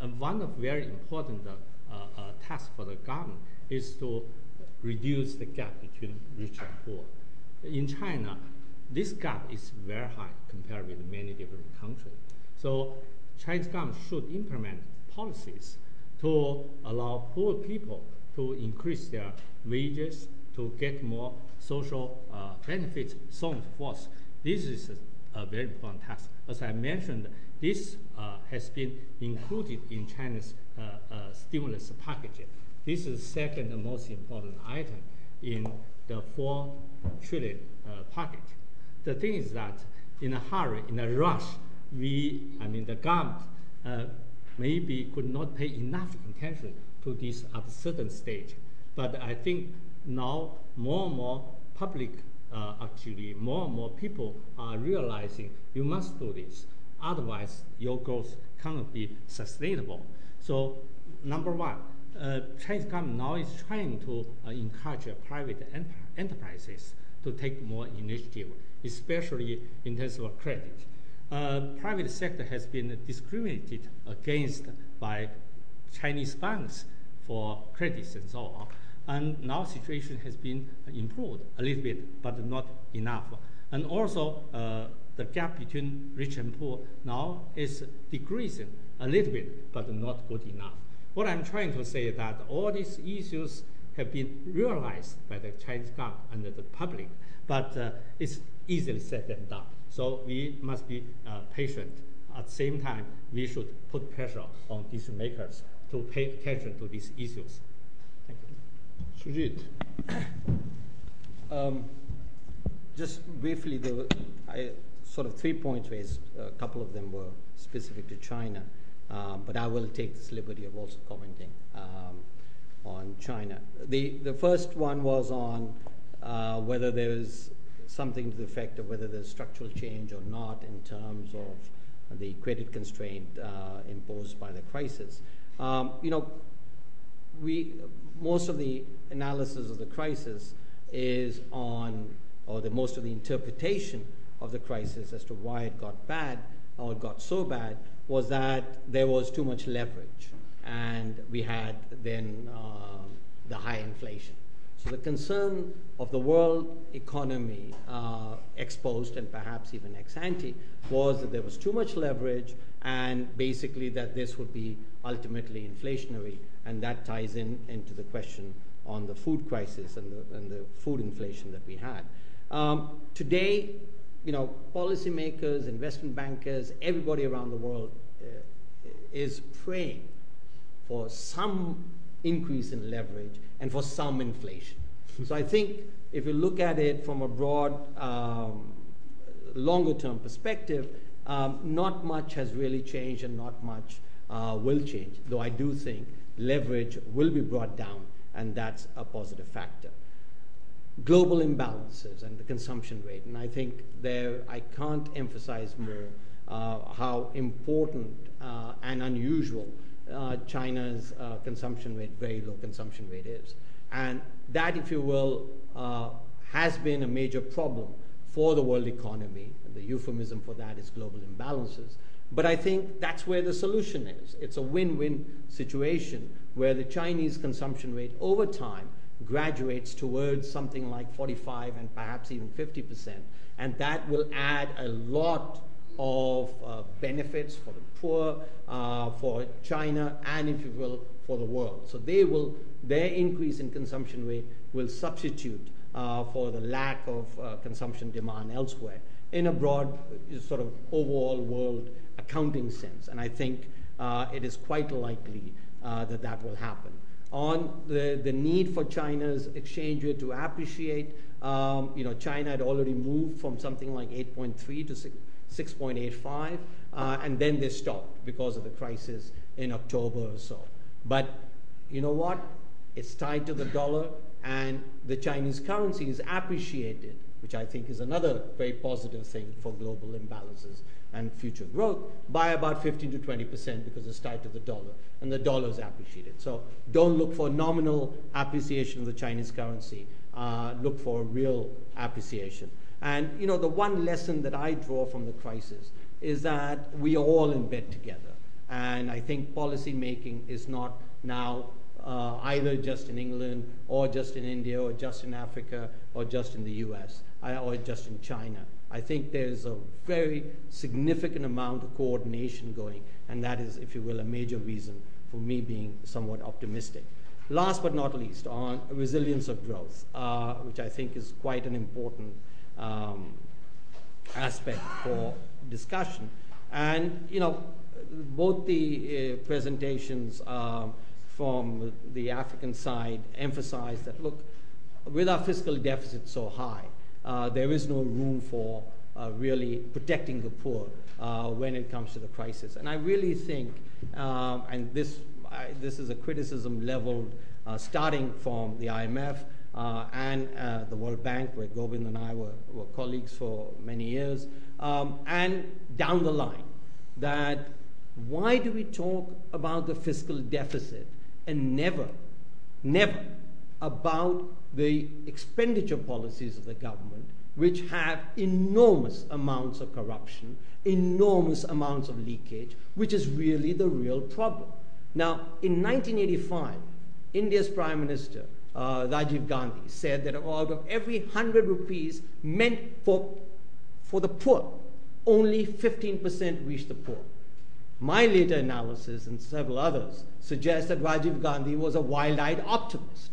And one of very important uh, uh, tasks for the government is to reduce the gap between rich and poor. In China, this gap is very high compared with many different countries. So Chinese government should implement policies to allow poor people to increase their wages, to get more social uh, benefits, so on and so forth. This is a, a, very important task. As I mentioned, this uh, has been included in China's uh, uh, stimulus package. This is second most important item in the four trillion uh, package. The thing is that in a hurry, in a rush, we, I mean, the government uh, maybe could not pay enough attention to this at a certain stage. But I think now more and more public, uh, actually, more and more people are realizing you must do this. Otherwise, your growth cannot be sustainable. So, number one, uh, Chinese government now is trying to uh, encourage private ent- enterprises to take more initiative, especially in terms of credit. Uh, private sector has been discriminated against by Chinese banks for credits and so on. And now situation has been improved a little bit, but not enough. And also, uh, the gap between rich and poor now is decreasing a little bit, but not good enough. What I'm trying to say is that all these issues have been realized by the Chinese government and the public, but uh, it's easily said than done. So we must be uh, patient. At the same time, we should put pressure on decision makers to pay attention to these issues. Thank you. Surjit. Um, just briefly, there were I, sort of three points raised. A couple of them were specific to China, um, but I will take this liberty of also commenting um, on China. The, the first one was on uh, whether there is something to the effect of whether there's structural change or not in terms of the credit constraint uh, imposed by the crisis. Um, you know, we most of the analysis of the crisis is on, or the most of the interpretation of the crisis as to why it got bad or got so bad was that there was too much leverage, and we had then uh, the high inflation. So the concern of the world economy uh, exposed and perhaps even ex ante was that there was too much leverage and basically that this would be ultimately inflationary. And that ties in into the question on the food crisis and the, and the food inflation that we had. Um, today, you know, policymakers, investment bankers, everybody around the world uh, is praying for some increase in leverage and for some inflation. so I think if you look at it from a broad, um, longer term perspective, um, not much has really changed and not much uh, will change, though I do think leverage will be brought down, and that's a positive factor. Global imbalances and the consumption rate, and I think there I can't emphasize more uh, how important uh, and unusual China's uh, consumption rate, very low consumption rate is. And that, if you will, uh, has been a major problem for the world economy. The euphemism for that is global imbalances. But I think that's where the solution is. It's a win win situation where the Chinese consumption rate over time graduates towards something like 45 and perhaps even 50%. And that will add a lot of uh, benefits for the poor, uh, for China, and if you will, for the world. So they will, their increase in consumption rate will substitute uh, for the lack of uh, consumption demand elsewhere in a broad uh, sort of overall world accounting sense. And I think uh, it is quite likely that that will happen. On the, the need for China's exchange rate to appreciate, um, you know, China had already moved from something like 8.3 to 6, 6.85, uh, and then they stopped because of the crisis in October or so. But you know what? It's tied to the dollar, and the Chinese currency is appreciated, which I think is another very positive thing for global imbalances and future growth, by about 15 to 20 percent because it's tied to the dollar, and the dollar is appreciated. So don't look for nominal appreciation of the Chinese currency. Uh, look for real appreciation. And you know, the one lesson that I draw from the crisis is that we are all in bed together. And I think policy making is not now uh, either just in England or just in India or just in Africa or just in the US uh, or just in China. I think there's a very significant amount of coordination going, and that is, if you will, a major reason for me being somewhat optimistic. Last but not least, on resilience of growth, uh, which I think is quite an important um, aspect for discussion. And, you know, both the uh, presentations uh, from the African side emphasize that, look, with our fiscal deficit so high, uh, there is no room for uh, really protecting the poor uh, when it comes to the crisis. And I really think, um, and this, I, this is a criticism leveled uh, starting from the IMF uh, and uh, the World Bank, where Gobind and I were, were colleagues for many years, um, and down the line, that why do we talk about the fiscal deficit and never, never about the expenditure policies of the government, which have enormous amounts of corruption, enormous amounts of leakage, which is really the real problem. Now, in 1985, India's Prime Minister, Uh, Rajiv Gandhi, said that out of every 100 rupees meant for, for the poor, only 15% reached the poor. My later analysis and several others suggest that Rajiv Gandhi was a wild eyed optimist.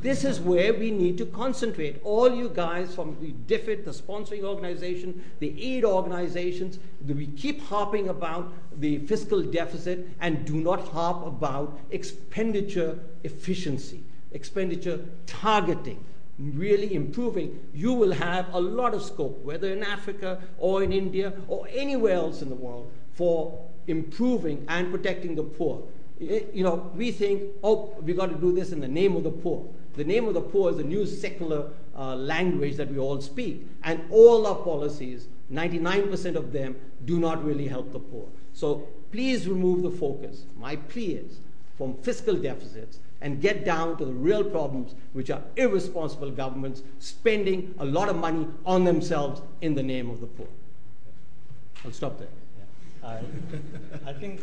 This is where we need to concentrate. All you guys from the DFID, the sponsoring organization, the aid organizations, we keep harping about the fiscal deficit and do not harp about expenditure efficiency, expenditure targeting, really improving. You will have a lot of scope, whether in Africa or in India or anywhere else in the world, for improving and protecting the poor. You know, we think, oh, we got to do this in the name of the poor. The name of the poor is a new secular uh, language that we all speak. And all our policies, 99% of them, do not really help the poor. So please remove the focus. My plea is from fiscal deficits and get down to the real problems, which are irresponsible governments spending a lot of money on themselves in the name of the poor. I'll stop there. I, I think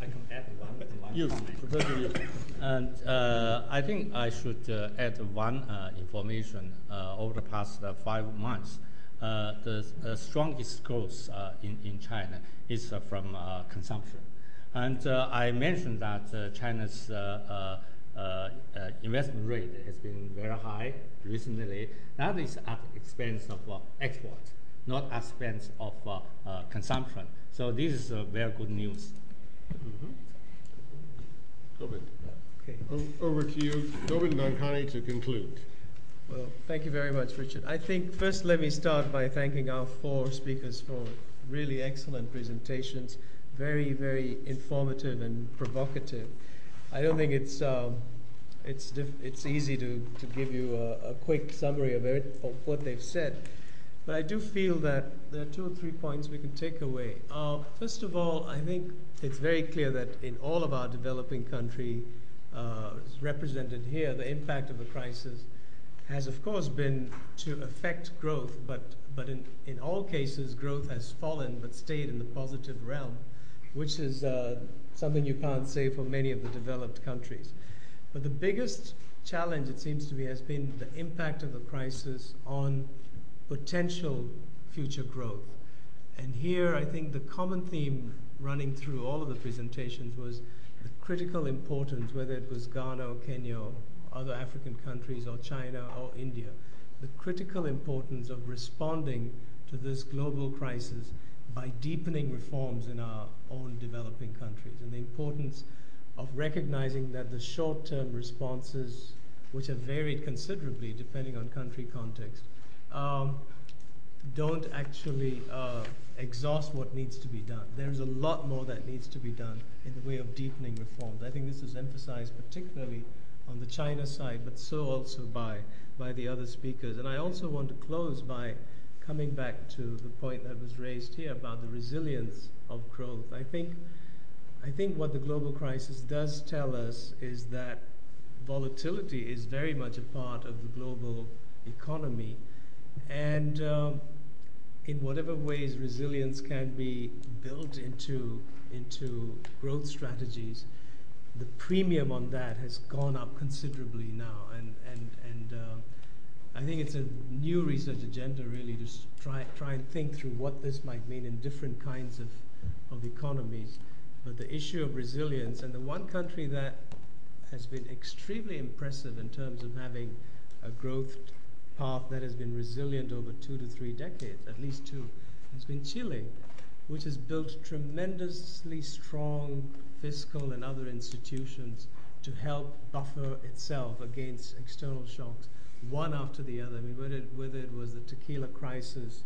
I can add one, one you, comment. You. And uh, I think I should uh, add one uh, information uh, over the past uh, five months. Uh, the strongest growth in, in China is from consumption. And I mentioned that China's Uh, uh, investment rate has been very high recently. That is at the expense of uh, export, not at the expense of consumption. So this is very good news. Mm-hmm. Gobind. Okay. O- over to you, Gobind Nankani, to conclude. Well, thank you very much, Richard. I think first let me start by thanking our four speakers for really excellent presentations, very, very informative and provocative. I don't think it's um, it's diff- it's easy to, to give you a, a quick summary of, it, of what they've said. But I do feel that there are two or three points we can take away. Uh, first of all, I think it's very clear that in all of our developing countries uh, represented here, the impact of the crisis has, of course, been to affect growth, but, but in, in all cases, growth has fallen but stayed in the positive realm, which is uh, something you can't say for many of the developed countries. But the biggest challenge, it seems to me, has been the impact of the crisis on potential future growth. And here, I think the common theme running through all of the presentations was the critical importance, whether it was Ghana or Kenya or other African countries or China or India, the critical importance of responding to this global crisis by deepening reforms in our own developing countries and the importance of recognizing that the short term responses, which have varied considerably depending on country context, um, don't actually uh, exhaust what needs to be done. There's a lot more that needs to be done in the way of deepening reforms. I think this is emphasized particularly on the China side, but so also by, by the other speakers. And I also want to close by coming back to the point that was raised here about the resilience of growth. I think, I think what the global crisis does tell us is that volatility is very much a part of the global economy and um, in whatever ways resilience can be built into, into growth strategies, the premium on that has gone up considerably now. And, and, and uh, I think it's a new research agenda really to try, try and think through what this might mean in different kinds of, of economies. But the issue of resilience, and the one country that has been extremely impressive in terms of having a growth path that has been resilient over two to three decades, at least two, has been Chile, which has built tremendously strong fiscal and other institutions to help buffer itself against external shocks, one after the other. I mean, whether it, whether it was the tequila crisis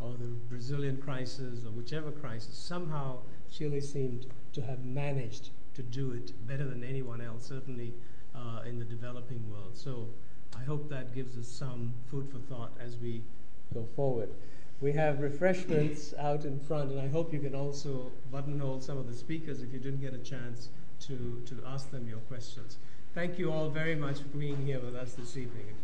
or the Brazilian crisis or whichever crisis, somehow Chile seemed to have managed to do it better than anyone else, certainly uh, in the developing world. So I hope that gives us some food for thought as we go forward. We have refreshments out in front, and I hope you can also buttonhole some of the speakers if you didn't get a chance to, to ask them your questions. Thank you all very much for being here with us this evening.